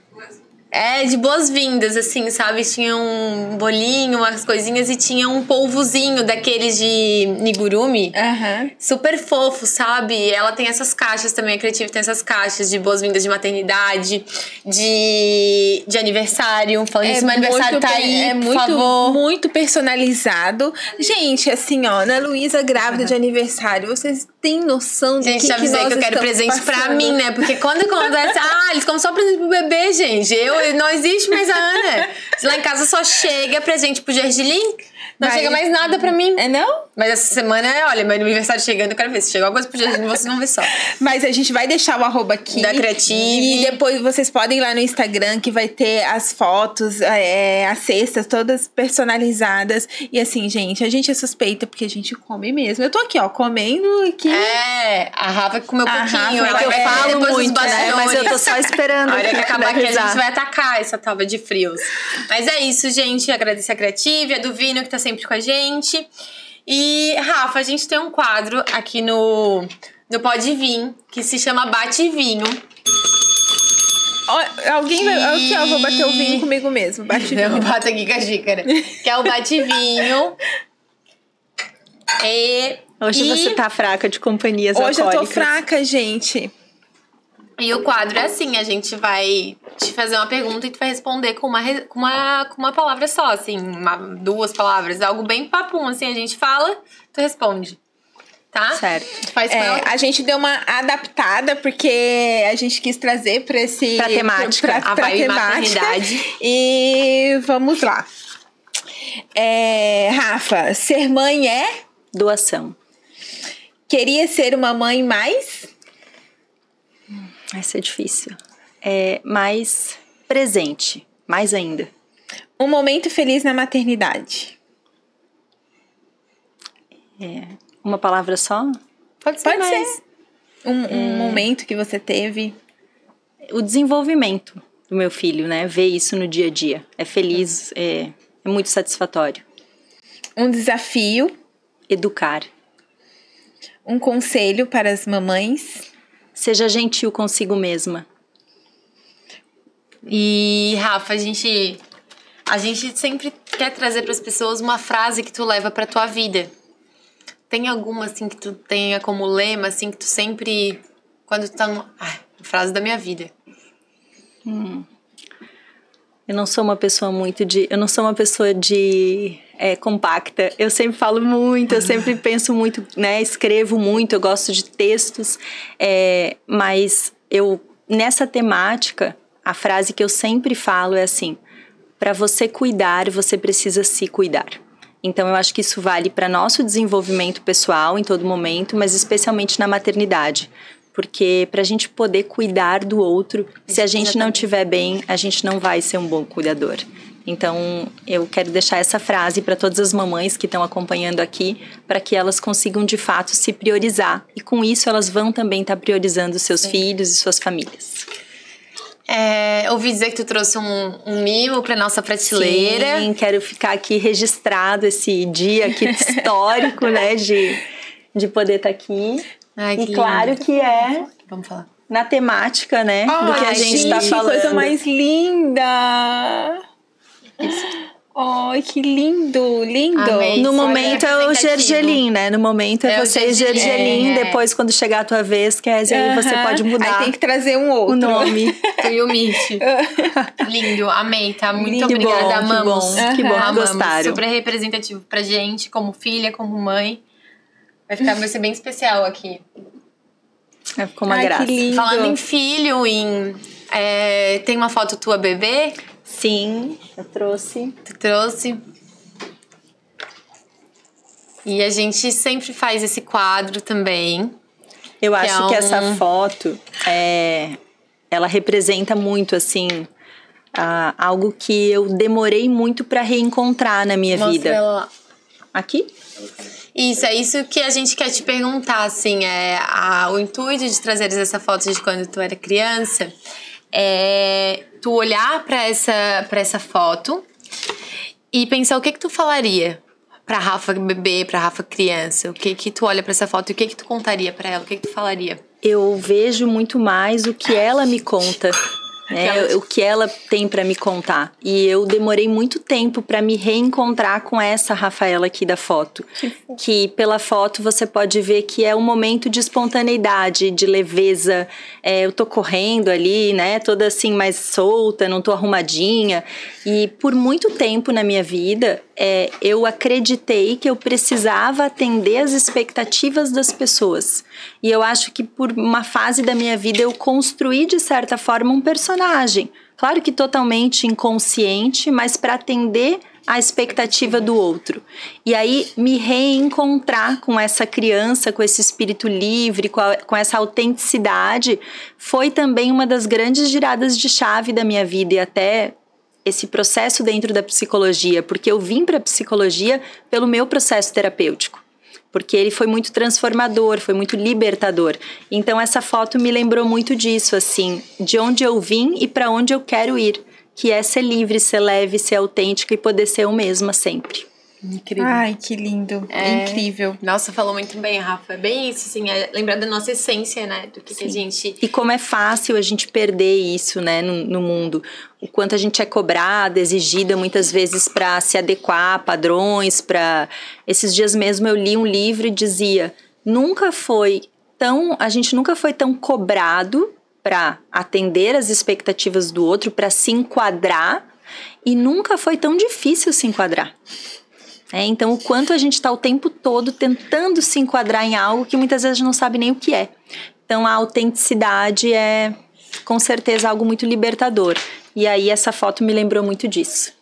É, de boas-vindas, assim, sabe? Tinha um bolinho, umas coisinhas e tinha um polvozinho daqueles de nigurumi. Aham. Super fofo, sabe? Ela tem essas caixas também, a Creative tem essas caixas de boas-vindas de maternidade, de, de aniversário. Falando isso, meu aniversário tá bem- aí, É muito, favor. muito personalizado. Gente, assim, ó, Ana Luísa grávida de aniversário, vocês têm noção do Gente, que, já que avisei que eu quero presente pra passando? mim, né? Porque quando acontece, [laughs] ah, eles compram só presente pro bebê, gente. Eu, não existe mais a Ana. Lá em casa só chega presente pro Gergelim, não Vai. chega mais nada pra mim. É não? Mas essa semana, olha, meu aniversário chegando, eu quero ver. Se chegar alguma coisa pro Gergelim, vocês vão ver só. [laughs] Mas a gente vai deixar o arroba aqui. Da Creative. E depois vocês podem ir lá no Instagram que vai ter as fotos, é, as cestas todas personalizadas. E assim, gente, a gente é suspeita porque a gente come mesmo. Eu tô aqui, ó, comendo aqui. É, a Rafa comeu A pouquinho. Rafa, é que eu falo muito, né? Mas eu tô só esperando. [laughs] A hora que acabar aqui, a gente vai atacar essa tábua de frios. Mas é isso, gente. Agradecer a Creative, a do Vino, que tá sempre com a gente. E, Rafa, a gente tem um quadro aqui no, no Pode Vir, que se chama Bate Vinho. Alguém vai. Aqui, ó, vou bater o vinho comigo mesmo. Bate [laughs] vinho. Eu bato aqui com a xícara. Que é o Bate Vinho. E, Hoje e- você tá fraca de companhias Hoje eu tô alcoólicas. fraca, gente. E o quadro é assim, a gente vai te fazer uma pergunta e tu vai responder com uma, com uma, com uma palavra só, assim, uma- duas palavras, algo bem papum, assim, a gente fala, tu responde. Tá? Certo. Tu faz É, a gente deu uma adaptada porque a gente quis trazer pra esse Pra temática. pra, A pra temática. maternidade. E vamos lá. É, Rafa, ser mãe é Doação. queria ser uma mãe mais Vai ser difícil. É mais presente. Mais ainda. um momento feliz na maternidade. É, uma palavra só? Pode ser Pode mais. ser. Um, um momento que você teve. O desenvolvimento do meu filho, né? Ver isso no dia a dia. É feliz, é, é muito satisfatório. Um desafio, Educar. um conselho para as mamães. Seja gentil consigo mesma. E, Rafa, a gente, a gente sempre quer trazer para as pessoas uma frase que tu leva pra tua vida. Tem alguma, assim, que tu tenha como lema, assim, que tu sempre, quando tu tá no... Ai, frase da minha vida. Eu não sou uma pessoa muito de. Eu não sou uma pessoa de. É, compacta. Eu sempre falo muito, eu sempre [laughs] penso muito, né? Escrevo muito, eu gosto de textos. é, mas eu, nessa temática, a frase que eu sempre falo é assim: para você cuidar, você precisa se cuidar. Então, eu acho que isso vale para nosso desenvolvimento pessoal em todo momento, mas especialmente na maternidade. Porque para a gente poder cuidar do outro, se a gente não estiver bem, a gente não vai ser um bom cuidador. Então, eu quero deixar essa frase para todas as mamães que estão acompanhando aqui, para que elas consigam de fato se priorizar. E com isso, elas vão também estar priorizando seus filhos e suas famílias. É, ouvi dizer que tu trouxe um, um mimo pra nossa prateleira. Sim, quero ficar aqui registrado esse dia aqui [laughs] histórico, né, de, de poder estar aqui. Ai, que e claro lindo. que é Vamos falar. na temática, né, do que a gente está que falando. coisa mais linda! Ai, que lindo, lindo! Amei. No Isso momento é o gergelim, né? No momento é, É você e gergelim, gergelim. é. Depois, quando chegar a tua vez, Kézia, aí você pode mudar Aí tem que trazer um outro. o nome. Tu e o Mirth. Lindo, amei, tá? Muito Lindo. obrigada, Que bom, que amamos. bom, que bom que Amamos. gostaram. Super representativo pra gente, como filha, como mãe. Vai ficar, vai ser bem especial aqui. É, Ficou uma Ai, graça. que lindo. Falando em filho, em. é, tem uma foto tua bebê? Sim, eu trouxe. Tu trouxe. E a gente sempre faz esse quadro também. Eu Que acho é que um- essa foto é, ela representa muito assim ah, algo que eu demorei muito para reencontrar na minha Mostra vida. ela. Aqui? Isso, é isso que a gente quer te perguntar, assim, é a- o intuito de trazeres essa foto de quando tu era criança é tu olhar pra essa, pra essa foto e pensar o que que tu falaria pra Rafa bebê, pra Rafa criança, o que que tu olha pra essa foto e o que que tu contaria pra ela, o que que tu falaria? Eu vejo muito mais o que ela me conta. Né, o que ela tem para me contar. E eu demorei muito tempo para me reencontrar com essa Rafaela aqui da foto. Que pela foto você pode ver que é um momento de espontaneidade, de leveza. É, eu tô correndo ali, né? Toda assim mais solta, não tô arrumadinha. E por muito tempo na minha vida, é, eu acreditei que eu precisava atender as expectativas das pessoas. E eu acho que por uma fase da minha vida eu construí de certa forma um personagem. Claro que totalmente inconsciente, mas para atender a expectativa do outro. E aí me reencontrar com essa criança, com esse espírito livre, com, a- com essa autenticidade, foi também uma das grandes giradas de chave da minha vida e até esse processo dentro da psicologia, porque eu vim para a psicologia pelo meu processo terapêutico. Porque ele foi muito transformador, foi muito libertador. Então essa foto me lembrou muito disso, assim, de onde eu vim e para onde eu quero ir, que é ser livre, ser leve, ser autêntica e poder ser eu mesma sempre. Incrível. Ai, que lindo. É. Incrível. Nossa, falou muito bem, Rafa. É bem isso, assim, é lembrar da nossa essência, né? Do que, que a gente. E como é fácil a gente perder isso, né, no, no mundo. O quanto a gente é cobrada, exigida muitas vezes para se adequar a padrões, para esses dias mesmo eu li um livro e dizia: "Nunca foi tão, a gente nunca foi tão cobrado para atender as expectativas do outro, para se enquadrar, e nunca foi tão difícil se enquadrar". É, então, o quanto a gente está o tempo todo tentando se enquadrar em algo que muitas vezes não sabe nem o que é. Então, a autenticidade é, com certeza, algo muito libertador. E aí, essa foto me lembrou muito disso.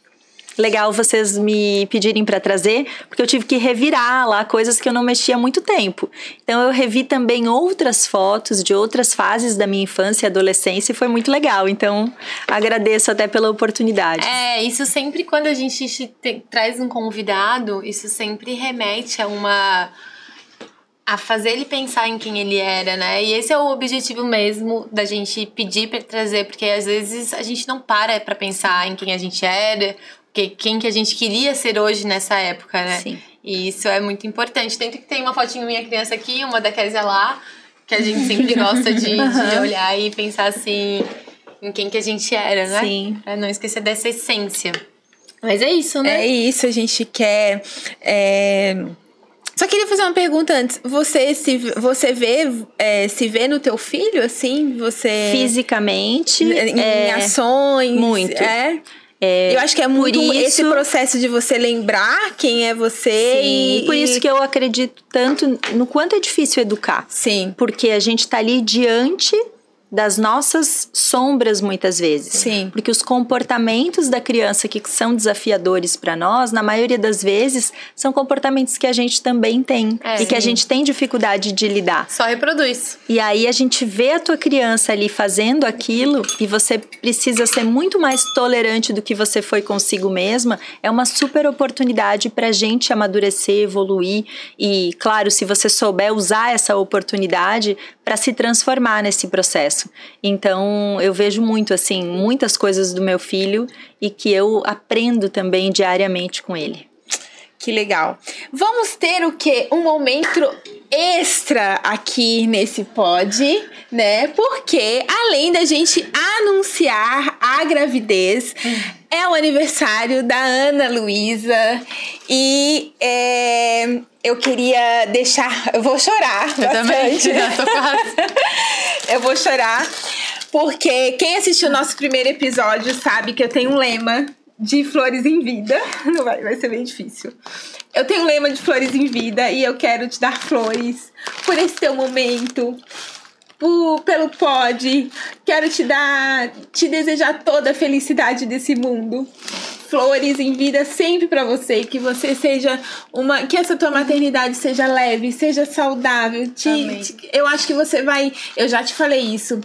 Legal vocês me pedirem para trazer, porque eu tive que revirar lá coisas que eu não mexia há muito tempo. Então, eu revi também outras fotos de outras fases da minha infância e adolescência e foi muito legal. Então, agradeço até pela oportunidade. É, isso sempre quando a gente te- traz um convidado, isso sempre remete a uma. a fazer ele pensar em quem ele era, né? E esse é o objetivo mesmo da gente pedir pra trazer, porque às vezes a gente não para pra pensar em quem a gente era, que, quem que a gente queria ser hoje nessa época, né? Sim. E isso é muito importante. Tanto que tem uma fotinho minha criança aqui, uma da Kézia lá, que a gente sempre gosta de, [laughs] de olhar e pensar assim em quem que a gente era, né? Sim. Pra não esquecer dessa essência. Mas é isso, né? É isso, a gente quer. é, Só queria fazer uma pergunta antes. Você se você vê é, se vê no teu filho assim? Você Fisicamente, em, é, ações? muito. É. é, Eu acho que é muito por esse isso- processo de você lembrar quem é você Sim, e por isso que eu acredito tanto no quanto é difícil educar. sim, Porque a gente tá ali diante das nossas sombras muitas vezes. Sim. Porque os comportamentos da criança que são desafiadores para nós, na maioria das vezes, são comportamentos que a gente também tem É, e que a sim. gente tem dificuldade de lidar. Só reproduz. E aí a gente vê a tua criança ali fazendo aquilo e você precisa ser muito mais tolerante do que você foi consigo mesma. É uma super oportunidade pra gente amadurecer, evoluir e, claro, se você souber usar essa oportunidade para se transformar nesse processo. Então, eu vejo muito assim, muitas coisas do meu filho e que eu aprendo também diariamente com ele. que legal. Vamos ter o quê? Um momento extra aqui nesse pod, né? Porque além da gente anunciar a gravidez, é o aniversário da Ana Luísa e é, eu queria deixar, eu vou chorar Eu também. bastante. [laughs] Já tô quase. [laughs] Eu vou chorar, porque quem assistiu o nosso primeiro episódio sabe que eu tenho um lema de flores em vida. [laughs] Não vai, vai ser bem difícil. Eu tenho um lema de flores em vida e eu quero te dar flores por esse teu momento. Por, pelo pod. Quero te dar, te desejar toda a felicidade desse mundo. Flores em vida sempre para você, que você seja uma, que essa tua maternidade seja leve, seja saudável. Te, te, eu acho que você vai, eu já te falei isso.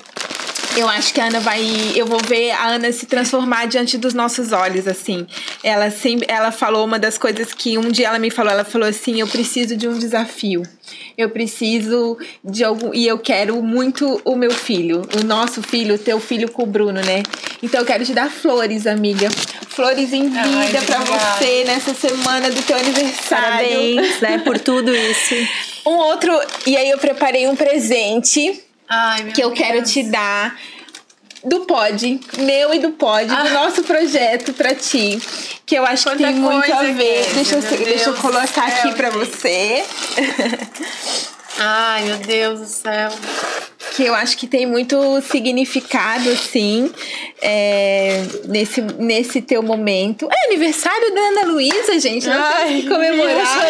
Eu acho que a Ana vai. Eu vou ver a Ana se transformar diante dos nossos olhos, assim. Ela sempre. Ela falou uma das coisas que um dia ela me falou. Ela falou assim: eu preciso de um desafio. Eu preciso de algum. E eu quero muito o meu filho. O nosso filho, o teu filho com o Bruno, né? Então eu quero te dar flores, amiga. Flores em vida para você nessa semana do teu aniversário. Parabéns, né, por tudo isso. Um outro. E aí eu preparei um presente Ai, que eu Deus. quero te dar do pod, meu e do pod, do nosso projeto pra ti. Que eu acho Quanta que tem muito a ver. Kézia, Deixa eu, deixa eu colocar aqui pra gente. você. [laughs] Ai, meu Deus do céu. que eu acho que tem muito significado, assim, é, nesse, nesse teu momento. É aniversário da Ana Luísa, gente. Nós temos que comemorar.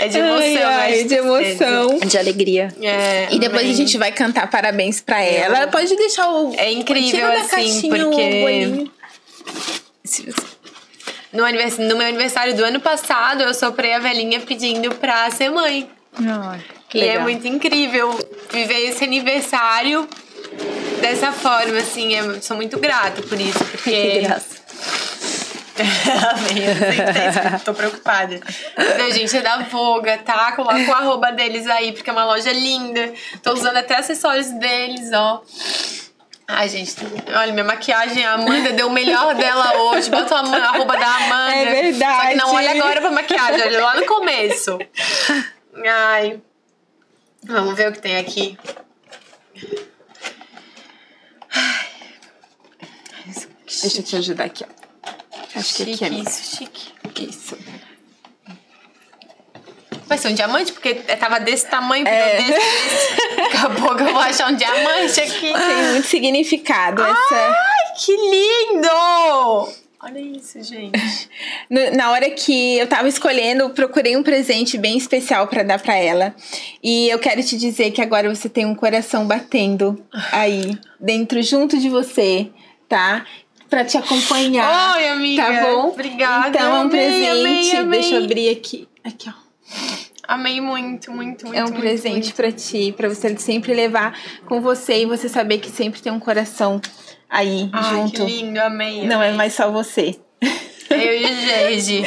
É de emoção, Ai, ai, né? de emoção. De alegria. É, E depois amém. a gente vai cantar parabéns pra ela. Pode deixar o. É incrível, assim, caixinha porque-. No, anivers... no meu aniversário do ano passado, eu soprei a velhinha pedindo pra ser mãe. que E é legal. muito incrível viver esse aniversário dessa forma, assim. Eu sou muito grata por isso, porque. Que graça. [laughs] Que tô preocupada. Então, gente, é da Voga, tá? Coloca o arroba deles aí, porque é uma loja linda. Tô usando até acessórios deles, ó. Ai, gente, olha, minha maquiagem, a Amanda deu o melhor dela hoje. Bota o ama- arroba da Amanda. É verdade. Só que não olha agora pra maquiagem, olha lá no começo. Ai. Vamos ver o que tem aqui. Deixa eu te ajudar aqui, ó. Acho que aqui Chique é isso, chique. isso. Vai ser um diamante? Porque tava desse tamanho, É. desse, desse. Daqui a pouco eu vou achar um diamante aqui. Tem muito significado essa. Ai, que lindo! Olha isso, gente. [laughs] Na hora que eu tava escolhendo, procurei um presente bem especial pra dar pra ela. E eu quero te dizer que agora você tem um coração batendo aí, dentro, junto de você, tá? Pra te acompanhar. Oi, amiga. Tá bom? Obrigada. Então é um Amei, presente. amei, amei. Deixa eu abrir aqui. Aqui, ó. Amei muito, muito, muito. É um muito, presente pra ti, pra você sempre levar com você e você saber que sempre tem um coração aí Ai, junto. que lindo, amei. Não é amei. mais só você. Eu e o Geide.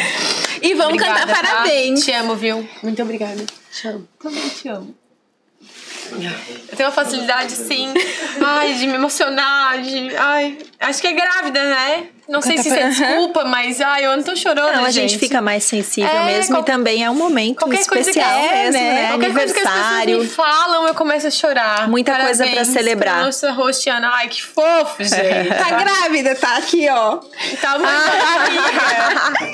E vamos Obrigada, cantar tá? parabéns. Te amo, viu? Muito obrigada. Te amo. Também te amo. Eu tenho uma facilidade, sim, ai, de me emocionar, de. Ai, acho que é grávida, né? Não sei se isso é [laughs] desculpa, mas ai, eu não tô chorando. Não, a gente fica mais sensível É, mesmo qual- e também é um momento Qualquer coisa que especial é, mesmo, né? Qualquer coisa que as pessoas Aniversário. me falam, eu começo a chorar. Muita coisa pra Parabéns celebrar. Nossa, rostiana. Ai, que fofo, [laughs] gente. Tá grávida, tá aqui, ó. Tá muito amiga.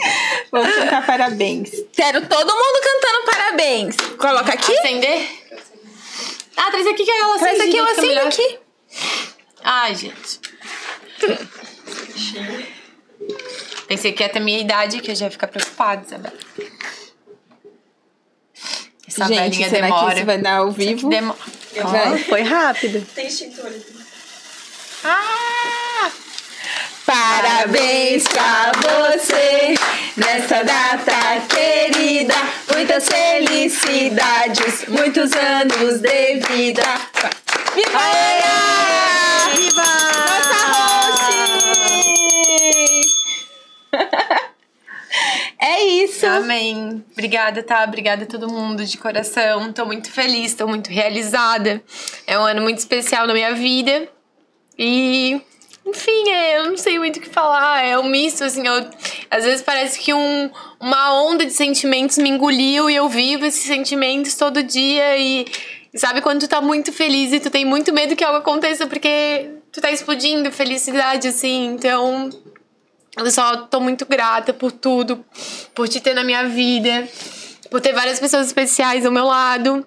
Vamos cantar parabéns. Quero todo mundo cantando parabéns. Coloca aqui. Acender? Ah, traz aqui que ela Traz aqui, eu melhor. aqui. Ai, gente. Pensei que ia ter minha idade, que eu já ia ficar preocupada, Isabela. Essa Gente, velhinha será demora. que isso vai dar ao vivo? Demora. Ó, foi rápido. Ah! Parabéns pra você nessa data querida. Muitas felicidades, muitos anos de vida. Viva! Viva! É isso. Amém. Obrigada, tá? Obrigada a todo mundo de coração. Tô muito feliz, tô muito realizada. É um ano muito especial na minha vida. E, enfim, é, eu não sei muito o que falar. É um misto, assim. Eu, às vezes parece que um, uma onda de sentimentos me engoliu e eu vivo esses sentimentos todo dia. E sabe quando tu tá muito feliz e tu tem muito medo que algo aconteça porque tu tá explodindo felicidade, assim. Então. Eu só tô muito grata por tudo, por te ter na minha vida, por ter várias pessoas especiais ao meu lado.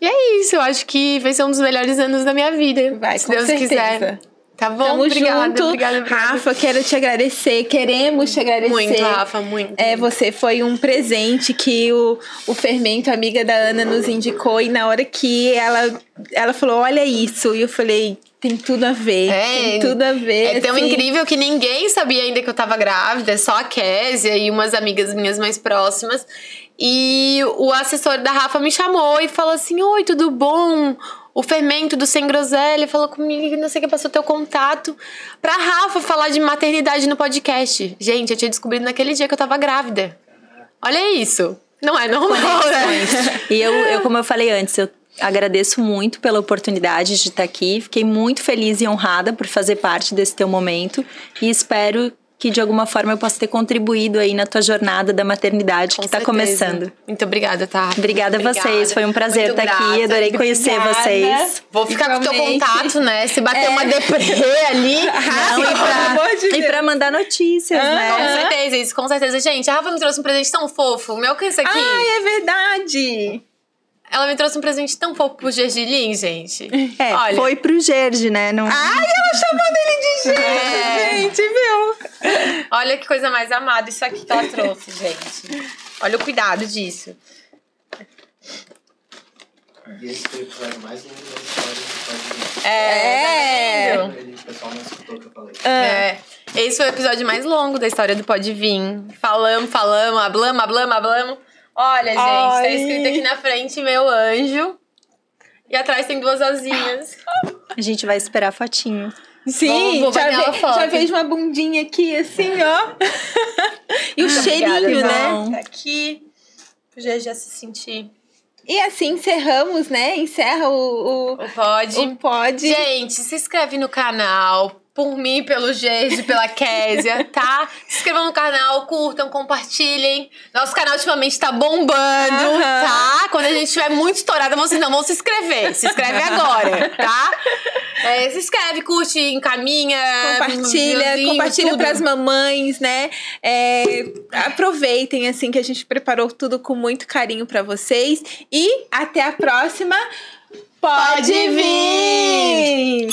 E é isso, eu acho que vai ser um dos melhores anos da minha vida. Vai, se Deus certeza. quiser. Tá bom, Tamo obrigada, junto. obrigada, obrigada. Rafa, quero te agradecer. Queremos te agradecer. Muito, Rafa, muito. É, você foi um presente que o, o Fermento, amiga da Ana, nos indicou. E na hora que ela, ela falou, olha isso. E eu falei, tem tudo a ver. É, tem tudo a ver. É tão assim. incrível que ninguém sabia ainda que eu tava grávida, só a Késia e umas amigas minhas mais próximas. E o assessor da Rafa me chamou e falou assim: Oi, tudo bom? O fermento do Sem Groselha falou comigo, não sei o que, passou teu contato pra Rafa falar de maternidade no podcast. Gente, eu tinha descobrido naquele dia que eu tava grávida. Olha isso. Não é normal, né? E eu, eu, como eu falei antes, eu agradeço muito pela oportunidade de estar aqui. Fiquei muito feliz e honrada por fazer parte desse teu momento. E espero que de alguma forma eu possa ter contribuído aí na tua jornada da maternidade Com que está começando. Muito obrigada, tá? Obrigada a vocês, foi um prazer estar aqui, grata. adorei conhecer Obrigada. vocês. Vou ficar com o teu contato, né? Se bater É. uma deprê ali. [laughs] Não, e, pelo pra, e pra mandar notícias, Com né? certeza, isso, com certeza. Gente, a Rafa me trouxe um presente tão fofo. Meu, que é isso aqui? Ai, é verdade. Ela me trouxe um presente tão fofo pro Gergelim, gente. É, Olha, foi pro Gerge, né? Não... Ai, ela chamando ele de gente, [laughs] É. gente, viu? olha que coisa mais amada isso aqui que ela trouxe, gente. Olha o cuidado disso. E esse foi o episódio mais longo da história do podcast. É, tá vendo? Ele, o pessoal não escutou o que eu falei. É. Esse foi o episódio mais longo da história do Pode Vir. Falamos, falamos, hablamos, hablamos, hablamos. Olha, gente, tá Ai. escrito aqui na frente meu anjo. E atrás tem duas asinhas. A gente vai esperar a fotinho. Sim, Vou- vou já, ve- foto. já vejo uma bundinha aqui, assim, ó. [laughs] e o Obrigada, cheirinho, né? irmão. Tá aqui. Pro já se sentir. E assim encerramos, né? Encerra o, o, O Pode. o pod. Gente, se inscreve no canal. Por mim, pelo Gerge, pela Késia, tá? Se inscrevam no canal, curtam, compartilhem. Nosso canal ultimamente tá bombando, tá? Quando a gente estiver muito estourada, vocês não vão se inscrever. Se inscreve agora, tá? É, se inscreve, curte, encaminha. Compartilha, videozinho, compartilha tudo. pras mamães, né? É, aproveitem, assim, que a gente preparou tudo com muito carinho pra vocês. E até a próxima. Pode vir!